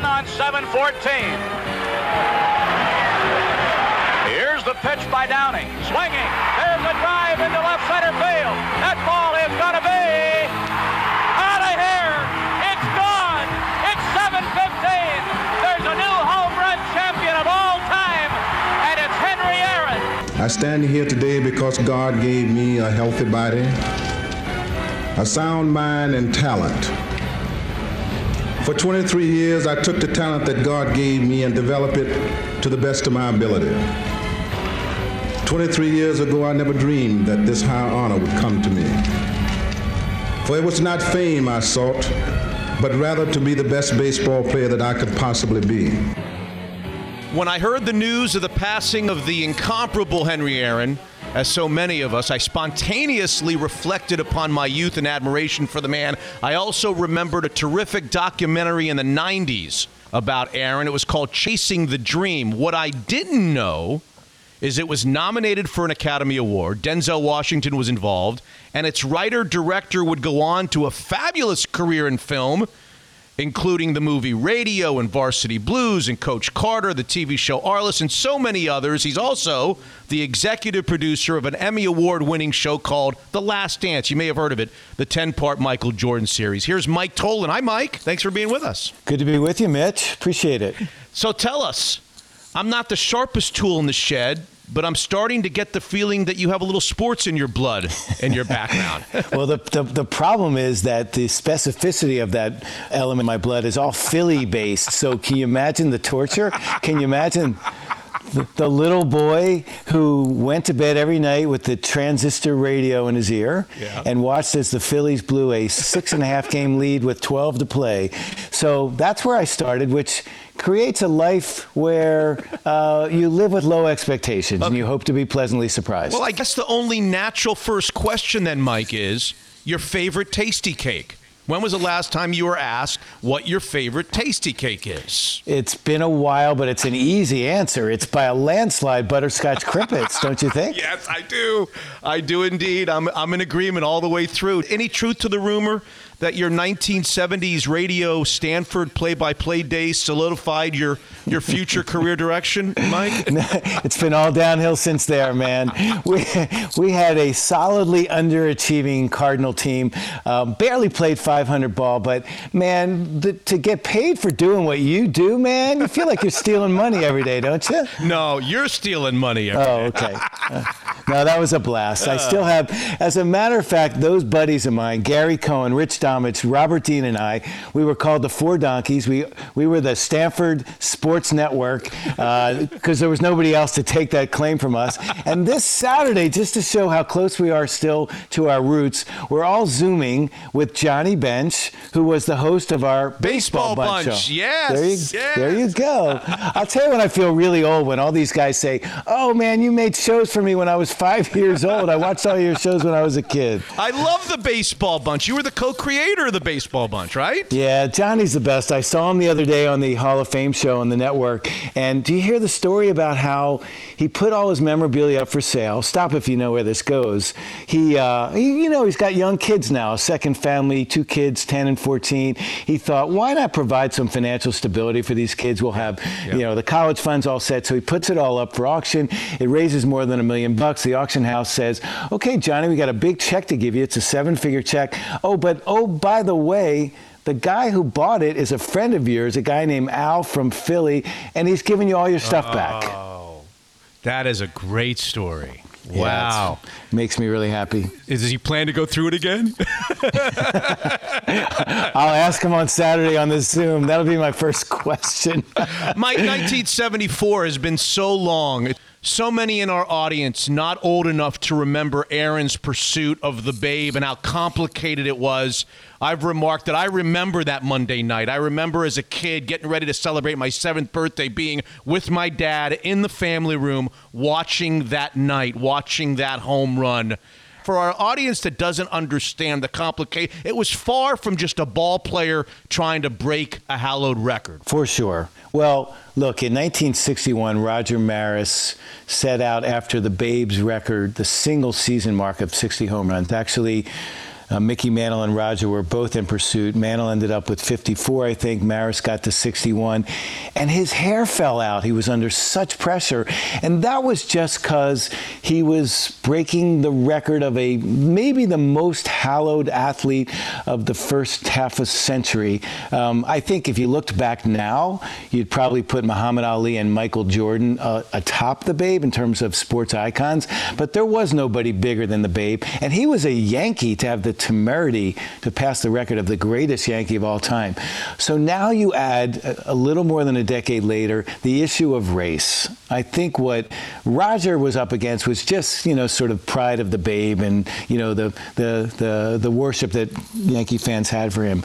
on 714. Here's the pitch by Downing. Swinging. There's a drive into left center field. That ball is going to be out of here. It's gone. It's 7:15. There's a new home run champion of all time, and it's Henry Aaron. I stand here today because God gave me a healthy body, a sound mind, and talent. For 23 years, I took the talent that God gave me and developed it to the best of my ability. 23 years ago, I never dreamed that this high honor would come to me. For it was not fame I sought, but rather to be the best baseball player that I could possibly be. When I heard the news of the passing of the incomparable Henry Aaron, as so many of us, I spontaneously reflected upon my youth and admiration for the man. I also remembered a terrific documentary in the 90s about Aaron. It was called Chasing the Dream. What I didn't know is it was nominated for an Academy Award. Denzel Washington was involved, and its writer director would go on to a fabulous career in film including the movie Radio and Varsity Blues and Coach Carter, the TV show Arliss, and so many others. He's also the executive producer of an Emmy Award winning show called The Last Dance. You may have heard of it, the 10 part Michael Jordan series. Here's Mike Tollin. Hi, Mike. Thanks for being with us. Good to be with you, Mitch. Appreciate it. So tell us, I'm not the sharpest tool in the shed, but I'm starting to get the feeling that you have a little sports in your blood and your background. well, the, the, the problem is that the specificity of that element in my blood is all Philly based. So can you imagine the torture? Can you imagine? The, the little boy who went to bed every night with the transistor radio in his ear Yeah. and watched as the Phillies blew a six and a half game lead with 12 to play. So that's where I started, which creates a life where uh, you live with low expectations and you hope to be pleasantly surprised. Well, I guess the only natural first question then, Mike, is your favorite Tastykake. When was the last time you were asked what your favorite Tastykake is? It's been a while, but it's an easy answer. It's by a landslide butterscotch crimpets, don't you think? Yes, I do. I do indeed. I'm, I'm in agreement all the way through. Any truth to the rumor that your 1970s radio Stanford play-by-play days solidified your your future career direction, Mike? it's been all downhill since there, man. We, we had a solidly underachieving Cardinal team, um, barely played 500 ball, but man, the, to get paid for doing what you do, man, you feel like you're stealing money every day, don't you? No, you're stealing money. every Oh, okay. Uh, no, that was a blast. I still have, as a matter of fact, those buddies of mine, Gary Cohen, Rich Domich, Robert Dean, and I, we were called the Four Donkeys. We we were the Stanford Sports Network uh, because there was nobody else to take that claim from us. And this Saturday, just to show how close we are still to our roots, we're all zooming with Johnny Bench, who was the host of our Baseball Baseball, Bunch. Bunch. show. Yes, There you, yes. there you go. I'll tell you when I feel really old when all these guys say, "Oh man, you made shows for me when I was five years old. I watched all your shows when I was a kid." I love the baseball bunch. You were the co-creator of the baseball bunch, right? Yeah, Johnny's the best. I saw him the other day on the Hall of Fame show on the network. And do you hear the story about how he put all his memorabilia up for sale? Stop if you know where this goes. He, uh, he you know, he's got young kids now, a second family, two kids, 10 and 14. He thought, why not provide some financial stability for these kids? We'll have, you know, the college funds all set. So he puts it all up for auction. It raises more than a million bucks. The auction house says, okay, Johnny, we got a big check to give you. It's a seven figure check. Oh, but oh, Oh, by the way, the guy who bought it is a friend of yours, a guy named Al from Philly, and he's giving you all your stuff back. Oh, That is a great story. Yeah, wow. it's- makes me really happy. Is, does he plan to go through it again? I'll ask him on Saturday on the Zoom. That'll be my first question. My 1974 has been so long. So many in our audience not old enough to remember Aaron's pursuit of the babe and how complicated it was. I've remarked that I remember that Monday night. I remember as a kid getting ready to celebrate my seventh birthday, being with my dad in the family room, watching that night, watching that home run for our audience that doesn't understand the complication, it was far from just a ball player trying to break a hallowed record. For sure. Well, look, in 1961, Roger Maris set out after the Babes record, the single season mark of 60 home runs. Actually, uh, Mickey Mantle and Roger were both in pursuit. Mantle ended up with 54, I think. Maris got to 61. And his hair fell out. He was under such pressure. And that was just because he was breaking the record of a maybe the most hallowed athlete of the first half a century. Um, I think if you looked back now, you'd probably put Muhammad Ali and Michael Jordan uh, atop the Babe in terms of sports icons. But there was nobody bigger than the Babe. And he was a Yankee to have the temerity to pass the record of the greatest Yankee of all time. So now you add a, little more than a decade later the issue of race. I think what Roger was up against was just, you know, sort of pride of the babe and, you know, the, the, the, the worship that Yankee fans had for him.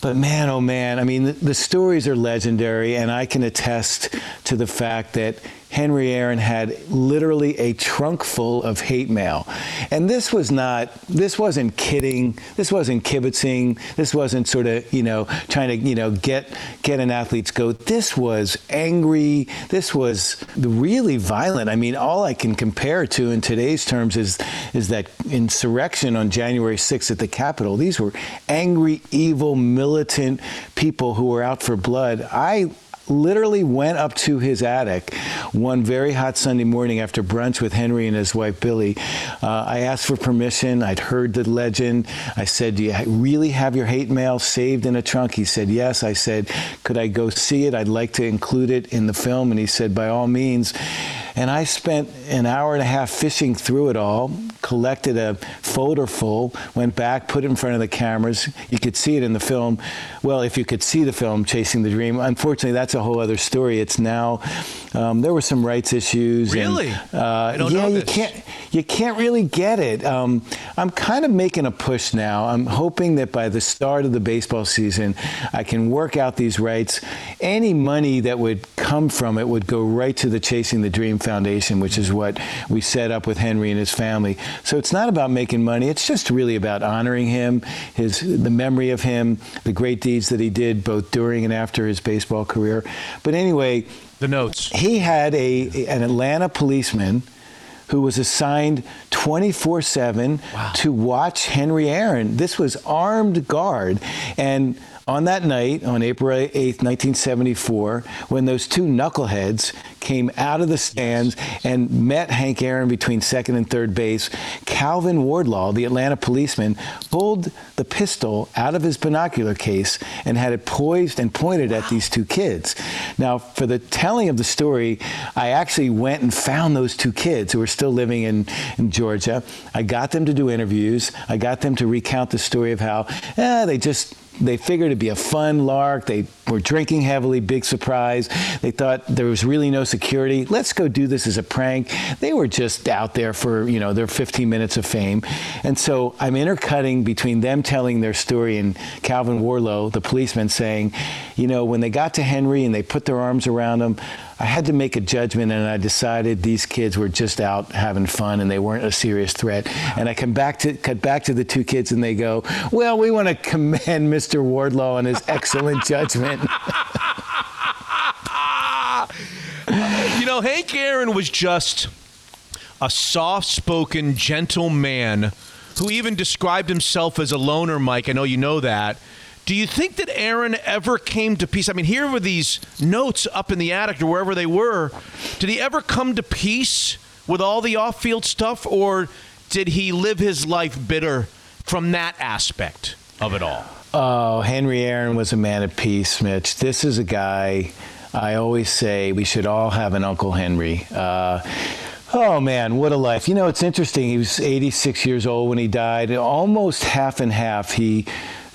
But man, oh man, I mean, the, the, stories are legendary, and I can attest to the fact that Henry Aaron had literally a trunk full of hate mail. And this was not, this wasn't kidding, this wasn't kibitzing, this wasn't sort of, you know, trying to, you know, get, get an athlete's goat. This was angry, this was really violent. I mean, all I can compare to in today's terms is, is that insurrection on January 6th at the Capitol. These were angry, evil, militant people who were out for blood. I literally went up to his attic one very hot Sunday morning after brunch with Henry and his wife Billye. Uh, I asked for permission. I'd heard the legend. I said, Do you really have your hate mail saved in a trunk? He said, Yes. I said, Could I go see it? I'd like to include it in the film. And he said, By all means. And I spent an hour and a half fishing through it all, collected a folder full, went back, put it in front of the cameras. You could see it in the film. Well, if you could see the film, Chasing the Dream. Unfortunately, that's a whole other story. It's now, um, there were some rights issues. Really? And, uh, yeah, you can't, you can't really get it. Um, I'm kind of making a push now. I'm hoping that by the start of the baseball season, I can work out these rights. Any money that would come from it would go right to the Chasing the Dream Foundation, which is what we set up with Henry and his family. So it's not about making money. It's just really about honoring him, his the memory of him, the great deeds that he did both during and after his baseball career. But anyway, the notes. He had a an Atlanta policeman who was assigned 24 wow. 7 to watch Henry Aaron. This was armed guard. And on that night, on April 8, 1974, when those two knuckleheads came out of the stands and met Hank Aaron between second and third base, Calvin Wardlaw, the Atlanta policeman, pulled the pistol out of his binocular case and had it poised and pointed at these two kids. Now, for the telling of the story, I actually went and found those two kids who were still living in, in Georgia. I got them to do interviews. I got them to recount the story of how eh, they just they figured it'd be a fun lark. They were drinking heavily, big surprise. They thought there was really no security. Let's go do this as a prank. They were just out there for, you know, their 15 minutes of fame. And so I'm intercutting between them telling their story and Calvin Wardlaw, the policeman, saying, you know, when they got to Henry and they put their arms around him, I had to make a judgment and I decided these kids were just out having fun and they weren't a serious threat. And I come back to cut back to the two kids and they go, "Well, we want to commend Mr. Wardlaw on his excellent judgment." you know, Hank Aaron was just a soft-spoken, gentle man who even described himself as a loner, Mike. I know you know that. Do you think that Aaron ever came to peace? I mean, here were these notes up in the attic or wherever they were. Did he ever come to peace with all the off field stuff, or did he live his life bitter from that aspect of it all? Oh, Henry Aaron was a man of peace, Mitch. This is a guy I always say we should all have an Uncle Henry. Uh, Oh man, what a life! You know, it's interesting. He was 86 years old when he died. Almost half and half. He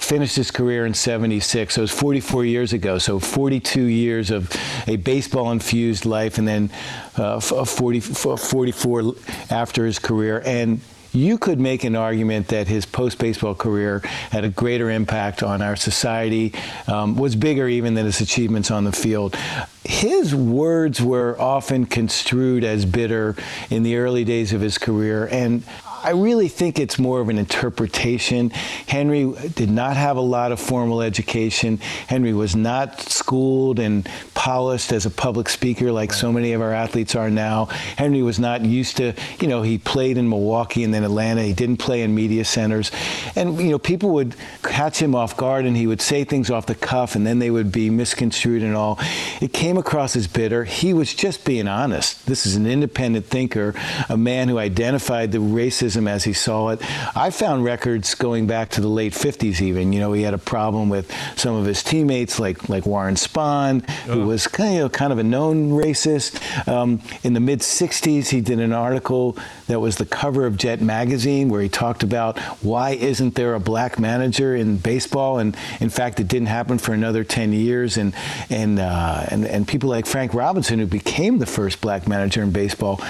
finished his career in 76. So it was 44 years ago. So 42 years of a baseball infused life and then uh, 40, 44 after his career. And you could make an argument that his post baseball career had a greater impact on our society, um, was bigger even than his achievements on the field. His words were often construed as bitter in the early days of his career, and I really think it's more of an interpretation. Henry did not have a lot of formal education. Henry was not schooled and polished as a public speaker like so many of our athletes are now. Henry was not used to, you know, he played in Milwaukee and then Atlanta. He didn't play in media centers. And, you know, people would catch him off guard and he would say things off the cuff and then they would be misconstrued and all. It came across as bitter. He was just being honest. This is an independent thinker, a man who identified the racism racism as he saw it. I found records going back to the late 50s even. You know, he had a problem with some of his teammates like like Warren Spahn, who was kind of, you know, kind of a known racist. Um, in the mid 60s, he did an article that was the cover of Jet magazine where he talked about why isn't there a black manager in baseball, and in fact, it didn't happen for another 10 years. And and uh, and and people like Frank Robinson, who became the first black manager in baseball,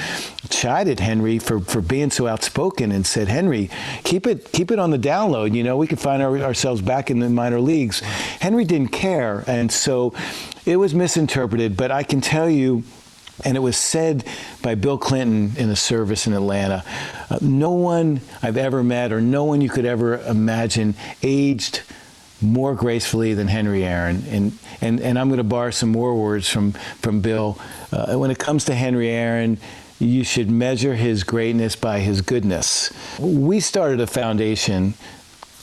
chided Henry for for being so outspoken spoken and said, Henry, keep it keep it on the download. You know, we could find our, ourselves back in the minor leagues. Henry didn't care, and so it was misinterpreted. But I can tell you. And it was said by Bill Clinton in a service in Atlanta. Uh, no one I've ever met, or no one you could ever imagine, aged more gracefully than Henry Aaron. And, and, and I'm going to borrow some more words from, from Bill. Uh, when it comes to Henry Aaron, you should measure his greatness by his goodness. We started a foundation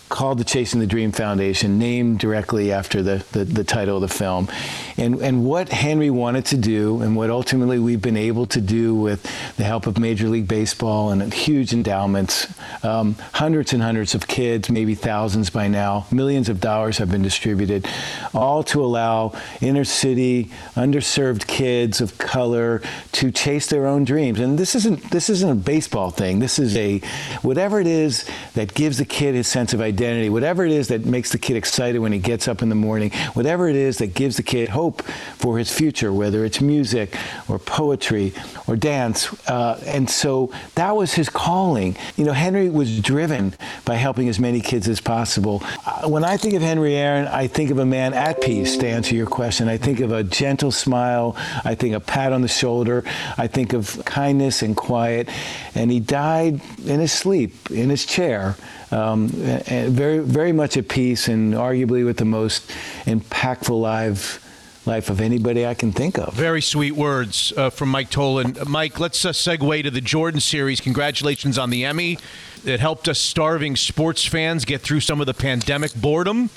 called the Chasing the Dream Foundation, named directly after the, the, the, title of the film. And, and what Henry wanted to do, and what ultimately we've been able to do with the help of Major League Baseball and huge endowments, um, hundreds and hundreds of kids, maybe thousands by now, millions of dollars have been distributed, all to allow inner city, underserved kids of color to chase their own dreams. And this isn't, this isn't a baseball thing. This is a, whatever it is that gives a kid his sense of identity identity, whatever it is that makes the kid excited when he gets up in the morning, whatever it is that gives the kid hope for his future, whether it's music or poetry or dance. Uh, and so that was his calling. You know, Henry was driven by helping as many kids as possible. Uh, when I think of Henry Aaron, I think of a man at peace, to answer your question. I think of a gentle smile. I think a pat on the shoulder. I think of kindness and quiet. And he died in his sleep, in his chair um, very, very much at peace and arguably with the most impactful live life of anybody I can think of. Very sweet words uh, from Mike Tollin. Uh, Mike, let's uh, segue to the Jordan series. Congratulations on the Emmy. It helped us starving sports fans get through some of the pandemic boredom.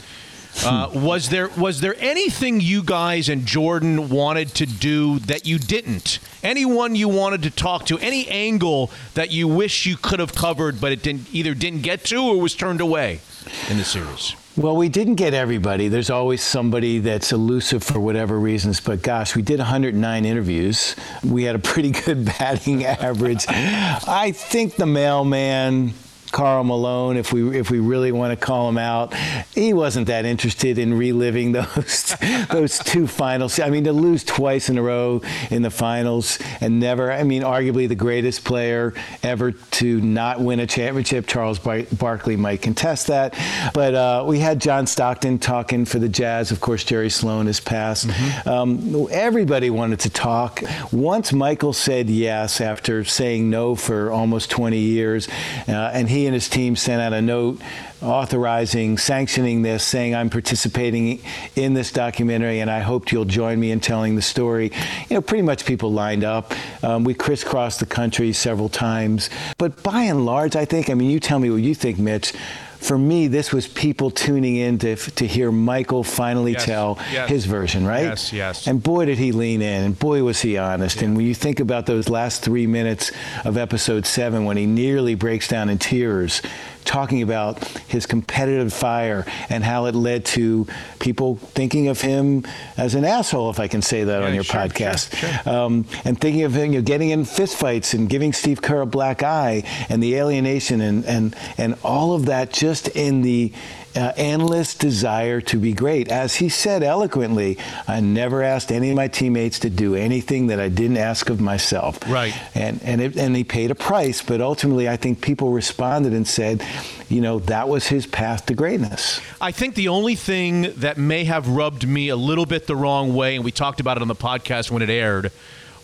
Uh, was there was there anything you guys and Jordan wanted to do that you didn't? Anyone you wanted to talk to? Any angle that you wish you could have covered, but it didn't either didn't get to or was turned away in the series? Well, we didn't get everybody. There's always somebody that's elusive for whatever reasons. But gosh, we did 109 interviews. We had a pretty good batting average. I think the mailman Karl Malone, if we if we really want to call him out, he wasn't that interested in reliving those those two finals. I mean, to lose twice in a row in the finals and never, I mean, arguably the greatest player ever to not win a championship. Charles Bar- Barkley might contest that, but uh, we had John Stockton talking for the Jazz. Of course, Jerry Sloan has passed. Mm-hmm. Um, everybody wanted to talk. Once Michael said yes after saying no for almost 20 years, uh, and he and his team sent out a note authorizing, sanctioning this, saying I'm participating in this documentary, and I hope you'll join me in telling the story. You know, pretty much people lined up. Um, we crisscrossed the country several times, but by and large, I think. I mean, you tell me what you think, Mitch for me, this was people tuning in to, to hear Michael finally yes, tell yes. his version, right? Yes, yes. And boy, did he lean in, and boy, was he honest. Yeah. And when you think about those last three minutes of episode seven, when he nearly breaks down in tears talking about his competitive fire and how it led to people thinking of him as an asshole, if I can say that Yeah, on your sure, podcast, sure, sure. Um, and thinking of him, you know, getting in fistfights and giving Steve Kerr a black eye and the alienation and and and all of that just in the uh, endless desire to be great. As he said eloquently, I never asked any of my teammates to do anything that I didn't ask of myself. Right. And and it, and he paid a price, but ultimately I think people responded and said, you know, that was his path to greatness. I think the only thing that may have rubbed me a little bit the wrong way, and we talked about it on the podcast when it aired,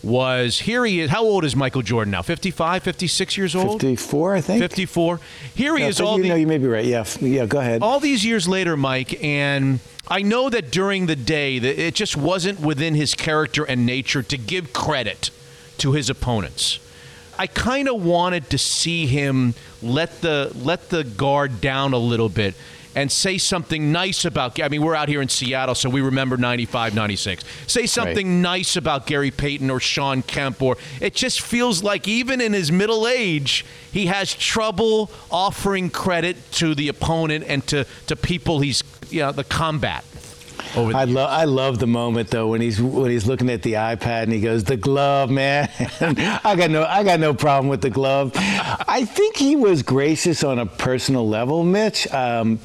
was here he is. How old is Michael Jordan now? 55, 56 years old? 54, I think. 54. Here he Yeah, is all you the, know, you may be right. Yeah, yeah. Go ahead. all these years later, Mike, and I know that during the day that it just wasn't within his character and nature to give credit to his opponents. I kind of wanted to see him let the let the guard down a little bit and say something nice about I mean we're out here in Seattle so we remember 95 96 say something nice about Gary Payton or Shawn Kemp or it just feels like even in his middle age he has trouble offering credit to the opponent and to to people he's you know the combat over the I love I love the moment though when he's when he's looking at the iPad and he goes the glove man. I got no I got no problem with the glove. I think he was gracious on a personal level Mitch. Um,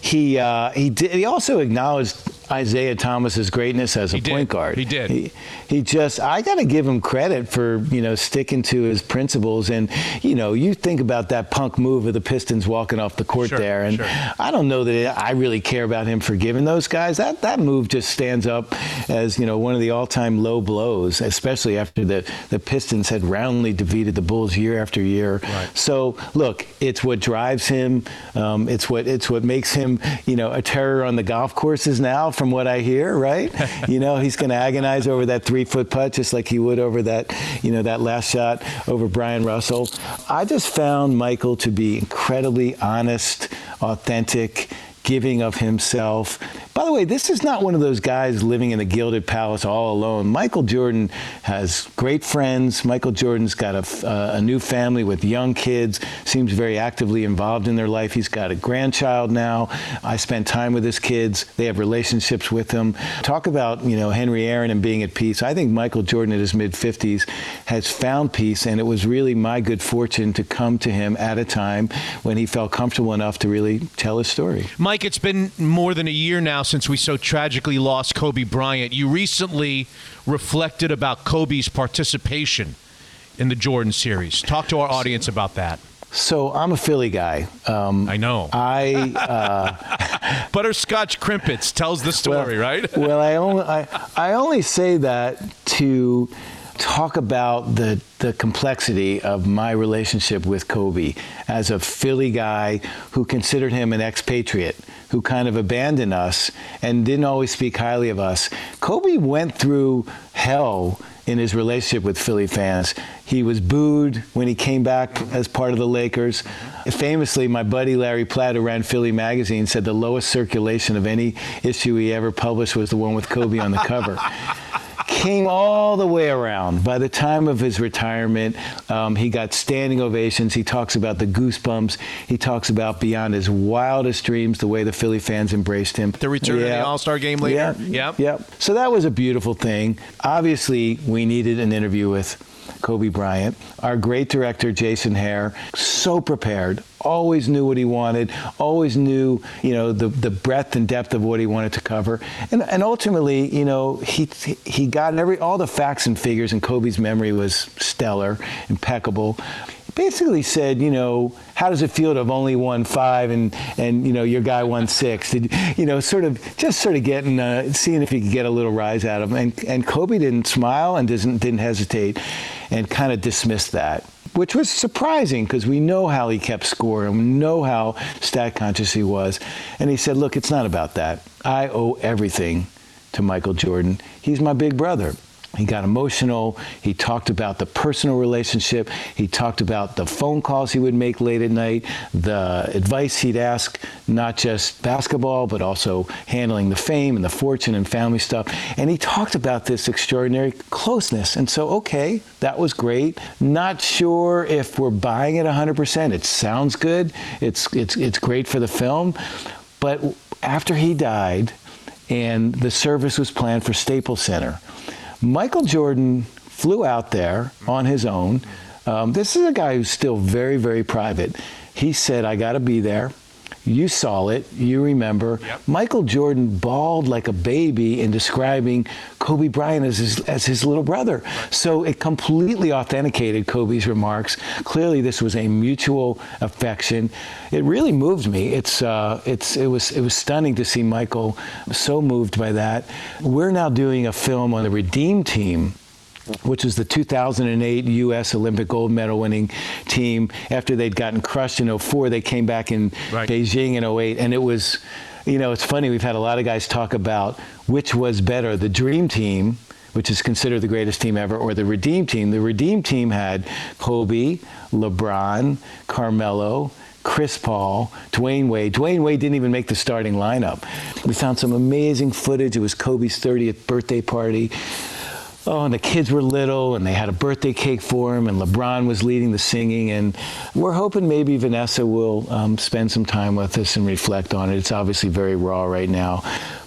he uh, he did he also acknowledged Isiah Thomas's greatness as a He did. point guard He did. he, he just I got to give him credit for you know sticking to his principles and you know you think about that punk move of the Pistons walking off the court Sure, there and sure. I don't know that it, I really care about him forgiving those guys. That that move just stands up as you know one of the all-time low blows, especially after the the Pistons had roundly defeated the Bulls year after year. Right. So look, it's what drives him. Um, it's what it's what makes him you know a terror on the golf courses now, from what I hear. Right? you know he's going to agonize over that three-foot putt just like he would over that you know that last shot over Bryon Russell. I just found Michael to be incredibly honest, authentic giving of himself. By the way, this is not one of those guys living in a gilded palace all alone. Michael Jordan has great friends. Michael Jordan's got a, uh, a new family with young kids, seems very actively involved in their life. He's got a grandchild now. I spent time with his kids. They have relationships with him. Talk about, you know, Henry Aaron and being at peace. I think Michael Jordan at his mid 50s has found peace, and it was really my good fortune to come to him at a time when he felt comfortable enough to really tell his story. Mike, it's been more than a year now since we so tragically lost Kobe Bryant. You recently reflected about Kobe's participation in the Jordan series. Talk to our audience about that. So I'm a Philly guy. Um, I know. I uh, Butterscotch Crimpets tells the story, right? well, I only I, I only say that to talk about the the complexity of my relationship with Kobe as a Philly guy who considered him an expatriate who kind of abandoned us and didn't always speak highly of us. Kobe went through hell in his relationship with Philly fans. He was booed when he came back as part of the Lakers. Famously, my buddy Larry Platt, who ran Philly Magazine, said the lowest circulation of any issue he ever published was the one with Kobe on the cover. Came all the way around. By the time of his retirement, um, he got standing ovations. He talks about the goosebumps. He talks about beyond his wildest dreams, the way the Philly fans embraced him. The return of the All-Star game later? Yeah. Yep. Yep. So that was a beautiful thing. Obviously, we needed an interview with Kobe Bryant. Our great director, Jason Hehir, so prepared, always knew what he wanted, always knew, you know, the, the breadth and depth of what he wanted to cover. And, and ultimately, you know, he, he got every, all the facts and figures, and Kobe's memory was stellar, impeccable basically said, you know, how does it feel to have only won five and and you know your guy won six? Did, you know, sort of just sort of getting uh, seeing if he could get a little rise out of him. And and Kobe didn't smile and didn't didn't hesitate, and kind of dismissed that. Which was surprising because we know how he kept score and we know how stat conscious he was. And he said, Look, it's not about that. I owe everything to Michael Jordan. He's my big brother. He got emotional. He talked about the personal relationship. He talked about the phone calls he would make late at night, the advice he'd ask, not just basketball, but also handling the fame and the fortune and family stuff. And he talked about this extraordinary closeness. And so, okay, that was great. Not sure if we're buying it 100%. It sounds good. It's, it's, it's great for the film. But after he died, and the service was planned for Staples Center. Michael Jordan flew out there on his own. Um, this is a guy who's still very, very private. He said, I got to be there. You saw it. You remember. Yep. Michael Jordan bawled like a baby in describing Kobe Bryant as his, as his little brother. So it completely authenticated Kobe's remarks. Clearly, this was a mutual affection. It really moved me. It's, uh, it's, it, was, it was stunning to see Michael so moved by that. We're now doing a film on the Redeem Team which was the 2008 U.S. Olympic gold medal winning team. After they'd gotten crushed in 04, they came back in Right. Beijing in 08, and it was, you know, it's funny. We've had a lot of guys talk about which was better, the Dream Team. Which is considered the greatest team ever, or the Redeem Team. The Redeem Team had Kobe, LeBron, Carmelo, Chris Paul, Dwyane Wade. Dwyane Wade didn't even make the starting lineup. We found some amazing footage. It was Kobe's 30th birthday party. Oh, and the kids were little, and they had a birthday cake for him, and LeBron was leading the singing. And we're hoping maybe Vanessa will um, spend some time with us and reflect on it. It's obviously very raw right now.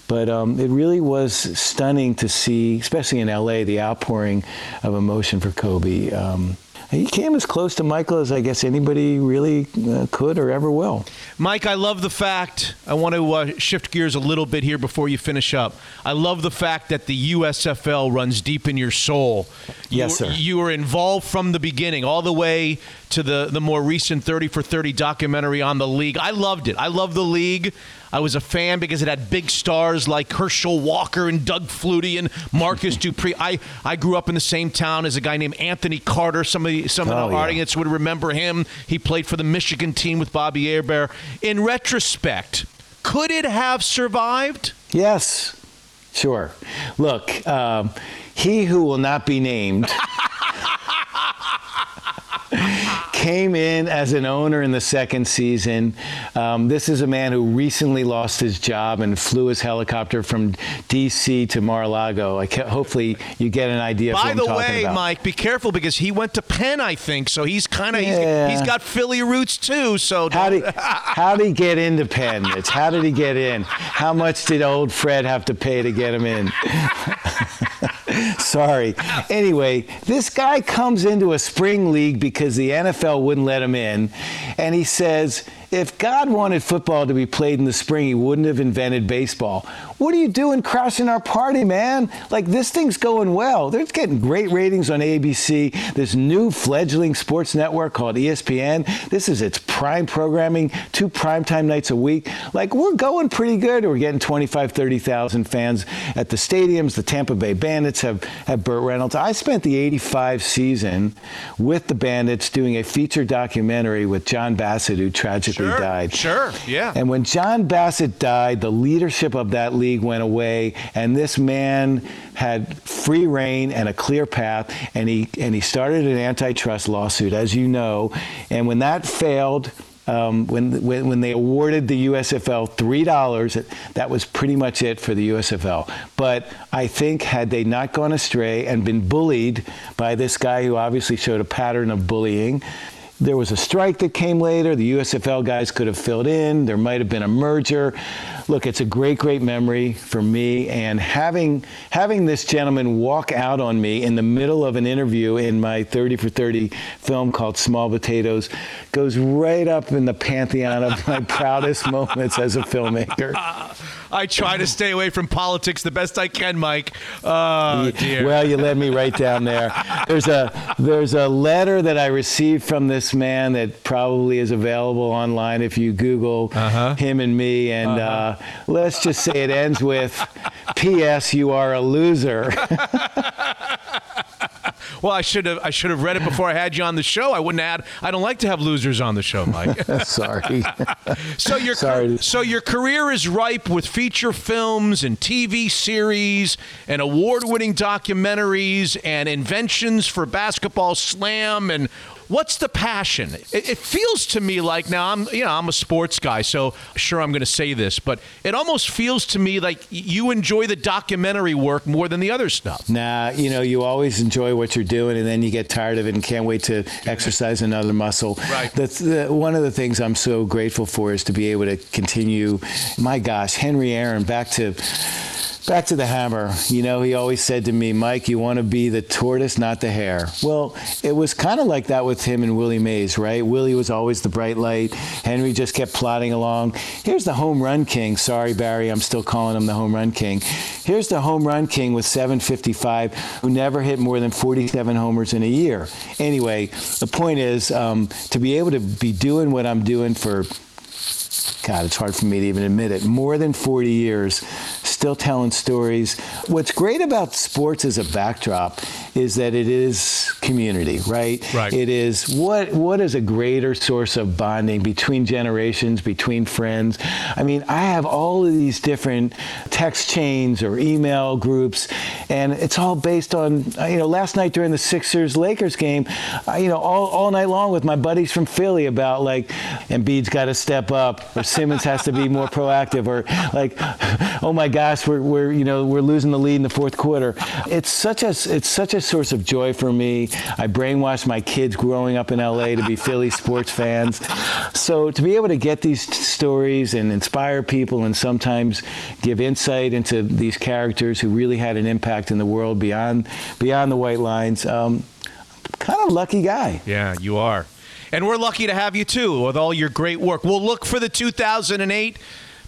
But um, it really was stunning to see, especially in LA, the outpouring of emotion for Kobe. Um, he came as close to Michael as I guess anybody really uh, could or ever will. Mike, I love the fact. I want to uh, shift gears a little bit here before you finish up. I love the fact that the USFL runs deep in your soul. Yes, you, sir. You were involved from the beginning, all the way to the the more recent 30 for 30 documentary on the league. I loved it. I love the league. I was a fan because it had big stars like Herschel Walker and Doug Flutie and Marcus Dupree. I, I grew up in the same town as a guy named Anthony Carter. Some of the, some Oh, of the yeah. audience would remember him. He played for the Michigan team with Bobby Hebert. In retrospect, could it have survived? Yes, sure. Look, um, he who will not be named came in as an owner in the second season. Um, this is a man who recently lost his job and flew his helicopter from D.C. to Mar-a-Lago. I ca- hopefully, you get an idea. of By the way, about. Mike, be careful because he went to Penn, I think. So he's kind of Yeah. he's, he's got Philly roots too. So How did how did he get into Penn? Mitch? How did he get in? How much did old Fred have to pay to get him in? Sorry. Anyway, this guy comes into a spring league because the NFL wouldn't let him in, and he says, if God wanted football to be played in the spring, he wouldn't have invented baseball. What are you doing crashing our party, man? Like, this thing's going well. They're getting great ratings on ABC. This new fledgling sports network called ESPN, this is its prime programming, two primetime nights a week. Like, we're going pretty good. We're getting 25, 30,000 fans at the stadiums. The Tampa Bay Bandits have, have Burt Reynolds. I spent the 85 season with the Bandits doing a feature documentary with John Bassett, who tragically Sure, died. sure, yeah. And when John Bassett died, the leadership of that league went away, and this man had free reign and a clear path, and he and he started an antitrust lawsuit, as you know. And when that failed, um, when, when when they awarded the USFL three dollars, that was pretty much it for the USFL. But I think had they not gone astray and been bullied by this guy who obviously showed a pattern of bullying. There was a strike that came later. The USFL guys could have filled in. There might have been a merger. Look, it's a great, great memory for me. And having having this gentleman walk out on me in the middle of an interview in my 30 for 30 film called Small Potatoes goes right up in the pantheon of my proudest moments as a filmmaker. I try to stay away from politics the best I can, Mike. Oh dear. Well, you led me right down there. There's a there's a letter that I received from this man that probably is available online if you Google Uh-huh. him and me, and uh, let's just say it ends with, "P.S. You are a loser." Well, I should have I should have read it before I had you on the show. I wouldn't add. I don't like to have losers on the show, Mike. Sorry. so your Sorry. so your career is ripe with feature films and TV series and award-winning documentaries and inventions for basketball slam and What's the passion? It, it, feels to me like now I'm, you know, I'm a sports guy, so sure I'm going to say this, but it almost feels to me like you enjoy the documentary work more than the other stuff. Nah, you know, you always enjoy what you're doing, and then you get tired of it and can't wait to exercise another muscle. Right. That's the, one of the things I'm so grateful for is to be able to continue. My gosh, Henry Aaron, back to back to the hammer. You know, he always said to me, Mike, you want to be the tortoise, not the hare. Well, it was kind of like that with him and Willie Mays, right? Willie was always the bright light. Henry just kept plodding along. Here's the home run king. Sorry, Barry, I'm still calling him the home run king. Here's the home run king with 755 who never hit more than 47 homers in a year. Anyway, the point is um, to be able to be doing what I'm doing for God, it's hard for me to even admit it. More than 40 years, still telling stories. What's great about sports as a backdrop is that it is community, right? Right. It is what what is a greater source of bonding between generations, between friends. I mean, I have all of these different text chains or email groups, and it's all based on uh, you know. Last night during the Sixers Lakers game, I, you know, all, all night long with my buddies from Philly about like Embiid's got to step up, or Simmons has to be more proactive, or like, oh my gosh, we're, we're you know we're losing the lead in the fourth quarter. It's such a it's such a source of joy for me. I brainwashed my kids growing up in LA to be Philly sports fans. So to be able to get these stories and inspire people and sometimes give insight into these characters who really had an impact in the world beyond beyond the white lines, um, kind of lucky guy. Yeah, you are. And we're lucky to have you too with all your great work. We'll look for the 2008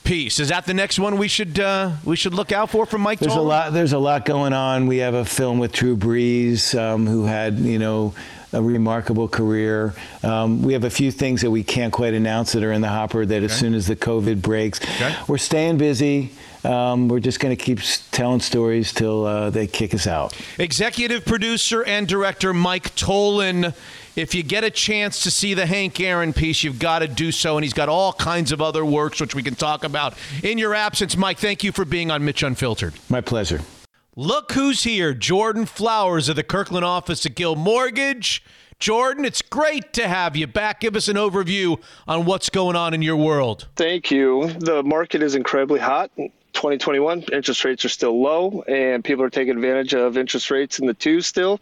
piece. Is that the next one we should uh, we should look out for from Mike? There's a lot. There's a lot going on. We have a film with Drew Brees, um, who had you know a remarkable career. Um, we have a few things that we can't quite announce that are in the hopper. That as soon as the COVID breaks, Okay. we're staying busy. Um, we're just going to keep telling stories till uh, they kick us out. Executive producer and director Mike Tollin. If you get a chance to see the Hank Aaron piece, you've got to do so. And he's got all kinds of other works which we can talk about in your absence. Mike, thank you for being on Mitch Unfiltered. My pleasure. Look who's here Jordan Flowers of the Kirkland office at Guild Mortgage. Jordan, it's great to have you back. Give us an overview on what's going on in your world. Thank you. The market is incredibly hot. 2021 interest rates are still low, and people are taking advantage of interest rates in the twos still.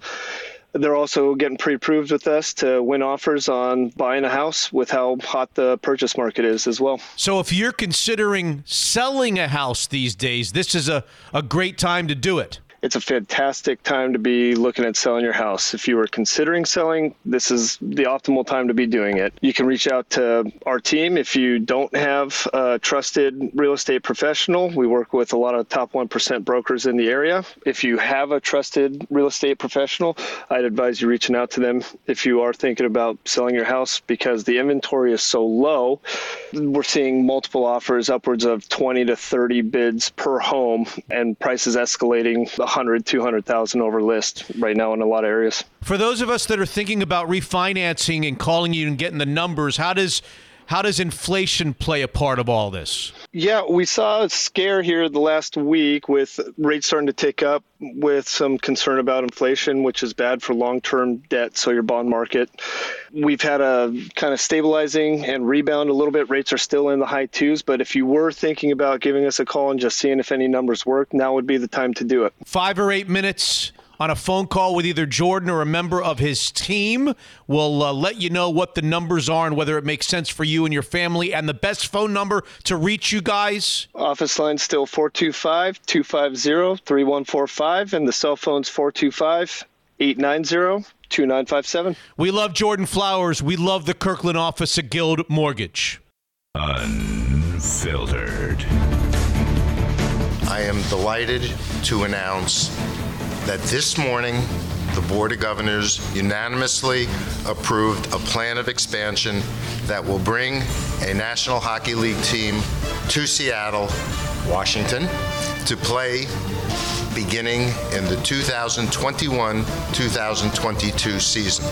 They're also getting pre-approved with us to win offers on buying a house with how hot the purchase market is as well. So, if you're considering selling a house these days, this is a, a great time to do it. It's a fantastic time to be looking at selling your house. If you are considering selling, this is the optimal time to be doing it. You can reach out to our team if you don't have a trusted real estate professional. We work with a lot of top 1% brokers in the area. If you have a trusted real estate professional, I'd advise you reaching out to them if you are thinking about selling your house because the inventory is so low. We're seeing multiple offers, upwards of 20 to 30 bids per home, and prices escalating 100, 200,000 over list right now in a lot of areas. For those of us that are thinking about refinancing and calling you and getting the numbers, how does how does inflation play a part of all this? Yeah, we saw a scare here the last week with rates starting to tick up with some concern about inflation, which is bad for long term debt, so your bond market. We've had a kind of stabilizing and rebound a little bit. Rates are still in the high twos, but if you were thinking about giving us a call and just seeing if any numbers work, now would be the time to do it. Five or eight minutes on a phone call with either Jordan or a member of his team. We'll uh, let you know what the numbers are and whether it makes sense for you and your family. And the best phone number to reach you guys. Office line still 425 250 3145, and the cell phone's 425 890 2957. We love Jordan Flowers. We love the Kirkland office at Guild Mortgage. Unfiltered. I am delighted to announce that this morning the Board of Governors unanimously approved a plan of expansion that will bring a National Hockey League team to Seattle, Washington, to play beginning in the 2021 2022 season.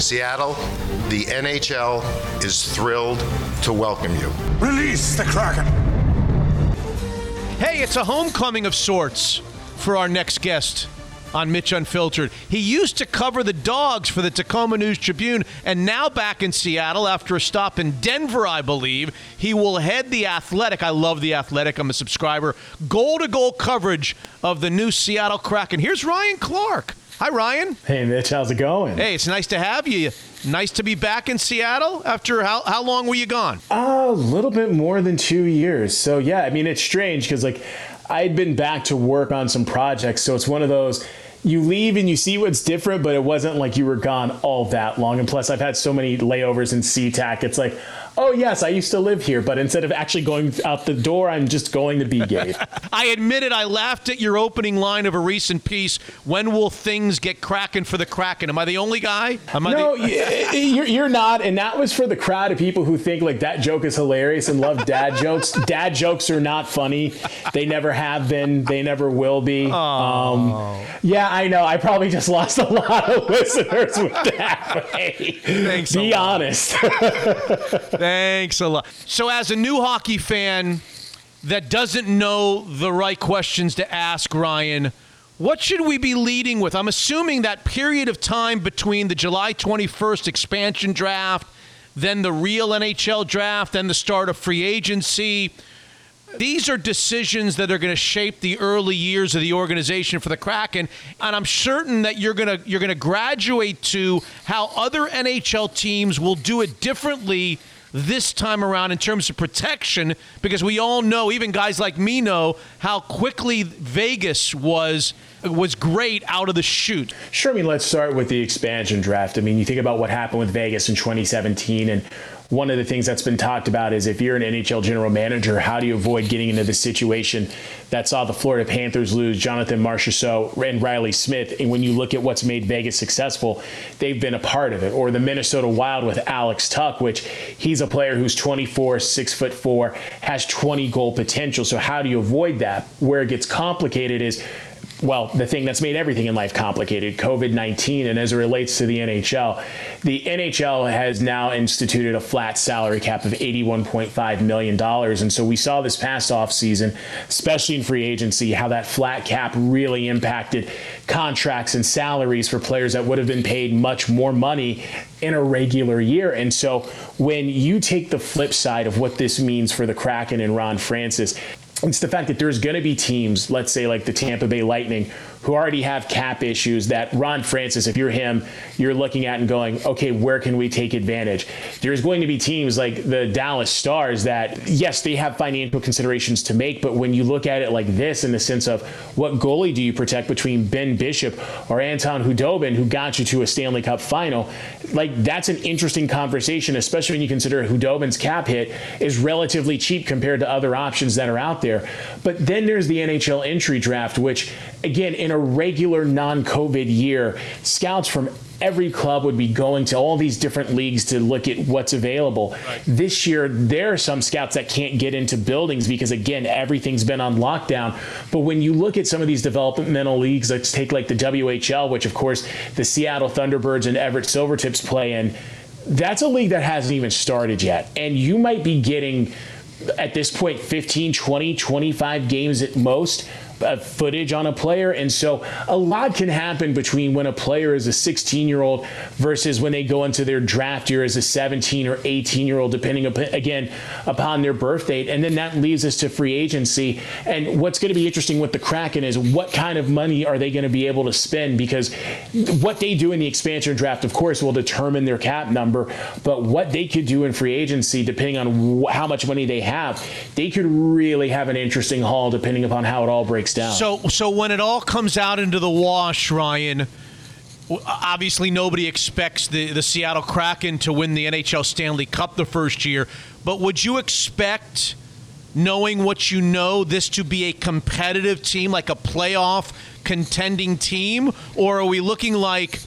Seattle, the NHL is thrilled to welcome you. Release the Kraken. Hey, it's a homecoming of sorts for our next guest on Mitch Unfiltered. He used to cover the dogs for the Tacoma News Tribune, and now back in Seattle after a stop in Denver, I believe. He will head the Athletic. I love the Athletic. I'm a subscriber. Goal to goal coverage of the new Seattle Kraken. Here's Ryan Clark. Hi, Ryan. Hey, Mitch. How's it going? Hey, it's nice to have you. Nice to be back in Seattle after how, how long were you gone? A little bit more than two years. So, yeah, I mean, it's strange because, like, I'd been back to work on some projects. So it's one of those you leave and you see what's different, but it wasn't like you were gone all that long. And plus, I've had so many layovers in SeaTac. It's like, oh yes, I used to live here, but instead of actually going out the door, I'm just going to be gay. I admitted I laughed at your opening line of a recent piece. When will things get cracking for the Kraken? Am I the only guy? Am I no, the- you're, you're not, and that was for the crowd of people who think like that joke is hilarious and love dad jokes. Dad jokes are not funny. They never have been. They never will be. Um, yeah, I know. I probably just lost a lot of listeners with that. Thanks be honest. Thanks a lot. So, as a new hockey fan that doesn't know the right questions to ask, Ryan, what should we be leading with? I'm assuming that period of time between the July 21st expansion draft, then the real NHL draft, then the start of free agency. These are decisions that are going to shape the early years of the organization for the Kraken, and I'm certain that you're going to you're going to graduate to how other NHL teams will do it differently this time around in terms of protection because we all know even guys like me know how quickly Vegas was was great out of the chute. Sure. I mean, let's start with the expansion draft. I mean, you think about what happened with Vegas in 2017, and one of the things that's been talked about is if you're an NHL general manager, how do you avoid getting into the situation that saw the Florida Panthers lose Jonathan Marchessault and Riley Smith? And when you look at what's made Vegas successful, they've been a part of it. Or the Minnesota Wild with Alex Tuch, which he's a player who's 24, six foot four, has 20 goal potential. So how do you avoid that? Where it gets complicated is well, the thing that's made everything in life complicated, COVID 19. And as it relates to the NHL, the NHL has now instituted a flat salary cap of $81.5 million. And so we saw this past offseason, especially in free agency, how that flat cap really impacted contracts and salaries for players that would have been paid much more money in a regular year. And so when you take the flip side of what this means for the Kraken and Ron Francis, it's the fact that there's going to be teams, let's say like the Tampa Bay Lightning, who already have cap issues that Ron Francis, if you're him, you're looking at and going, okay, where can we take advantage? There's going to be teams like the Dallas Stars that, yes, they have financial considerations to make, but when you look at it like this, in the sense of what goalie do you protect between Ben Bishop or Anton Khudobin, who got you to a Stanley Cup final, like that's an interesting conversation, especially when you consider Khudobin's cap hit is relatively cheap compared to other options that are out there. But then there's the NHL entry draft, which, again, in a regular non COVID year, scouts from every club would be going to all these different leagues to look at what's available. This year, there are some scouts that can't get into buildings because, again, everything's been on lockdown. But when you look at some of these developmental leagues, let's take like the WHL, which, of course, the Seattle Thunderbirds and Everett Silvertips play in, that's a league that hasn't even started yet. And you might be getting at this point 15 20 25 games at most uh, footage on a player. And so a lot can happen between when a player is a 16 year old versus when they go into their draft year as a 17 or 18 year old depending up, again upon their birth date. And then that leads us to free agency. And what's going to be interesting with the kraken is what kind of money are they going to be able to spend? Because what they do in the expansion draft of course will determine their cap number. But what they could do in free agency depending on wh- how much money they have they could really have an interesting haul depending upon how it all breaks So, so when it all comes out into the wash, Ryan, obviously nobody expects the, the Seattle Kraken to win the NHL Stanley Cup the first year, but would you expect, knowing what you know, this to be a competitive team, like a playoff contending team, or are we looking like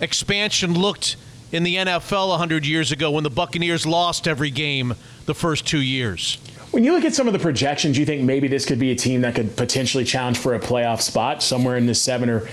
expansion looked in the NFL 100 years ago when the Buccaneers lost every game the first two years? When you look at some of the projections, you think maybe this could be a team that could potentially challenge for a playoff spot somewhere in the seven or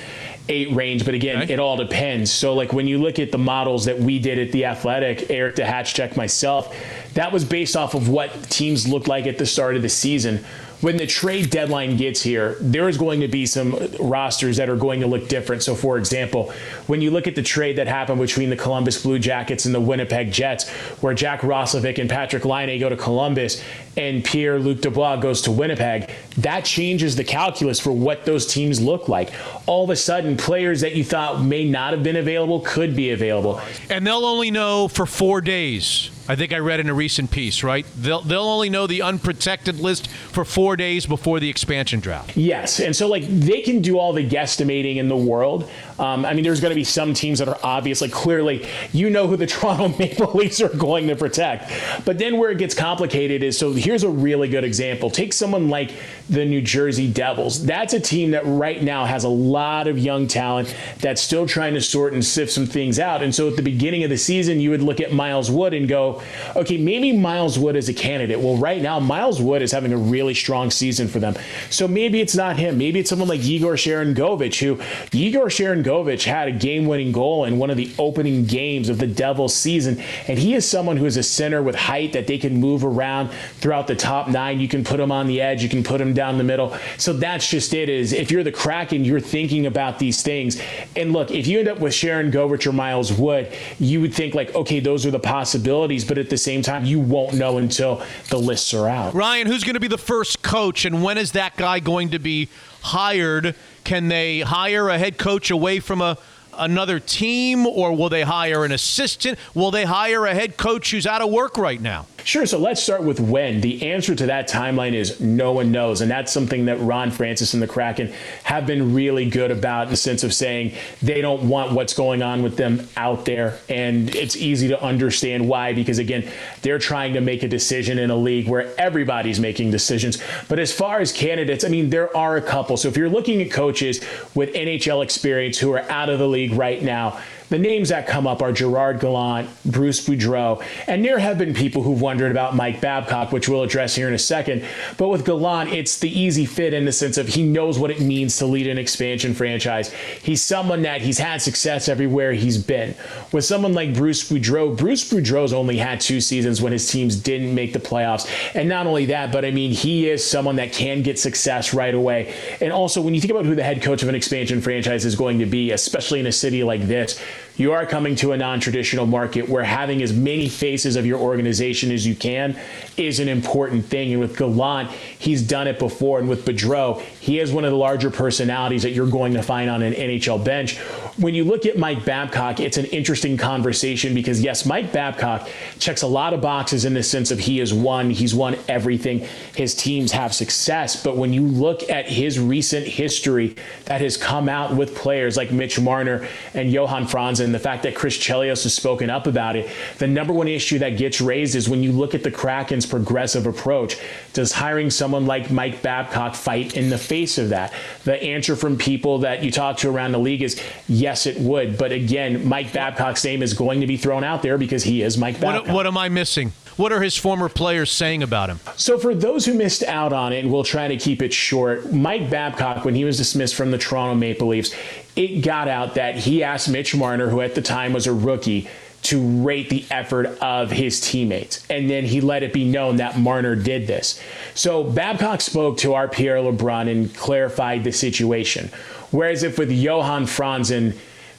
eight range. But again, okay. it all depends. So, like when you look at the models that we did at the Athletic, Eric check myself, that was based off of what teams looked like at the start of the season when the trade deadline gets here, there is going to be some rosters that are going to look different. So, for example, when you look at the trade that happened between the Columbus Blue Jackets and the Winnipeg Jets, where Jack Roslovic and Patrik Laine go to Columbus and Pierre Luc Dubois goes to Winnipeg, that changes the calculus for what those teams look like. All of a sudden, players that you thought may not have been available could be available. And they'll only know for four days I think I read in a recent piece, right? They'll, they'll only know the unprotected list for four days before the expansion draft. Yes. And so, like, they can do all the guesstimating in the world. Um, I mean, there's going to be some teams that are obviously, clearly, you know who the Toronto Maple Leafs are going to protect. But then where it gets complicated is so here's a really good example. Take someone like the New Jersey Devils. That's a team that right now has a lot of young talent that's still trying to sort and sift some things out. And so at the beginning of the season, you would look at Miles Wood and go, okay, maybe Miles Wood is a candidate. Well, right now, Miles Wood is having a really strong season for them. So maybe it's not him. Maybe it's someone like Igor Sharangovich, who Igor Sharangovich had a game winning goal in one of the opening games of the Devils season. And he is someone who is a center with height that they can move around throughout the top nine. You can put him on the edge, you can put him down the middle. So that's just it is if you're the Kraken, you're thinking about these things. And look, if you end up with Sharangovich or Miles Wood, you would think like, okay, those are the possibilities. But at the same time, you won't know until the lists are out. Ryan, who's going to be the first coach and when is that guy going to be hired? Can they hire a head coach away from a another team or will they hire an assistant? Will they hire a head coach who's out of work right now? Sure. So let's start with when. The answer to that timeline is no one knows. And that's something that Ron Francis and the Kraken have been really good about in the sense of saying they don't want what's going on with them out there. And it's easy to understand why, because again, they're trying to make a decision in a league where everybody's making decisions. But as far as candidates, I mean, there are a couple. So if you're looking at coaches with NHL experience who are out of the league right now, the names that come up are Gerard Gallant, Bruce Boudreau, and there have been people who've wondered about Mike Babcock, which we'll address here in a second. But with Gallant, it's the easy fit in the sense of he knows what it means to lead an expansion franchise. He's someone that he's had success everywhere he's been. With someone like Bruce Boudreau, Bruce Boudreau's only had two seasons when his teams didn't make the playoffs. And not only that, but I mean, he is someone that can get success right away. And also, when you think about who the head coach of an expansion franchise is going to be, especially in a city like this, you are coming to a non traditional market where having as many faces of your organization as you can is an important thing. And with Gallant, he's done it before. And with Boudreau, he is one of the larger personalities that you're going to find on an NHL bench. When you look at Mike Babcock, it's an interesting conversation because, yes, Mike Babcock checks a lot of boxes in the sense of he has won, he's won everything. His teams have success. But when you look at his recent history that has come out with players like Mitch Marner and Johan Franzen, and the fact that Chris Chelios has spoken up about it, the number one issue that gets raised is when you look at the Kraken's progressive approach, does hiring someone like Mike Babcock fight in the face of that? The answer from people that you talk to around the league is yes, it would. But again, Mike Babcock's name is going to be thrown out there because he is Mike Babcock. What, what am I missing? What are his former players saying about him? So, for those who missed out on it, and we'll try to keep it short, Mike Babcock, when he was dismissed from the Toronto Maple Leafs, it got out that he asked Mitch Marner, who at the time was a rookie, to rate the effort of his teammates. And then he let it be known that Marner did this. So Babcock spoke to our Pierre LeBrun and clarified the situation. Whereas if with Johan Franzen,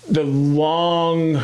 the long,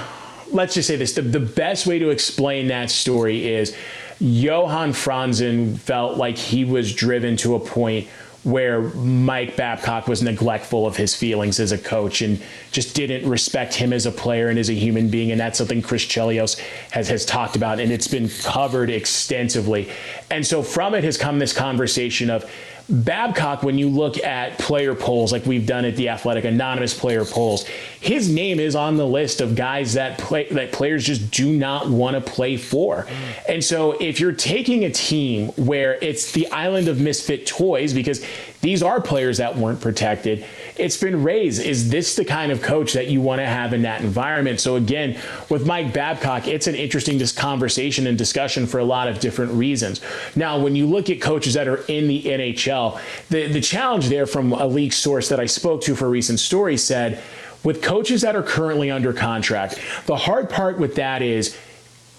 let's just say this, the, the best way to explain that story is Johan Franzen felt like he was driven to a point where Mike Babcock was neglectful of his feelings as a coach and just didn't respect him as a player and as a human being. And that's something Chris Chelios has, has talked about, and it's been covered extensively. And so from it has come this conversation of Babcock, when you look at player polls like we've done at the Athletic, anonymous player polls, his name is on the list of guys that play that players just do not want to play for. And so if you're taking a team where it's the island of misfit toys because these are players that weren't protected, it's been raised. Is this the kind of coach that you want to have in that environment? So again, with Mike Babcock, it's an interesting conversation and discussion for a lot of different reasons. Now, when you look at coaches that are in the NHL, the, the challenge there from a league source that I spoke to for a recent story said, with coaches that are currently under contract, the hard part with that is,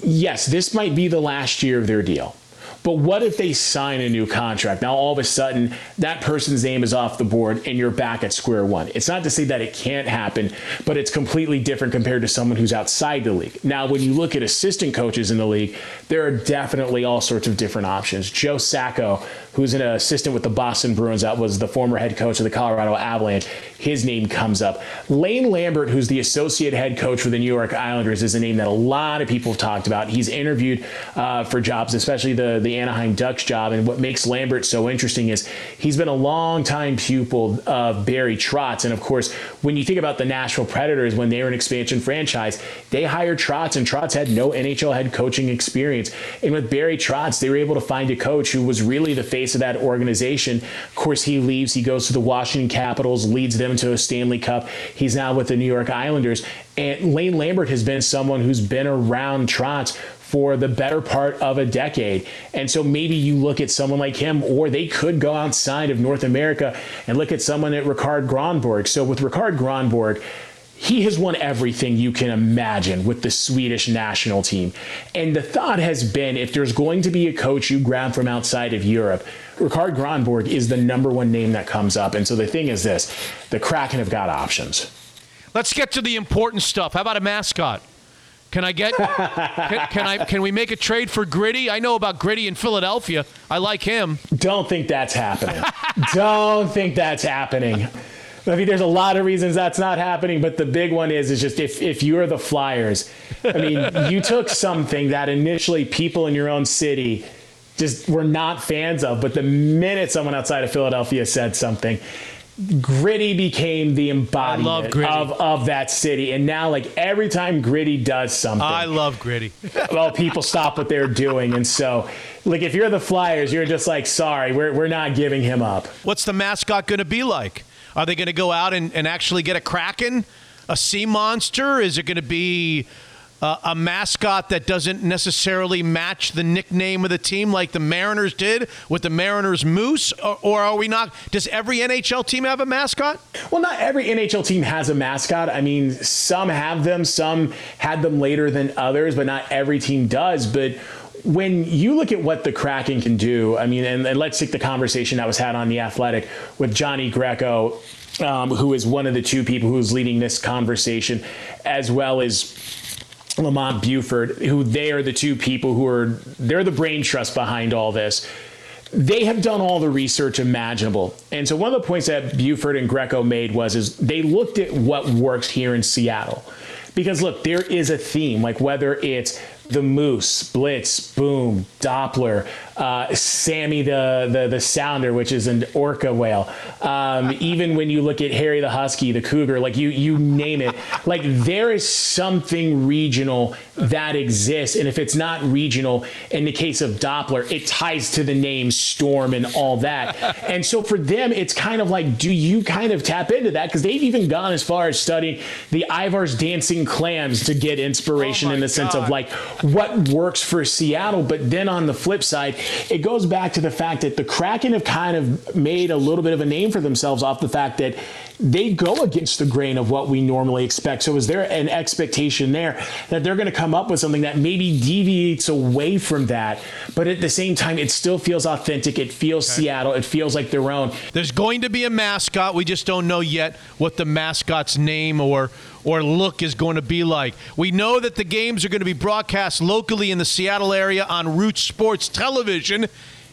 yes, this might be the last year of their deal. But what if they sign a new contract? Now, all of a sudden, that person's name is off the board and you're back at square one. It's not to say that it can't happen, but it's completely different compared to someone who's outside the league. Now, when you look at assistant coaches in the league, there are definitely all sorts of different options. Joe Sacco, who's an assistant with the Boston Bruins, that was the former head coach of the Colorado Avalanche, his name comes up. Lane Lambert, who's the associate head coach for the New York Islanders, is a name that a lot of people have talked about. He's interviewed uh, for jobs, especially the, the Anaheim Ducks job. And what makes Lambert so interesting is he's been a long time pupil of Barry Trotz. And of course, when you think about the Nashville Predators, when they were an expansion franchise, they hired Trotz, and Trotz had no NHL head coaching experience. And with Barry Trotz, they were able to find a coach who was really the face of that organization. Of course, he leaves, he goes to the Washington Capitals, leads them to a Stanley Cup. He's now with the New York Islanders. And Lane Lambert has been someone who's been around Trotz for the better part of a decade. And so maybe you look at someone like him, or they could go outside of North America and look at someone at Rikard Gronborg. So with Rikard Gronborg, he has won everything you can imagine with the Swedish national team. And the thought has been if there's going to be a coach you grab from outside of Europe, Rikard Gronborg is the number one name that comes up. And so the thing is this the Kraken have got options. Let's get to the important stuff. How about a mascot? Can I get? can, can, I? Can we make a trade for Gritty? I know about Gritty in Philadelphia. I like him. Don't think that's happening. Don't think that's happening. I mean, there's a lot of reasons that's not happening, but the big one is is just if if you're the Flyers, I mean, you took something that initially people in your own city just were not fans of, but the minute someone outside of Philadelphia said something, Gritty became the embodiment of, of that city. And now, like, every time Gritty does something, I love Gritty. well, people stop what they're doing. And so, like, if you're the Flyers, you're just like, sorry, we're, we're not giving him up. What's the mascot going to be like? Are they going to go out and, and actually get a kraken, a sea monster? Is it going to be uh, a mascot that doesn't necessarily match the nickname of the team like the Mariners did with the Mariners Moose? Or, or, are we not? Does every NHL team have a mascot? Well, not every NHL team has a mascot. I mean, some have them, some had them later than others, but not every team does. But when you look at what the Kraken can do, I mean, and, and, let's take the conversation that was had on the Athletic with Johnny Greco, um, who is one of the two people who's leading this conversation, as well as Lamont Buford, who they are the two people who are they're the brain trust behind all this. They have done all the research imaginable. And so one of the points that Buford and Greco made was is they looked at what works here in Seattle. Because look, there is a theme, like whether it's the moose, Blitz, Boom, Doppler, uh, Sammy the, the the sounder, which is an orca whale. Um, even when you look at Harry the husky, the cougar, like you you name it, like there is something regional that exists, and if it's not regional, in the case of Doppler, it ties to the name Storm and all that. And so for them, it's kind of like, do you kind of tap into that? Because they've even gone as far as studying the Ivar's dancing clams to get inspiration oh in the God. sense of like what works for Seattle. But then on the flip side, it goes back to the fact that the Kraken have kind of made a little bit of a name for themselves off the fact that they go against the grain of what we normally expect. So is there an expectation there that they're going to come up with something that maybe deviates away from that, but at the same time, it still feels authentic. It feels okay. Seattle. It feels like their own. There's going to be a mascot. We just don't know yet what the mascot's name or or look is going to be like. We know that the games are going to be broadcast locally in the Seattle area on Root Sports Television.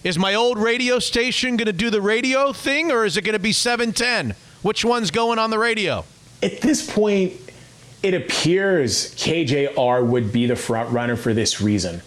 Is my old radio station going to do the radio thing or is it going to be 710? Which one's going on the radio? At this point, it appears KJR would be the front runner for this reason.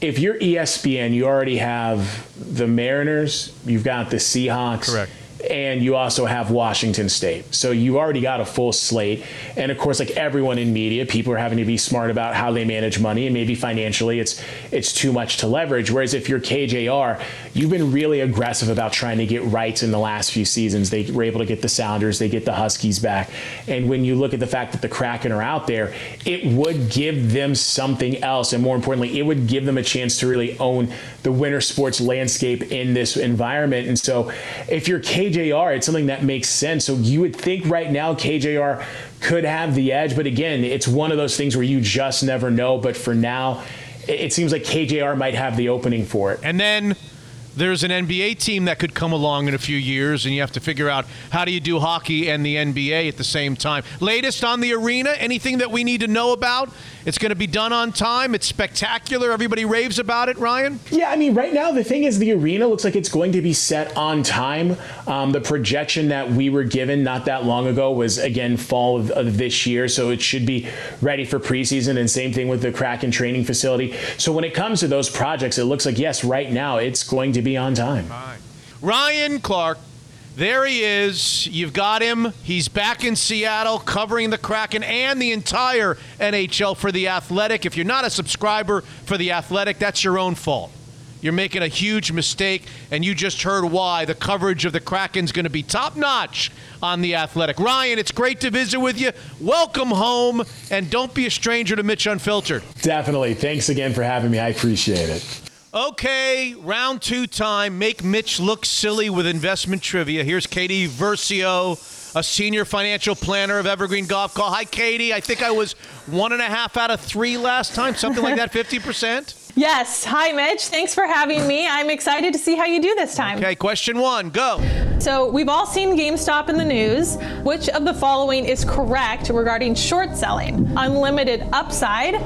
If you're ESPN, you already have the Mariners, you've got the Seahawks. Correct and you also have Washington State. So you already got a full slate. And of course, like everyone in media, people are having to be smart about how they manage money, and maybe financially it's it's too much to leverage. Whereas if you're KJR, you've been really aggressive about trying to get rights in the last few seasons. They were able to get the Sounders, they get the Huskies back. And when you look at the fact that the Kraken are out there, it would give them something else. And more importantly, it would give them a chance to really own the winter sports landscape in this environment. And so if you're KJR, it's something that makes sense. So you would think right now KJR could have the edge. But again, it's one of those things where you just never know. But for now, it seems like KJR might have the opening for it. And then there's an NBA team that could come along in a few years, and you have to figure out how do you do hockey and the NBA at the same time. Latest on the arena, anything that we need to know about? It's going to be done on time. It's spectacular. Everybody raves about it, Ryan. Yeah, I mean, right now the thing is the arena looks like it's going to be set on time. Um, the projection that we were given not that long ago was again fall of, of this year, so it should be ready for preseason. And same thing with the Kraken training facility. So when it comes to those projects, it looks like yes, right now it's going to be on time. Ryan Clark. There he is. You've got him. He's back in Seattle covering the Kraken and the entire NHL for The Athletic. If you're not a subscriber for The Athletic, that's your own fault. You're making a huge mistake, and you just heard why the coverage of the Kraken's going to be top notch on The Athletic. Ryan, it's great to visit with you. Welcome home, and don't be a stranger to Mitch Unfiltered. Definitely. Thanks again for having me. I appreciate it. Okay, round two time. Make Mitch look silly with investment trivia. Here's Katie Versio, a senior financial planner of Evergreen Gavekal. Hi, Katie. I think I was one and a half out of three last time, something like that, 50%. Yes. Hi, Mitch. Thanks for having me. I'm excited to see how you do this time. Okay, question one, go. So, we've all seen GameStop in the news. Which of the following is correct regarding short selling? Unlimited upside.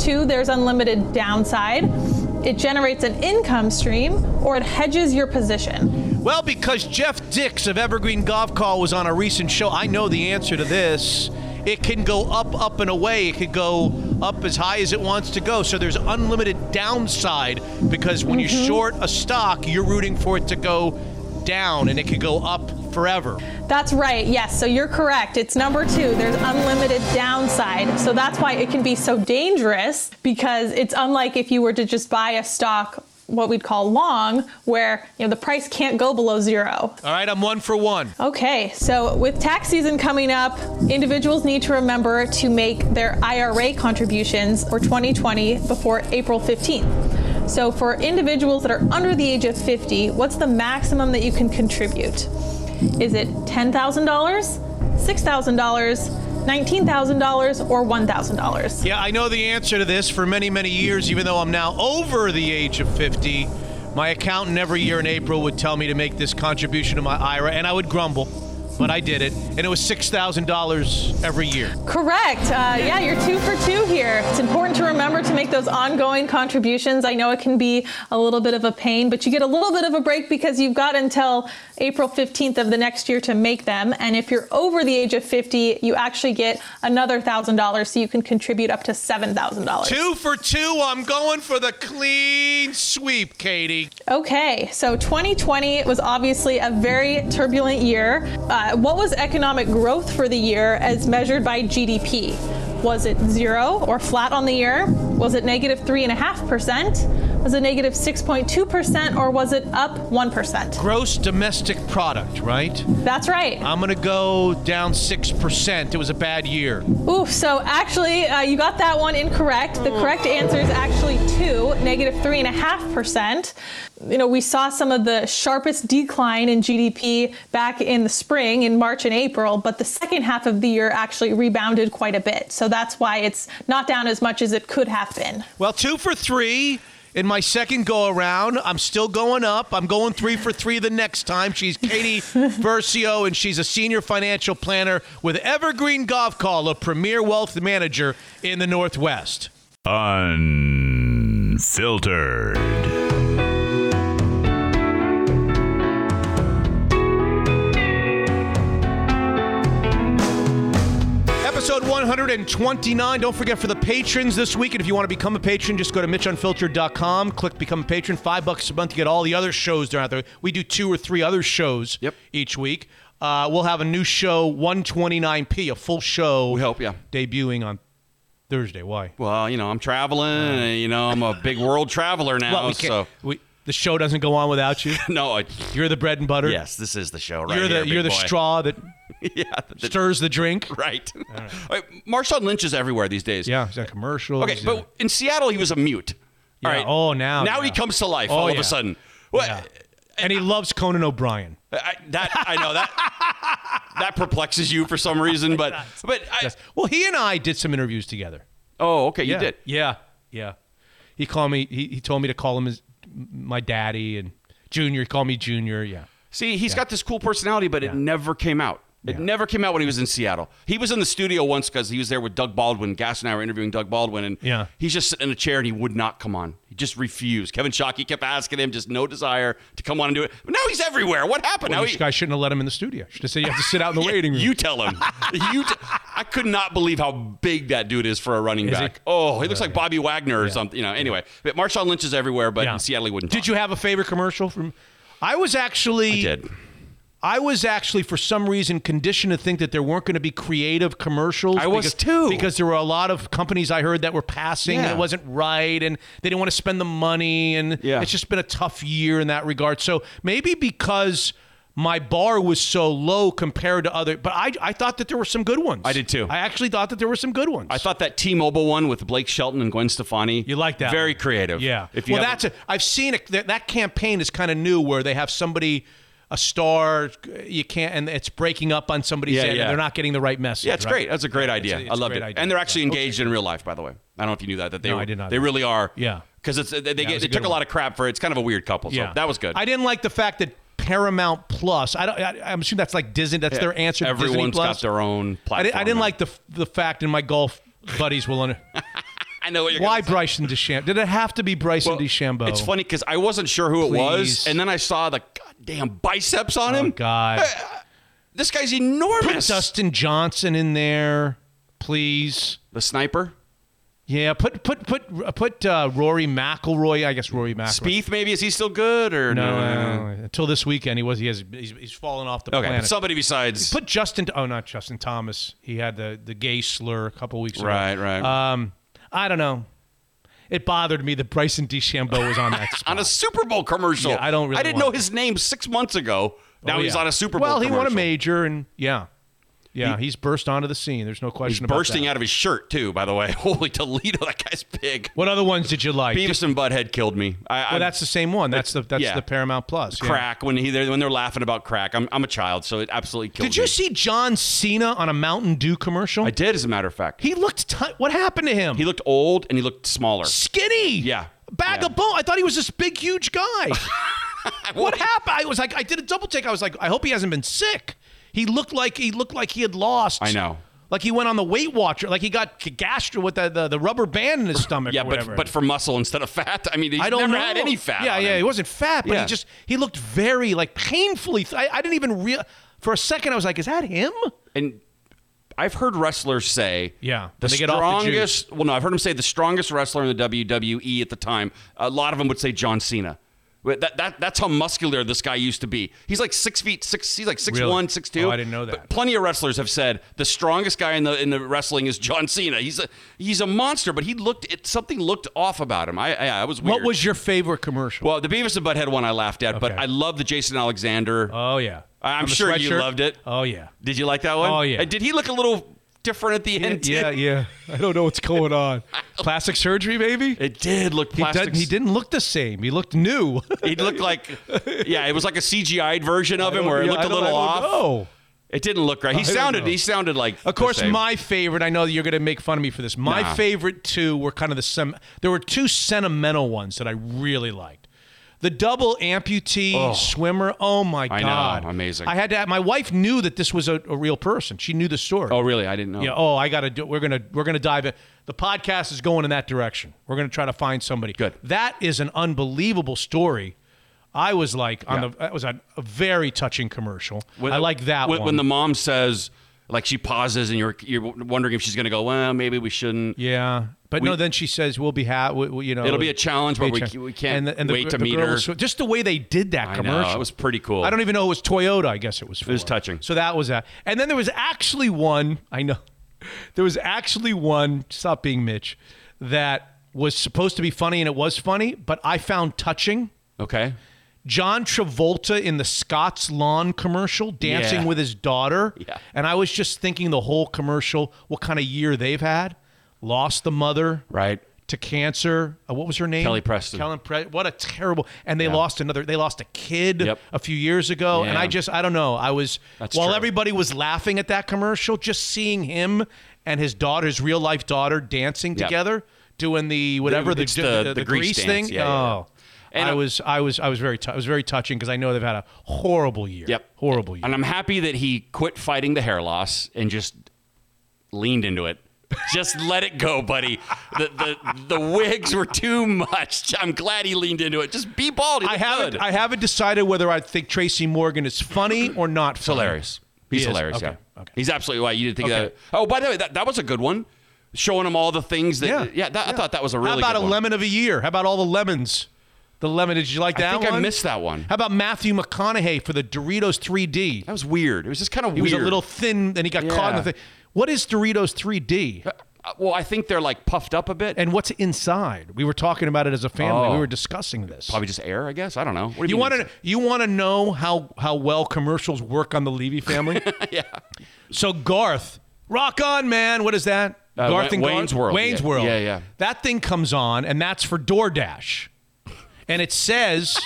Two, there's unlimited downside it generates an income stream, or it hedges your position? Well, because Jeff Dix of Evergreen Gavekal was on a recent show, I know the answer to this. It can go up, up, and away. It could go up as high as it wants to go. So there's unlimited downside because when mm-hmm. you short a stock, you're rooting for it to go down and it could go up forever. That's right. Yes. So you're correct. It's number two. There's unlimited downside. So that's why it can be so dangerous because it's unlike if you were to just buy a stock what we'd call long, where you know the price can't go below zero. All right, I'm one for one. Okay, so with tax season coming up, individuals need to remember to make their IRA contributions for 2020 before April 15th. So for individuals that are under the age of 50, what's the maximum that you can contribute? Is it $10,000, $6,000? $19,000 or $1,000? Yeah, I know the answer to this for many, many years, even though I'm now over the age of 50. My accountant every year in April would tell me to make this contribution to my IRA, and I would grumble but I did it, and it was six thousand dollars every year. Correct. Uh, yeah, you're two for two here. It's important to remember to make those ongoing contributions. I know it can be a little bit of a pain, but you get a little bit of a break because you've got until April 15th of the next year to make them. And if you're over the age of 50, you actually get another thousand dollars, so you can contribute up to seven thousand dollars. Two for two. I'm going for the clean sweep, Katie. Okay, so 2020 was obviously a very turbulent year. Uh, what was economic growth for the year as measured by GDP? Was it zero or flat on the year? Was it negative 3.5%? Was it negative 6.2% or was it up 1%? Gross domestic product, right? That's right. I'm going to go down 6%. It was a bad year. Oof, so actually, uh, you got that one incorrect. The correct answer is actually two, negative 3.5% you know, we saw some of the sharpest decline in GDP back in the spring in March and April, but the second half of the year actually rebounded quite a bit. So that's why it's not down as much as it could have been. Well, two for three. In my second go around, I'm still going up. I'm going three for three the next time. She's Katie Versio, and she's a senior financial planner with Evergreen Gavekal, a premier wealth manager in the Northwest. Unfiltered. Episode 129. Don't forget for the patrons this week, and if you want to become a patron, just go to MitchUnfiltered.com, click Become a Patron. Five bucks a month to get all the other shows that are out there. We do two or three other shows Yep. each week. Uh, we'll have a new show, 129p, a full show. We hope, yeah. Debuting on Thursday. Why? Well, you know, I'm traveling. and, you know, I'm a big world traveler now. Well, we so we, the show doesn't go on without you. no, I, You're the bread and butter. yes, this is the show right you're the here, you're the boy. straw that yeah, the- stirs the drink. right. All right, Marshawn Lynch is everywhere these days. Yeah, he's got commercials. Okay, yeah. but in Seattle he was a mute. All Yeah, right. oh, now, now he comes to life Oh, all of a sudden. Yeah. and he loves Conan O'Brien. I, that I know that that perplexes you for some reason, but but I, Yes. Well, he and I did some interviews together. oh, okay, you did. Yeah, yeah. He called me. He, he told me to call him his my daddy and Junior. He called me Junior. Yeah. See, he's got this cool personality, but it never came out. It never came out when he was in Seattle. He was in the studio once because he was there with Doug Baldwin. Gas and I were interviewing Doug Baldwin, and Yeah. he's just sitting in a chair and he would not come on. He just refused. Kevin Shockey kept asking him, just no desire to come on and do it. But now he's everywhere. What happened? Well, now you he, guys shouldn't have let him in the studio. Should have said you have to sit out in the Yeah, waiting room. You tell him. you. T- I could not believe how big that dude is for a running Is he? back. Oh, he looks like Bobby Wagner or something. You know. Anyway, but Marshawn Lynch is everywhere, but Yeah. in Seattle he wouldn't. Did you have a favorite commercial from? I was actually. I did. I was actually, for some reason, conditioned to think that there weren't going to be creative commercials. I was because, too. Because there were a lot of companies I heard that were passing and it wasn't right and they didn't want to spend the money. And Yeah. it's just been a tough year in that regard. So maybe because my bar was so low compared to other, but I, I thought that there were some good ones. I did too. I actually thought that there were some good ones. I thought that T-Mobile one with Blake Shelton and Gwen Stefani. You like that Very one? creative. Yeah. If you well, that's a, I've seen it. That, that campaign is kind of new, where they have somebody, a star, you can't, and it's breaking up on somebody's Yeah, end, yeah. and they're not getting the right message. Yeah, it's right? great. That's a great idea. it's a- I it's a loved it. idea. And they're actually Yeah. engaged in real life, by the way. I don't know if you knew that. That they No, were, I did not They really are. Yeah. Because it's they, they, get, they took good a lot of crap for it. It's kind of a weird couple. So Yeah, that was good. I didn't like the fact that Paramount Plus. I don't. I, I'm assuming that's like Disney. That's Yeah. their answer. to Disney Plus. got their own I platform. didn't, I didn't like the the fact, and my golf buddies will. Under, I know what you're why. Bryson DeChambeau? Did it have to be Bryson Well, DeChambeau? It's funny because I wasn't sure who it was, and then I saw the goddamn biceps on Oh him. God. This guy's enormous. Put. Dustin Johnson in there, please. the sniper. Yeah, put put put put uh, Rory McIlroy. I guess Rory McIlroy. Spieth, maybe is he still good or No, no, no, until this weekend he was. He has. He's, he's fallen off the Okay, planet. somebody besides. Put Justin. Oh, not Justin Thomas. He had the the gay slur a couple weeks ago. Right, right. Um, I don't know. It bothered me that Bryson DeChambeau was on that spot. on a Super Bowl commercial. Yeah, I don't really I didn't know his name six months ago. Oh, now Oh, he's on a Super Bowl. Commercial. Well, he won a major, and yeah, yeah, He- he's burst onto the scene. There's no He's question about it. bursting that. out of his shirt too. By the way, holy Toledo, that guy's big. What other ones did you like? Beavis and Butthead killed me. I, well, I- that's the same one. That's the that's yeah. the Paramount Plus. yeah. crack when he they're, when they're laughing about crack. I'm, I'm a child, so it absolutely killed me. Did you see John Cena on a Mountain Dew commercial? I did, as a matter of fact. He looked. T- what happened to him? He looked old and he looked smaller. skinny. Yeah. Bag Yeah. of bone. I thought he was this big, huge guy. what happened? I was like, I did a double take. I was like, I hope he hasn't been sick. He looked like he looked like he had lost. I know. Like he went on the Weight Watcher. Like he got gastro with the, the, the rubber band in his stomach. Yeah, or whatever. but but for muscle instead of fat. I mean, he I don't never know. had any fat. Yeah, yeah. him. He wasn't fat, but Yeah. he just he looked very like painfully. I, I didn't even real. For a second, I was like, is that him? And I've heard wrestlers say, Yeah, the when they get off the strongest. well, no, I've heard him say the strongest wrestler in the WWE at the time. A lot of them would say John Cena. But That, that, that's how muscular this guy used to be. He's like six feet six. He's like six Really? one, six two. Oh, I didn't know that. But plenty of wrestlers have said the strongest guy in the in the wrestling is John Cena. He's a he's a monster, but he looked it, something looked off about him. I, I, I was weird. What was your favorite commercial? well the Beavis and Butthead one I laughed at, but I love the Jason Alexander. oh yeah, I'm On the sure you loved it. Oh yeah. Did you like that one? Oh, yeah. And did he look a little different at the end? yeah, too? yeah. I don't know what's going on. Plastic surgery, maybe. It did look He, plastic. did, he didn't look the same. He looked new. He looked like, yeah, it was like a CGI'd version of him where it yeah, looked I a little I off. know. It didn't look right. He don't sounded. He sounded like. Of course, my favorite. I know you're going to make fun of me for this. My Nah. favorite two were kind of the sem- There were two sentimental ones that I really liked. The double amputee Oh. swimmer. Oh my I know, god, amazing. I had to. Have, My wife knew that this was a, a real person. She knew the story. Oh, really? I didn't know. Yeah. Oh, I got to do. We're gonna we're gonna dive in. The podcast is going in that direction. We're gonna try to find somebody. Good. That is an unbelievable story. I was like on Yeah. the. That was a, a very touching commercial. When- I like that when, one. When the mom says, Like she pauses and you're you're wondering if she's going to go. Well, maybe we shouldn't. Yeah, but We- no. Then she says, "We'll be happy." You know, It'll be a challenge, but we- we can't and the, and the, wait to meet girl her. was so- just the way they did that I know, commercial, it was pretty cool. I don't even know it was Toyota. I guess it was. For. It was touching. So that was that. And then there was actually one. I know there was actually one. Stop being Mitch. That was supposed to be funny, and it was funny, but I found touching. Okay. John Travolta in the Scott's Lawn commercial dancing Yeah. with his daughter. Yeah. And I was just thinking the whole commercial, what kind of year they've had. Lost the mother. Right. To cancer. Uh, what was her name? Kelly Preston. Kelly Pre- what a terrible. And they Yeah. lost another, they lost a kid Yep. a few years ago. And I just, I don't know. I was, That's while true. everybody was laughing at that commercial, just seeing him and his daughter, his real life daughter, dancing Yep. together, doing the whatever, the, It's the- the grease grease thing. Oh. And, I was I was I was very t- I was very touching because I know they've had a horrible year. Yep. horrible year. And I'm happy that he quit fighting the hair loss and just leaned into it. Just let it go, buddy. The, the the wigs were too much. I'm glad he leaned into it. Just be bald. I haven't good. I haven't decided whether I think Tracy Morgan is funny or not. Funny. hilarious. He's He hilarious. Okay. Yeah. He's absolutely right. You didn't think Okay. that. Oh, by the way, that, that was a good one. Showing him all the things that. Yeah. that, I thought that was a really. Good How about a one. lemon of a year? How about all the lemons? The lemon. Did you like that I think one? I missed that one. How about Matthew McConaughey for the Doritos 3D? That was weird. It was just kind of He was a little thin, and he got caught in the thing. What is Doritos 3D? Uh, well, I think they're like puffed up a bit. And what's inside? We were talking about it as a family. Oh. We were discussing this. Probably just air, I guess. I don't know. What do You want to you want to know how how well commercials work on the Levy family? yeah. So Garth, rock on, man. What is that? Uh, Garth and Wayne's Garth? World. Wayne's Yeah. World. Yeah, yeah. That thing comes on, and that's for DoorDash, and it says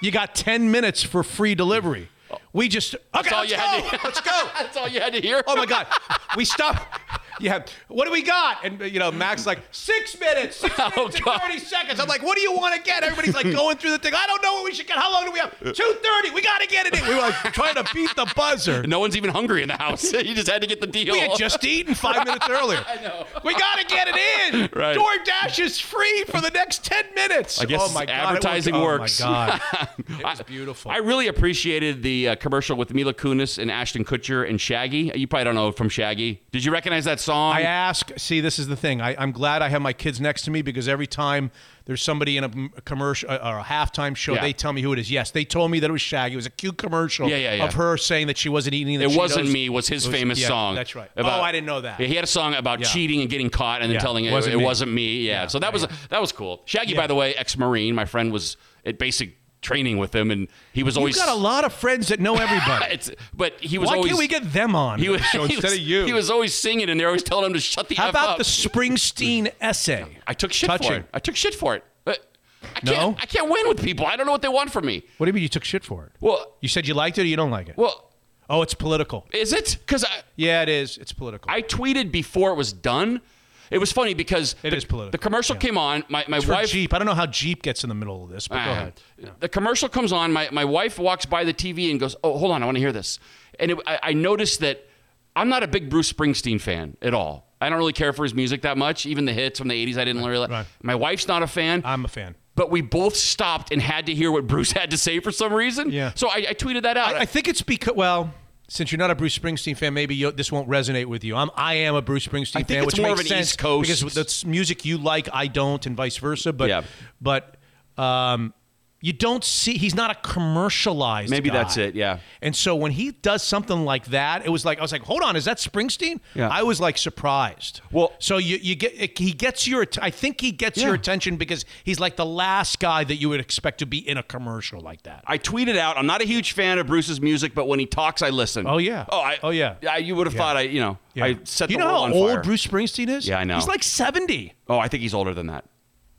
you got ten minutes for free delivery. We just okay. That's all let's you go. had to- let's go. That's all you had to hear. Oh my God, we stop. Yeah, what do we got? And you know, Max like six minutes, six Oh, minutes and thirty seconds. I'm like, what do you want to get? Everybody's like going through the thing. I don't know what we should get. How long do we have? Two thirty. We got to get it in. We were like trying to beat the buzzer. No one's even hungry in the house. you just had to get the deal. We had just eaten five minutes earlier. I know. We got to get it in. Right. DoorDash is free for the next 10 minutes. I guess oh my God, advertising works. Oh my God. It was beautiful. I really appreciated the uh, commercial with Mila Kunis and Ashton Kutcher and Shaggy. You probably don't know from Shaggy. Did you recognize that song? I ask, see, this is the thing. I, I'm glad I have my kids next to me because every time there's somebody in a commercial uh, or a halftime show, Yeah. they tell me who it is. Yes, they told me that it was Shaggy. It was a cute commercial Yeah, yeah, yeah. of her saying that she wasn't eating the it wasn't me. Was his It was- famous yeah, song? That's right. About- oh, I didn't know that. Yeah, he had a song about cheating and getting caught, and then telling it wasn't it me. wasn't me. Yeah. so that was that was cool. Shaggy, by the way, ex-marine. My friend was at basic training with him, and he was always. You've got a lot of friends that know everybody. it's, but he was Why always. can't we get them on he the was, show he instead was- of you? He was always singing, and they're always telling him to shut the up. How f about up. the Springsteen essay? I took shit for Touching. it. I took shit for it. But I No? can't, I can't win with people. I don't know what they want from me. What do you mean you took shit for it? Well, You said you liked it or you don't like it? well, Oh, it's political. is it? Because I, Yeah, it is. It's political. I tweeted before it was done. It was funny because It the, is political. the commercial came on. My, my It's wife. Jeep. I don't know how Jeep gets in the middle of this, but go Ah. ahead. The commercial comes on. My, my wife walks by the TV and goes, Oh, hold on. I want to hear this. And it, I, I noticed that I'm not a big Bruce Springsteen fan at all. I don't really care for his music that much. Even the hits from the 80s, I didn't really right. My wife's not a fan. I'm a fan. but we both stopped and had to hear what Bruce had to say for some reason. Yeah. So I, I tweeted that out. I, I think it's because well, since you're not a Bruce Springsteen fan, maybe you, this won't resonate with you. I'm I am a Bruce Springsteen I think fan, it's which more makes of an sense East Coast- because that's music you like, I don't, and vice versa. But Yeah. but um, you don't see he's not a commercialized. Maybe guy. that's it. Yeah. And so when he does something like that, it was like I was like, hold on, is that Springsteen? Yeah. I was like surprised. Well- so you you get he gets your i think he gets your attention because he's like the last guy that you would expect to be in a commercial like that. I tweeted out, I'm not a huge fan of Bruce's music, but when he talks, I listen. Oh, yeah. Oh, I, Oh, yeah. I, you would have Yeah. thought I, you know, I set you know how old fire. Bruce Springsteen is? Yeah, I know. He's like 70. Oh, I think he's older than that.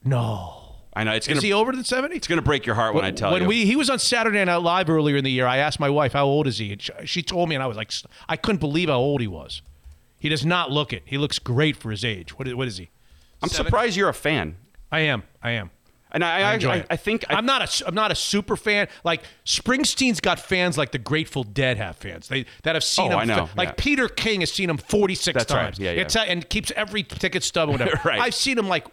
No. I know. It's Is gonna, he older the 70? it's gonna break your heart when I tell when you. we he was on Saturday Night Live earlier in the year, I asked my wife how old is he, and she, she told me, and I was like, I couldn't believe how old he was. He does not look it. He looks great for his age. What is, what is he? I'm Seven- surprised you're a fan. I am. I am. And I, I I, enjoy I, it. I think I, I'm not a I'm not a super fan. Like Springsteen's got fans like the Grateful Dead have fans. They that have seen Oh, him. I know, Like yeah. Peter King has seen him 46 That's right. times. Yeah, yeah. It's, and keeps every ticket stub or whatever. Right. I've seen him like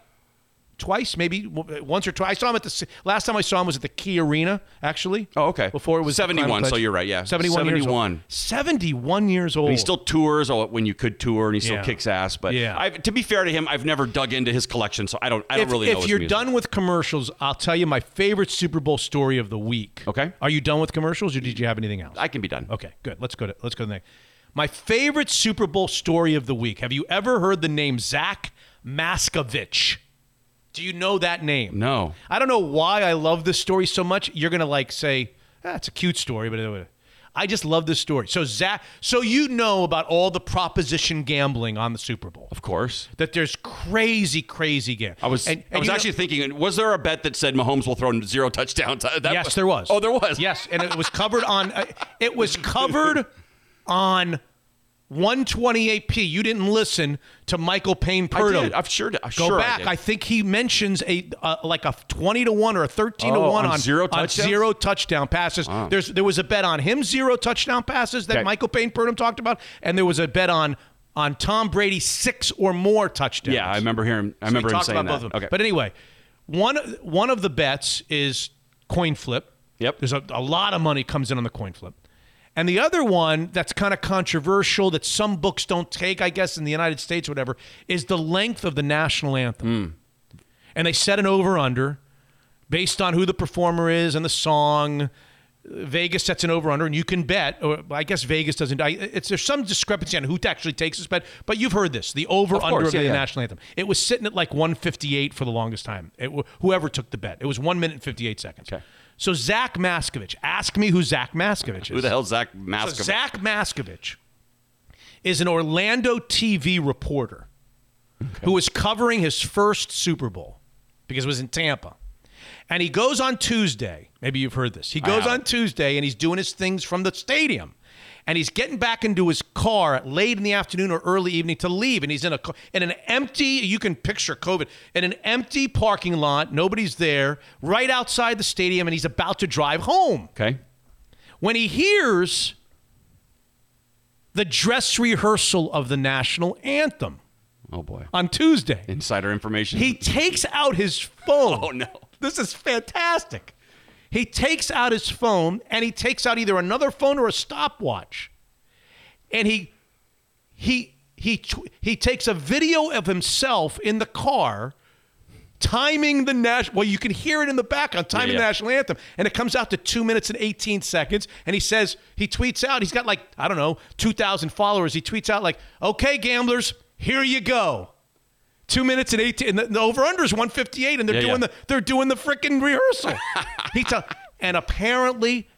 twice, maybe once or twice. I saw him at the last time I saw him was at the Key Arena, actually. Oh, okay. Before it was 71, so you're right, yeah. 71. years old. 71. 71 years old. But he still tours oh, when you could tour, and he still Yeah. kicks ass. But Yeah. I've, to be fair to him, I've never dug into his collection, so I don't. I don't if, really know. if you're music. done with commercials, I'll tell you my favorite Super Bowl story of the week. Okay. Are you done with commercials, or did you have anything else? I can be done. Okay, good. Let's go to let's go to the next. My favorite Super Bowl story of the week. Have you ever heard the name Zach Maskavich? Do you know that name? No. I don't know why I love this story so much. You're gonna like say, ah, it's a cute story, but it, I just love this story. So Zach, so you know about all the proposition gambling on the Super Bowl. Of course. That there's crazy, crazy gambling. I was. And- I and was you know- actually thinking, was there a bet that said Mahomes will throw zero touchdowns? That yes, there was. Oh, there was. Yes, and it was covered on. Uh, it was covered on 128p. You didn't listen to Michael Payne I did. I'm sure. I'm Go sure I back. did. I, think he mentions a uh, like a 20 to one or a 13 to one on on zero on zero touchdown passes. Wow. There's there was a bet on him zero touchdown passes that Okay. Michael Payne Purdom talked about, and there was a bet on on Tom Brady six or more touchdowns. Yeah, I remember hearing. I So remember him saying about that. both of them. Okay. But anyway, one one of the bets is coin flip. Yep. There's a, a lot of money comes in on the coin flip. And the other one that's kind of controversial that some books don't take, I guess, in the United States or whatever, is the length of the national anthem. Hmm. And they set an over under based on who the performer is and the song. Vegas sets an over under, and you can bet. Or I guess Vegas doesn't. I, it's there's some discrepancy on who actually takes this bet, but you've heard this: the over Of under course, of yeah, the yeah. national anthem. It was sitting at like 158 for the longest time. It, whoever took the bet, it was one minute and 58 seconds. Okay. So Zach Maskavich, ask me who Zach Maskavich is. Who the hell's Zach Maskavich? So Zach Maskavich is an Orlando TV reporter who was covering his first Super Bowl because it was in Tampa. And he goes on Tuesday. Maybe you've heard this. He goes on. Tuesday and he's doing his things from the stadium. And he's getting back into his car late in the afternoon or early evening to leave. And he's in a in an empty, you can picture COVID, in an empty parking lot. Nobody's there, right outside the stadium, and he's about to drive home Okay. when he hears the dress rehearsal of the national anthem Oh boy. on Tuesday. Insider information. He takes out his phone. Oh no. This is fantastic. He takes out his phone and he takes out either another phone or a stopwatch. And he he he he takes a video of himself in the car timing the national well you can hear it in the background timing Yeah, the national anthem. And it comes out to 2 minutes and 18 seconds and he says he tweets out he's got like I don't know 2000 followers. He tweets out like okay gamblers here you go Two minutes and eighteen. And the, the over under is one fifty eight, and they're Yeah, doing yeah. the they're doing the freaking rehearsal. he tell, and apparently,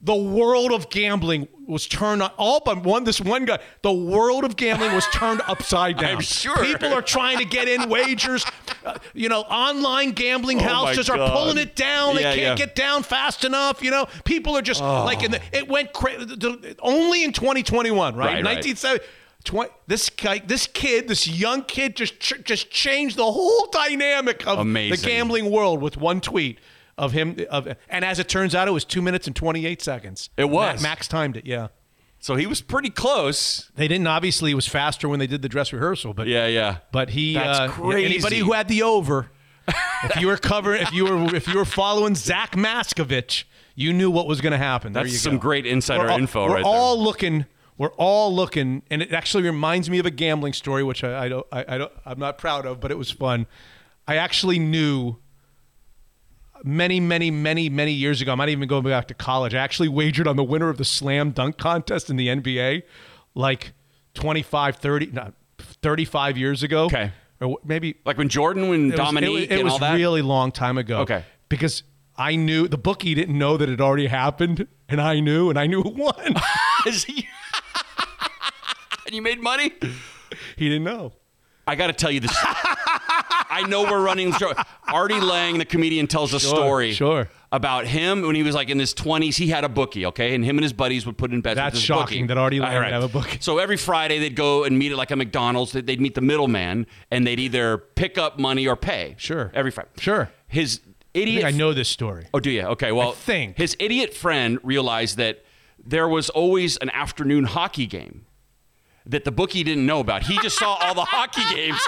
the world of gambling was turned on. All but one. This one guy. The world of gambling was turned upside down. I'm sure. people are trying to get in wagers. Uh, you know, online gambling Oh, houses are pulling it down. They can't yeah. Oh. get down fast enough. You know, people are just like in the. It went crazy. Only in 2021, right? Right, right. 1970. 20, this guy, this kid, this young kid, just ch- just changed the whole dynamic of the gambling world with one tweet of him. Of and as it turns out, it was two minutes and 28 seconds. It was. Ma- Max timed it. Yeah. So he was pretty close. They didn't obviously. It was faster when they did the dress rehearsal, but Yeah, yeah. but he. That's uh, crazy. Anybody who had the over, if you were covering, if you were if you were following Zach Maskavich, you knew what was going to happen. There That's some go. great insider We're all- info we're right all looking. We're all looking, and it actually reminds me of a gambling story, which I, I don't, I, I don't, I'm not proud of, but it was fun. I actually knew many, many, many, many years ago. I might even go back to college. I actually wagered on the winner of the slam dunk contest in the NBA, like 25, 30, not 35 years ago. Okay. or maybe Like when Jordan, when it was- Dominique, it was, it and was all that. really long time ago. Okay. Because I knew the bookie didn't know that it already happened, and I knew, and I knew who won. And you made money. he didn't know. I got to tell you this. I know we're running the show. Artie Lang, the comedian, tells a Sure, story sure. about him when he was like in his 20s. He had a bookie, okay? And him and his buddies would put in bets That's shocking bookie. that Artie Lang would have a bookie. So every Friday they'd go and meet at like a McDonald's. They'd meet the middleman and they'd either pick up money or pay. Sure. Every Friday. Sure. His I idiot. think I know this story. Oh, do you? Okay. Well, I think. his idiot friend realized that there was always an afternoon hockey game. That the bookie didn't know about. He just saw all the hockey games.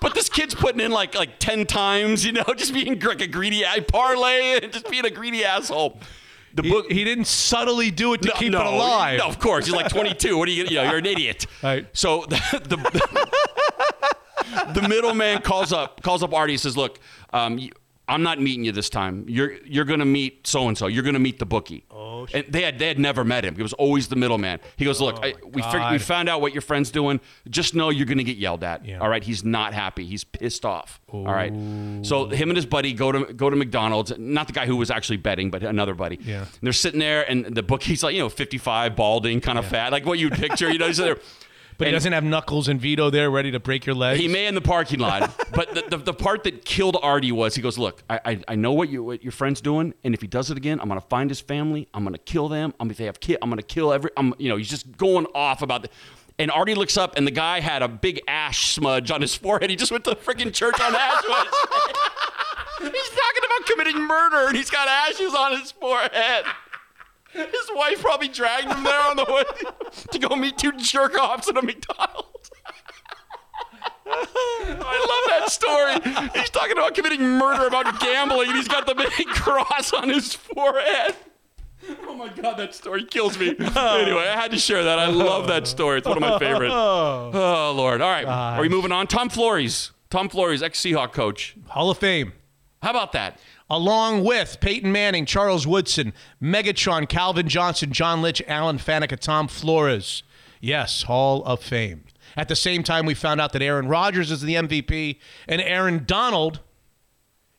But this kid's putting in like like ten times, you know, just being like a greedy I parlay and just being a greedy asshole. The He, book he didn't subtly do it to no, keep no, it alive. No, of course. He's like 22. What are you? You know, you're an idiot. Right. So the the, the middleman calls up calls up Artie and says, "Look, um, you, I'm not meeting you this time. You're you're gonna meet so and so. You're gonna meet the bookie." Oh, and they had they had never met him. It was always the middleman. He goes, "Look, I, we we found out what your friend's doing. Just know you're gonna get yelled at. Yeah. All right. He's not happy. He's pissed off. All right. So him and his buddy go to go to McDonald's. Not the guy who was actually betting, but another buddy. Yeah. And they're sitting there, and the bookie's like, you know, 55, balding, kind of fat, like what you'd picture. You know, he's there. But he doesn't have Knuckles and Vito there ready to break your legs. He may in the parking lot, but the, the, the part that killed Artie was he goes, "Look, I, I, I know what you what your friend's doing, and if he does it again, I'm gonna find his family. I'm gonna kill them. I'm if they have kid, I'm gonna kill every. I'm you know he's just going off about the." And Artie looks up, and the guy had a big ash smudge on his forehead. He just went to the freaking church on ash he's talking about committing murder, and he's got ashes on his forehead. His wife probably dragged him there on the way to go meet two jerk offs at a McDonald's. I love that story. He's talking about committing murder, about gambling, and he's got the big cross on his forehead. Oh my god, that story kills me. Anyway, I had to share that. I love that story. It's one of my favorite. Oh, oh lord. All right, are we moving on? Tom Flores. Tom Flores, ex Seahawk coach. Hall of Fame. How about that? Along with Peyton Manning, Charles Woodson, Megatron, Calvin Johnson, John Lynch, Alan Faneca, Tom Flores. Yes, Hall of Fame. At the same time, we found out that Aaron Rodgers is the MVP and Aaron Donald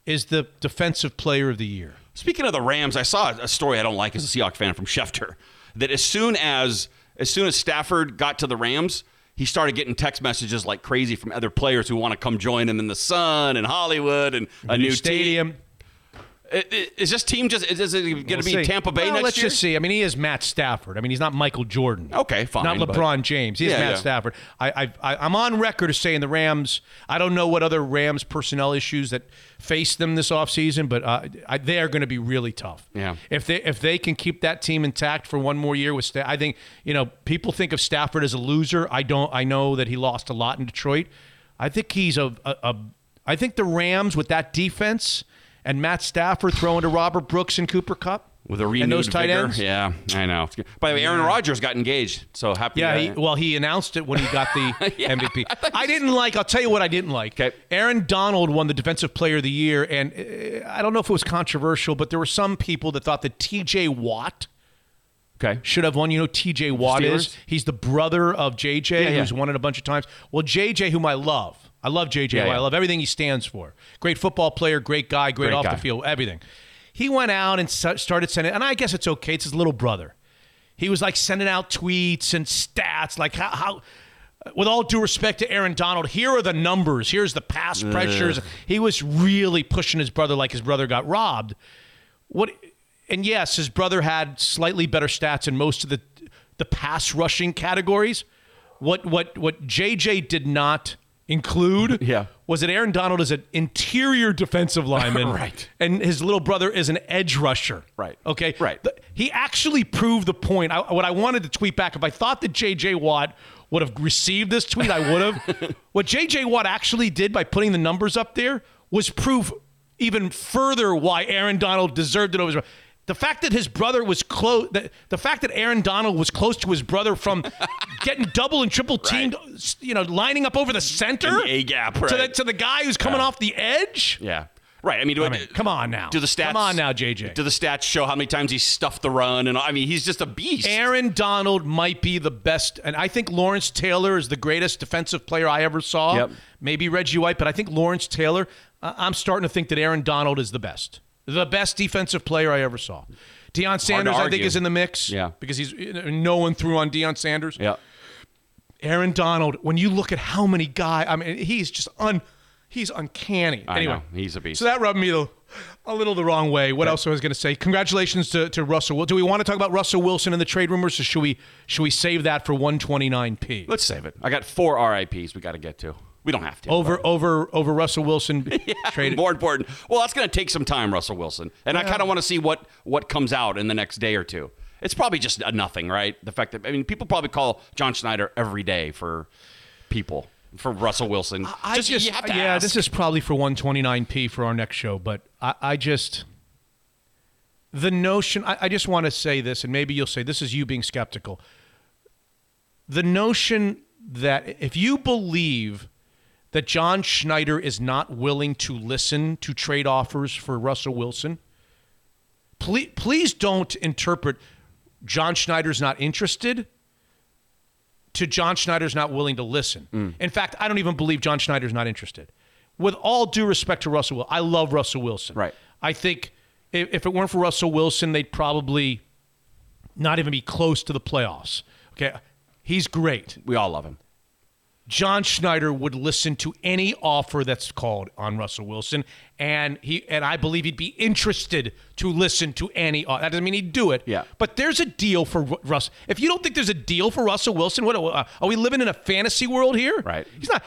is the Defensive Player of the Year. Speaking of the Rams, I saw a story I don't like as a Seahawk fan from Schefter that as soon as as soon as Stafford got to the Rams, he started getting text messages like crazy from other players who want to come join him in the Sun and Hollywood and a new stadium. Team. I- I- Is this team just is it going to We'll be see. Tampa Bay Well, next let's year? just see. I mean, he is Matt Stafford. I mean, he's not Michael Jordan. Okay, fine, Not but- LeBron James. He's Yeah, Matt yeah. Stafford. I, I, I, I'm on record as saying the Rams. I don't know what other Rams personnel issues that face them this offseason, but uh, I, they are going to be really tough. Yeah. If they if they can keep that team intact for one more year with, Sta- I think you know people think of Stafford as a loser. I don't. I know that he lost a lot in Detroit. I think he's a, a, a I think the Rams with that defense and Matt Stafford throwing to Robert Brooks and Cooper Kupp with a renewed and those tight vigor. ends. Yeah, I know. By the way, Aaron Rodgers got engaged, so happy. Yeah, he, well, he announced it when he got the MVP. I, didn't like. I'll tell you what I didn't like. Okay. Aaron Donald won the Defensive Player of the Year, and uh, I don't know if it was controversial, but there were some people that thought that T.J. Watt okay. should have won. You know, T.J. Watt is. He's the brother of J.J., Yeah, yeah. who's won it a bunch of times. Well, J.J., whom I love. I love J.J. Yeah, yeah. I love everything he stands for. Great football player, great guy, great, Great off guy. the field, everything. He went out and started sending, and I guess it's okay. It's his little brother. He was like sending out tweets and stats, like how, how with all due respect to Aaron Donald, here are the numbers. Here's the pass pressures. He was really pushing his brother like his brother got robbed. What? And yes, his brother had slightly better stats in most of the the pass rushing categories. What what what JJ did not include Yeah. was that Aaron Donald is an interior defensive lineman, Right. And his little brother is an edge rusher, Right. Okay, Right. The- he actually proved the point. I, what I wanted to tweet back, if I thought that JJ Watt would have received this tweet, I would have. what JJ Watt actually did by putting the numbers up there was prove even further why Aaron Donald deserved it over his. The fact that his brother was close, the, the fact that Aaron Donald was close to his brother from getting double and triple teamed, you know, lining up over the center, A gap, to, the, to the guy who's coming Yeah. off the edge. Yeah. Right. I mean, do I mean, come on now. Do the stats Come on now, JJ. Do the stats show how many times he stuffed the run? And I mean, he's just a beast. Aaron Donald might be the best, and I think Lawrence Taylor is the greatest defensive player I ever saw. Yep. Maybe Reggie White, but I think Lawrence Taylor. Uh, I'm starting to think that Aaron Donald is the best, the best defensive player I ever saw. Deion Sanders, I think, is in the mix. Yeah. because he's no one threw on Deion Sanders. Yeah. Aaron Donald. When you look at how many guys, I mean, he's just un, he's uncanny. I anyway, know. He's a beast. so that rubbed me the, a little the wrong way. What else I was going to say? Congratulations to, to Russell. Do we want to talk about Russell Wilson and the trade rumors, or should we should we save that for 129p? Let's save it. I got four RIPs we got to get to. We don't have to. over over over Russell Wilson Yeah, traded. More important. Well, that's going to take some time, Russell Wilson, and I kind of want to see what what comes out in the next day or two. It's probably just a nothing, right? The fact that I mean, people probably call John Schneider every day for people for Russell Wilson. I just, have to yeah, ask. this is probably for 129p for our next show, but I, I just the notion. I, I just want to say this, and maybe you'll say this is you being skeptical. The notion that if you believe that John Schneider is not willing to listen to trade offers for Russell Wilson, please, please don't interpret John Schneider's not interested to John Schneider's not willing to listen. Mm. In fact, I don't even believe John Schneider's not interested. With all due respect to Russell Wilson, I love Russell Wilson. Right. I think if, if it weren't for Russell Wilson, they'd probably not even be close to the playoffs. Okay. He's great. We all love him. John Schneider would listen to any offer that's called on Russell Wilson, and he and I believe he'd be interested to listen to any. o- That doesn't mean he'd do it. Yeah. But there's a deal for Ru- Russ. If you don't think there's a deal for Russell Wilson, what uh, are we living in a fantasy world here? Right. He's not.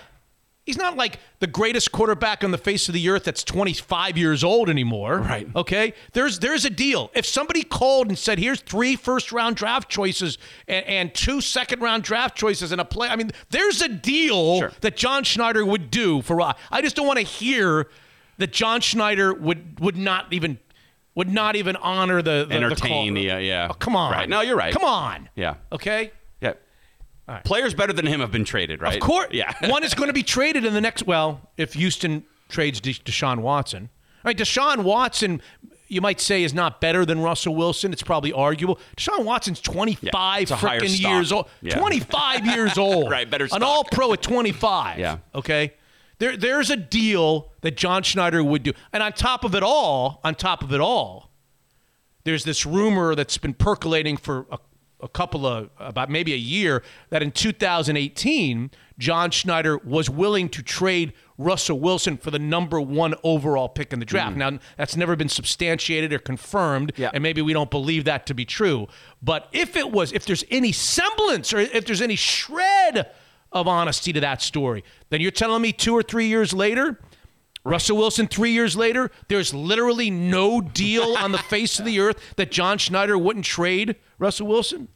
He's not like the greatest quarterback on the face of the earth that's 25 years old anymore. Right. Okay. There's there's a deal. If somebody called and said, "Here's three first round draft choices and, and two second round draft choices and a play," I mean, there's a deal that John Schneider would do for. Ru- I just don't want to hear that John Schneider would would not even would not even honor the, the Entertain the the, call. uh, yeah. Oh, come on. Right. No, you're right. Come on. Yeah. Okay. Yeah. Players better than him have been traded, right? Of course. Yeah. One is going to be traded in the next. Well, if Houston trades De- Deshaun Watson, I mean, Deshaun Watson, you might say, is not better than Russell Wilson. It's probably arguable. Deshaun Watson's 25 it's a higher freaking years old. Yeah. 25 years old. Right, better An all pro at 25. Yeah. Okay. There, there's a deal that John Schneider would do. And on top of it all, on top of it all, there's this rumor that's been percolating for a, a couple of about maybe a year that in 2018 John Schneider was willing to trade Russell Wilson for the number one overall pick in the draft. Mm. Now that's never been substantiated or confirmed, and maybe we don't believe that to be true. But if it was, if there's any semblance or if there's any shred of honesty to that story, then you're telling me two or three years later. Russell Wilson, three years later, there's literally no deal on the face of the earth that John Schneider wouldn't trade Russell Wilson.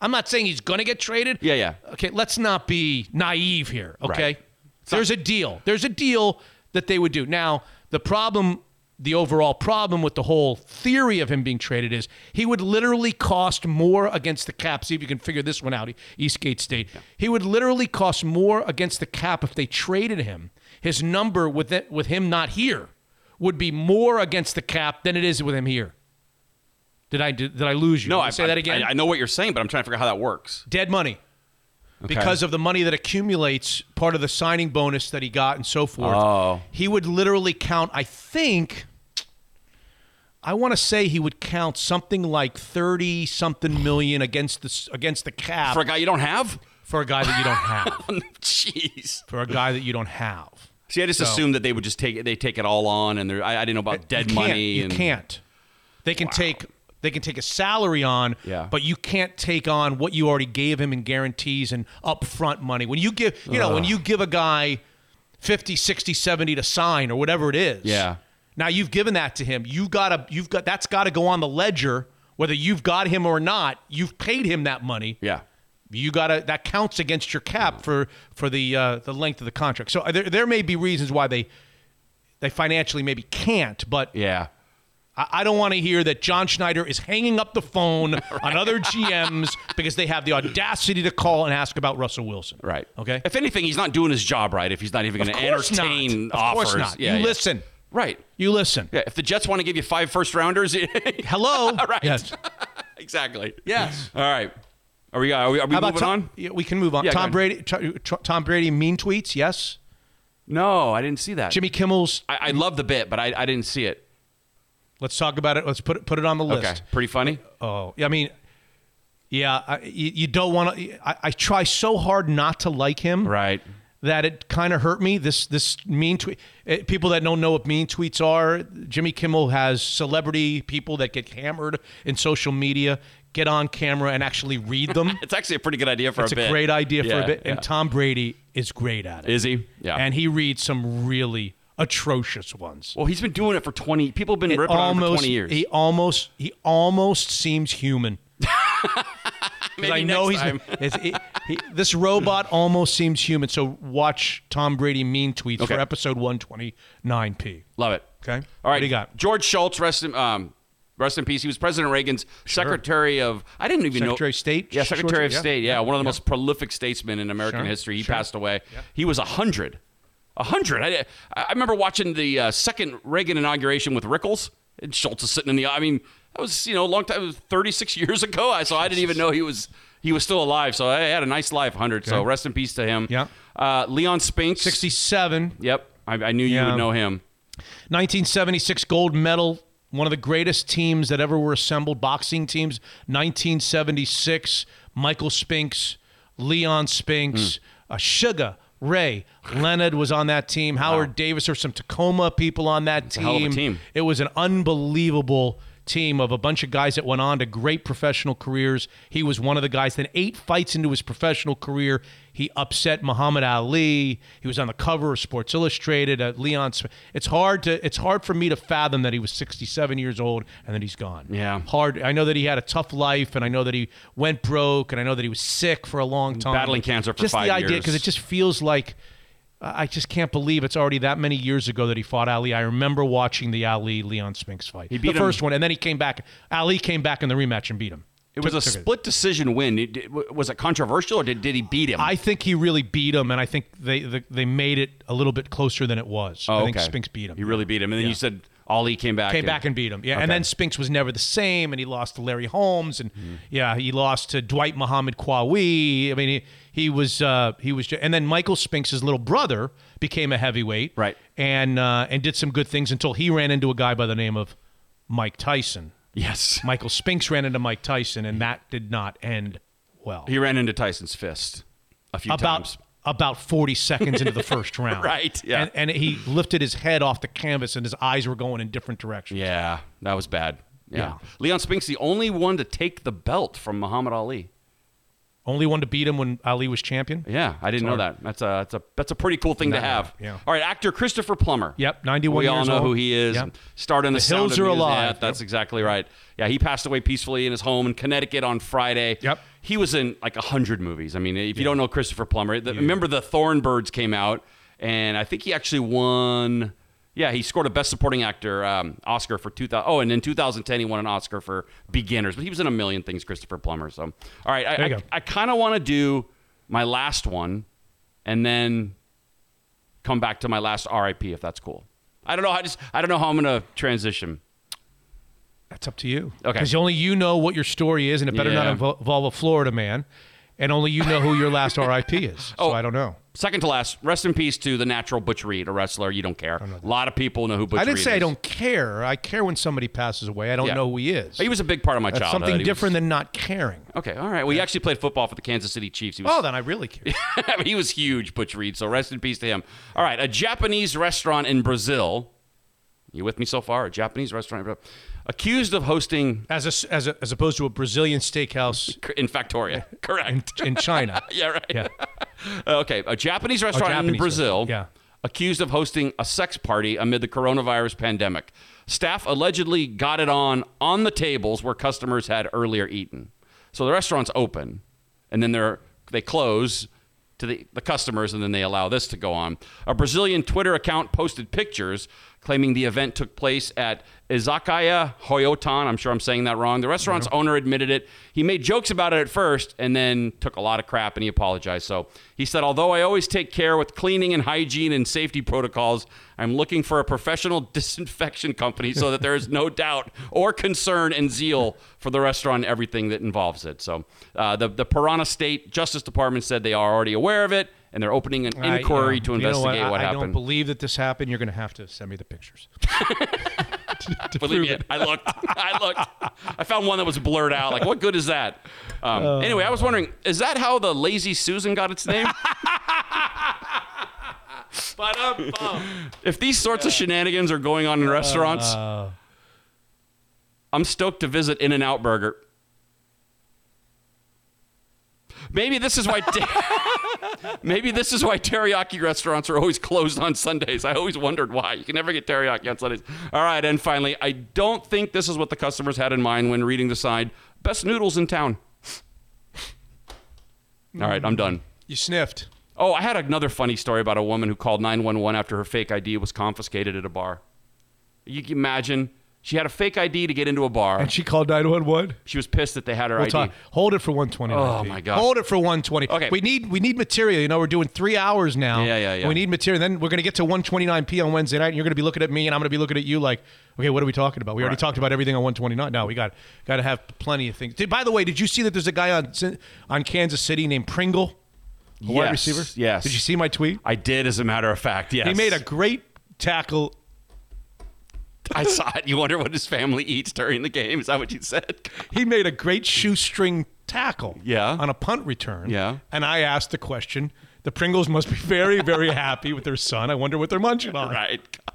I'm not saying he's going to get traded. Yeah, yeah. Okay, let's not be naive here. Okay, Right. there's a deal. There's a deal that they would do. Now, the problem, the overall problem with the whole theory of him being traded is he would literally cost more against the cap. See if you can figure this one out. Eastgate State. He would literally cost more against the cap if they traded him. His number with it, with him not here would be more against the cap than it is with him here. Did I did, did I lose you? No, I say that again. I, I know what you're saying, but I'm trying to figure out how that works. Dead money. Okay. Because of the money that accumulates, part of the signing bonus that he got and so forth. Oh. He would literally count, I think, I want to say he would count something like 30 something million against the, against the cap. For a guy you don't have? For a guy that you don't have. Jeez. For a guy that you don't have. See, I just So- assumed that they would just take it. They take it all on, and I, I didn't know about dead money. You and, can't. They can take they can take a salary on, Yeah. but you can't take on what you already gave him in guarantees and upfront money. When you give, you know, when you give a guy 50, 60, 70 to sign or whatever it is. Yeah. Now you've given that to him. You got to you've got that's got to go on the ledger whether you've got him or not. You've paid him that money. Yeah. You got to that counts against your cap for for the uh, the length of the contract. So uh, there there may be reasons why they they financially maybe can't, but yeah. I, don't want to hear that John Schneider is hanging up the phone on other GMs because they have the audacity to call and ask about Russell Wilson. Right. Okay. If anything, he's not doing his job right. If he's not even going to course not. entertain Of course not. Yeah, you yeah. listen. Right. You listen. Yeah. If the Jets want to give you five first rounders, hello. right. Yes. exactly. Yes. All right. Are we? Are we, are we moving Tom, on? Yeah, we can move on. Yeah, Tom. Brady. T- t- Tom Brady mean tweets. Yes. No, I didn't see that. Jimmy Kimmel's. I, I love the bit, but I, I didn't see it. Let's talk about it. Let's put it put it on the list. Okay. Pretty funny. Oh, I mean, yeah, I, you, you don't want to. I, I try so hard not to like him, right? That it kind of hurt me. This this mean tweet. eh, People that don't know what mean tweets are. Jimmy Kimmel has celebrity people that get hammered in social media get on camera and actually read them. It's actually a pretty good idea for it's a bit. great idea for a bit. yeah. And Tom Brady is great at it. Is he? Yeah. And he reads some really atrocious ones. Well, he's been doing it for twenty. People have been It ripping on him for twenty years. He almost he almost seems human. Because I Maybe know he's it's, he, this robot almost seems human. So watch Tom Brady mean tweets Okay. for episode 129p. Love it. Okay. All right. What do you got? George Shultz, rest in, um, rest in peace. He was President Reagan's Secretary of, I didn't even know. Secretary of State? Yeah, Secretary of Yeah. State. Yeah, Yeah. one of the Yeah. most prolific statesmen in American Sure. history. He Sure. passed away. He was 100. 100. I, I remember watching the uh, second Reagan inauguration with Rickles, and Shultz is sitting in the, I mean, that was, you know, a long time, it was 36 years ago. I So I didn't even know he was. He was still alive, so I had a nice life, 100. So rest in peace to him. Yeah. Uh, Leon Spinks. 67. Yep. I, I knew you would know him. 1976 gold medal, one of the greatest teams that ever were assembled, boxing teams. 1976, Michael Spinks, Leon Spinks, Hmm. uh, Sugar, Ray, Leonard was on that team. Howard Davis, or some Tacoma people on that a hell of a team. team. It was an unbelievable team of a bunch of guys that went on to great professional careers. He was one of the guys. Then eight fights into his professional career, he upset Muhammad Ali. He was on the cover of Sports Illustrated. Uh, Leon, Sp- it's hard to it's hard for me to fathom that he was 67 years old and then he's gone. Yeah. hard. I know that he had a tough life, and I know that he went broke, and I know that he was sick for a long time, Battling cancer for just five the idea because it just feels like. I just can't believe it's already that many years ago that he fought Ali. I remember watching the Ali Leon Spinks fight. He beat the him- first one, and then he came back. Ali came back in the rematch and beat him. It was Took- a took it. split decision win. It- it- Was it controversial or did, did he beat him? I think he really beat him, and I think they they, they made it a little bit closer than it was. oh, I think okay. Spinks beat him. He really beat him. And then Yeah. you said Ali came back. Came back and beat him. Yeah, Okay. and then Spinks was never the same, and he lost to Larry Holmes, and Mm-hmm. yeah, he lost to Dwight Muhammad Qawi. I mean, he, he was uh, he was, and then Michael Spinks' little brother became a heavyweight, Right. and uh, and did some good things until he ran into a guy by the name of Mike Tyson. Yes. Michael Spinks ran into Mike Tyson, and that did not end well. He ran into Tyson's fist a few about times. about 40 seconds into the first round. Right, yeah. And, and he lifted his head off the canvas and his eyes were going in different directions. Yeah, that was bad. Yeah. Yeah. Leon Spinks, the only one to take the belt from Muhammad Ali. Only one to beat him when Ali was champion? Yeah, I didn't know that. That's a that's a that's a pretty cool thing to have. yeah. All right, actor Christopher Plummer. Yep, 91 We all years know old. who he is. Yep. Starred in The Sound Hills of Are Music. Alive. Yeah, that's exactly right. Yeah, he passed away peacefully in his home in Connecticut on Friday. Yep. He was in like a hundred movies. I mean, if you don't know Christopher Plummer, the, remember the Thorn Birds came out, and I think he actually won. Yeah, he scored a Best Supporting Actor um, Oscar for 2000. Oh, and in 2010 he won an Oscar for Beginners. But he was in a million things, Christopher Plummer. So, all right, I, I. I kind of want to do my last one, and then come back to my last RIP if that's cool. I don't know. I just I don't know how I'm gonna transition. That's up to you. Okay. Because only you know what your story is, and it better not Yeah. invo- involve a Florida man. And only you know who your last RIP is. So Oh. I don't know. Second to last, rest in peace to the natural Butch Reed, a wrestler. You don't care. A lot of people know who Butch Reed. I didn't Reed say I don't care. I care when somebody passes away. I don't Yeah. know who he is. He was a big part of my That's childhood. something He was- different than not caring. Okay, all right. Well, he actually played football for the Kansas City Chiefs. He was, Oh, then I really care. He was huge, Butch Reed. So rest in peace to him. All right, a Japanese restaurant in Brazil. You with me so far? A Japanese restaurant accused of hosting As a, as a, as opposed to a Brazilian steakhouse in Factoria. Correct. in China. yeah, right. Yeah. Uh, okay, a Japanese restaurant in Japanese Brazil. restaurant, Accused of hosting a sex party amid the coronavirus pandemic. Staff allegedly got it on on the tables where customers had earlier eaten. So the restaurant's open, and then they're they close to the, the customers, and then they allow this to go on. A Brazilian Twitter account posted pictures claiming the event took place at Izakaya Hoyotan. I'm sure I'm saying that wrong. The restaurant's owner admitted it. He made jokes about it at first and then took a lot of crap and he apologized. So he said, Although I always take care with cleaning and hygiene and safety protocols, I'm looking for a professional disinfection company so that there is no doubt or concern and zeal for the restaurant and everything that involves it. So uh, the, the Paraná State Justice Department said they are already aware of it and they're opening an I- inquiry yeah. to investigate I, what I happened. don't believe that this happened. You're going to have to send me the pictures. to Believe me, I looked. I looked. I found one that was blurred out. Like, what good is that? Um, Uh. anyway, I was wondering, is that how the Lazy Susan got its name? if these sorts of shenanigans are going on in restaurants, Uh, I'm stoked to visit In and Out Burger. Maybe this is why. Maybe this is why teriyaki restaurants are always closed on Sundays. I always wondered why. You can never get teriyaki on Sundays. All right, and finally, I don't think this is what the customers had in mind when reading the sign best noodles in town. All right, I'm done. You sniffed. Oh, I had another funny story about a woman who called 911 after her fake ID was confiscated at a bar. You can imagine she had a fake ID to get into a bar. And she called 911. She was pissed that they had her We'll ID. talk. Hold it for 120. Oh, my God. Hold it for 120. Okay. We need we need material. You know, we're doing three hours now. Yeah, yeah, yeah. We need material. Then we're gonna get to 129p on Wednesday night, and you're gonna be looking at me, and I'm gonna be looking at you like, okay, what are we talking about? We already talked about everything on 129. No, we got got to have plenty of things. Did, by the way, did you see that there's a guy on on Kansas City named Pringle, a wide Yes, receiver? yes. Did you see my tweet? I did, as a matter of fact. Yes. He made a great tackle. I saw it. You wonder what his family eats during the game. Is that what you said? He made a great shoestring tackle. Yeah. On a punt return. Yeah. And I asked the question. The Pringles must be very, very happy with their son. I wonder what they're munching on. Right. God.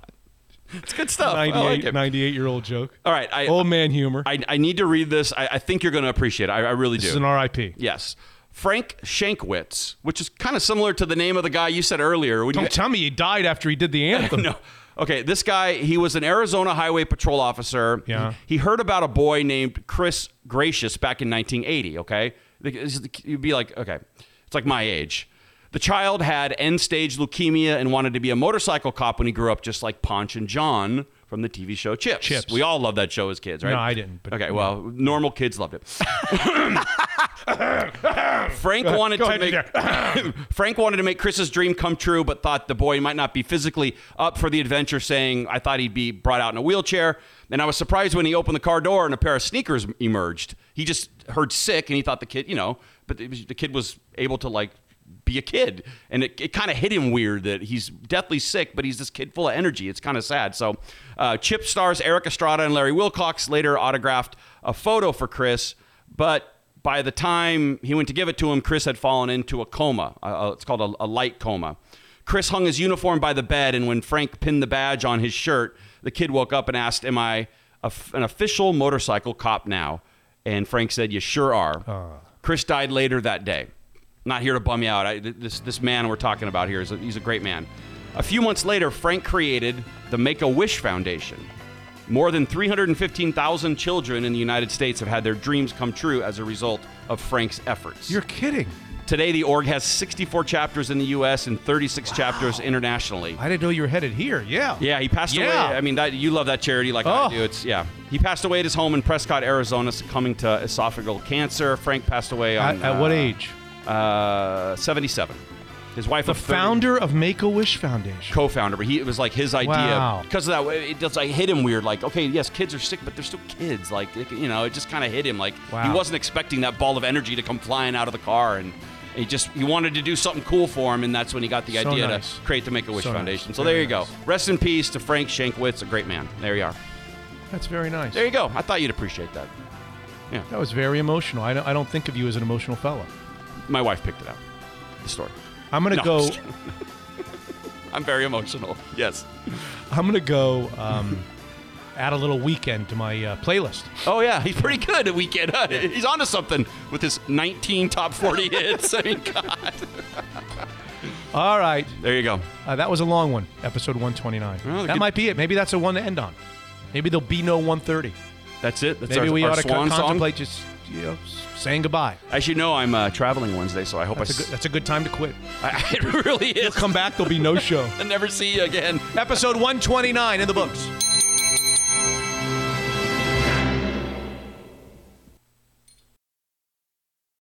It's good stuff. I 98, like it. 98 year old joke. All right. I, Old man humor. I, I need to read this. I, I think you're going to appreciate it. I, I really this do. is an RIP. Yes. Frank Shankwitz, which is kind of similar to the name of the guy you said earlier. Don't you, tell me he died after he did the anthem. no. Okay, this guy, he was an Arizona Highway Patrol officer. Yeah. He heard about a boy named Chris Greicius back in 1980, okay? You'd be like, okay, it's like my age. The child had end stage leukemia and wanted to be a motorcycle cop when he grew up, just like Ponch and John from the TV show Chips. Chips. We all loved that show as kids, right? No, I didn't, but- okay, well, normal kids loved it. Frank wanted to make Frank wanted to make Chris's dream come true, but thought the boy might not be physically up for the adventure. Saying, "I thought he'd be brought out in a wheelchair." And I was surprised when he opened the car door and a pair of sneakers emerged. He just heard sick, and he thought the kid, you know, but was, the kid was able to like be a kid, and it, it kind of hit him weird that he's deathly sick, but he's this kid full of energy. It's kind of sad. So, uh, Chip stars Erik Estrada and Larry Wilcox later autographed a photo for Chris, but by the time he went to give it to him, Chris had fallen into a coma. Uh, it's called a, a light coma. Chris hung his uniform by the bed, and when Frank pinned the badge on his shirt, the kid woke up and asked, Am I a f an official motorcycle cop now? And Frank said, You sure are. Chris died later that day. Not here to bum you out. I, this, this man we're talking about here, is a, he's a great man. A few months later, Frank created the Make a Wish Foundation. More than 315,000 children in the United States have had their dreams come true as a result of Frank's efforts. You're kidding. Today, the org has 64 chapters in the U.S. and 36 chapters internationally. I didn't know you were headed here. Yeah. Yeah, he passed Yeah. away. I mean, that, you love that charity like Oh. I do. It's yeah. He passed away at his home in Prescott, Arizona, succumbing to esophageal cancer. Frank passed away on At, at what uh, age? Uh, 77. His wife, The of 30 founder of Make a Wish Foundation. co-founder, but he it was like his idea Wow. because of that. way, It just like hit him weird. Like, okay, yes, kids are sick, but they're still kids. Like, it- you know, it just kind of hit him. Like, he wasn't expecting that ball of energy to come flying out of the car, and he just he wanted to do something cool for him, and that's when he got the So idea nice. to create the Make a Wish So nice. Foundation. So Very there you nice. go. Rest in peace to Frank Shankwitz, a great man. There you are. That's very nice. There you go. I thought you'd appreciate that. Yeah, That was very emotional. I don't, I don't think of you as an emotional fellow. My wife picked it out. The story. I'm gonna No, go. kidding. I'm very emotional. Yes. I'm gonna go. Um, add a little Weeknd to my uh, playlist. Oh yeah, he's pretty good at Weeknd. Huh? He's onto something with his 19 top 40 hits. I mean, God. All right. There you go. Uh, that was a long one, episode 129. Well, that good- might be it. Maybe that's a one to end on. Maybe there'll be no 130. That's it. That's Maybe our, we our ought to swan song. contemplate just you know saying goodbye. As you know, I'm uh, traveling Wednesday, so I hope That's a I. good, that's a good time to quit. I it really is. Come back, there'll be no show. I'll never see you again. Episode 129 in the books.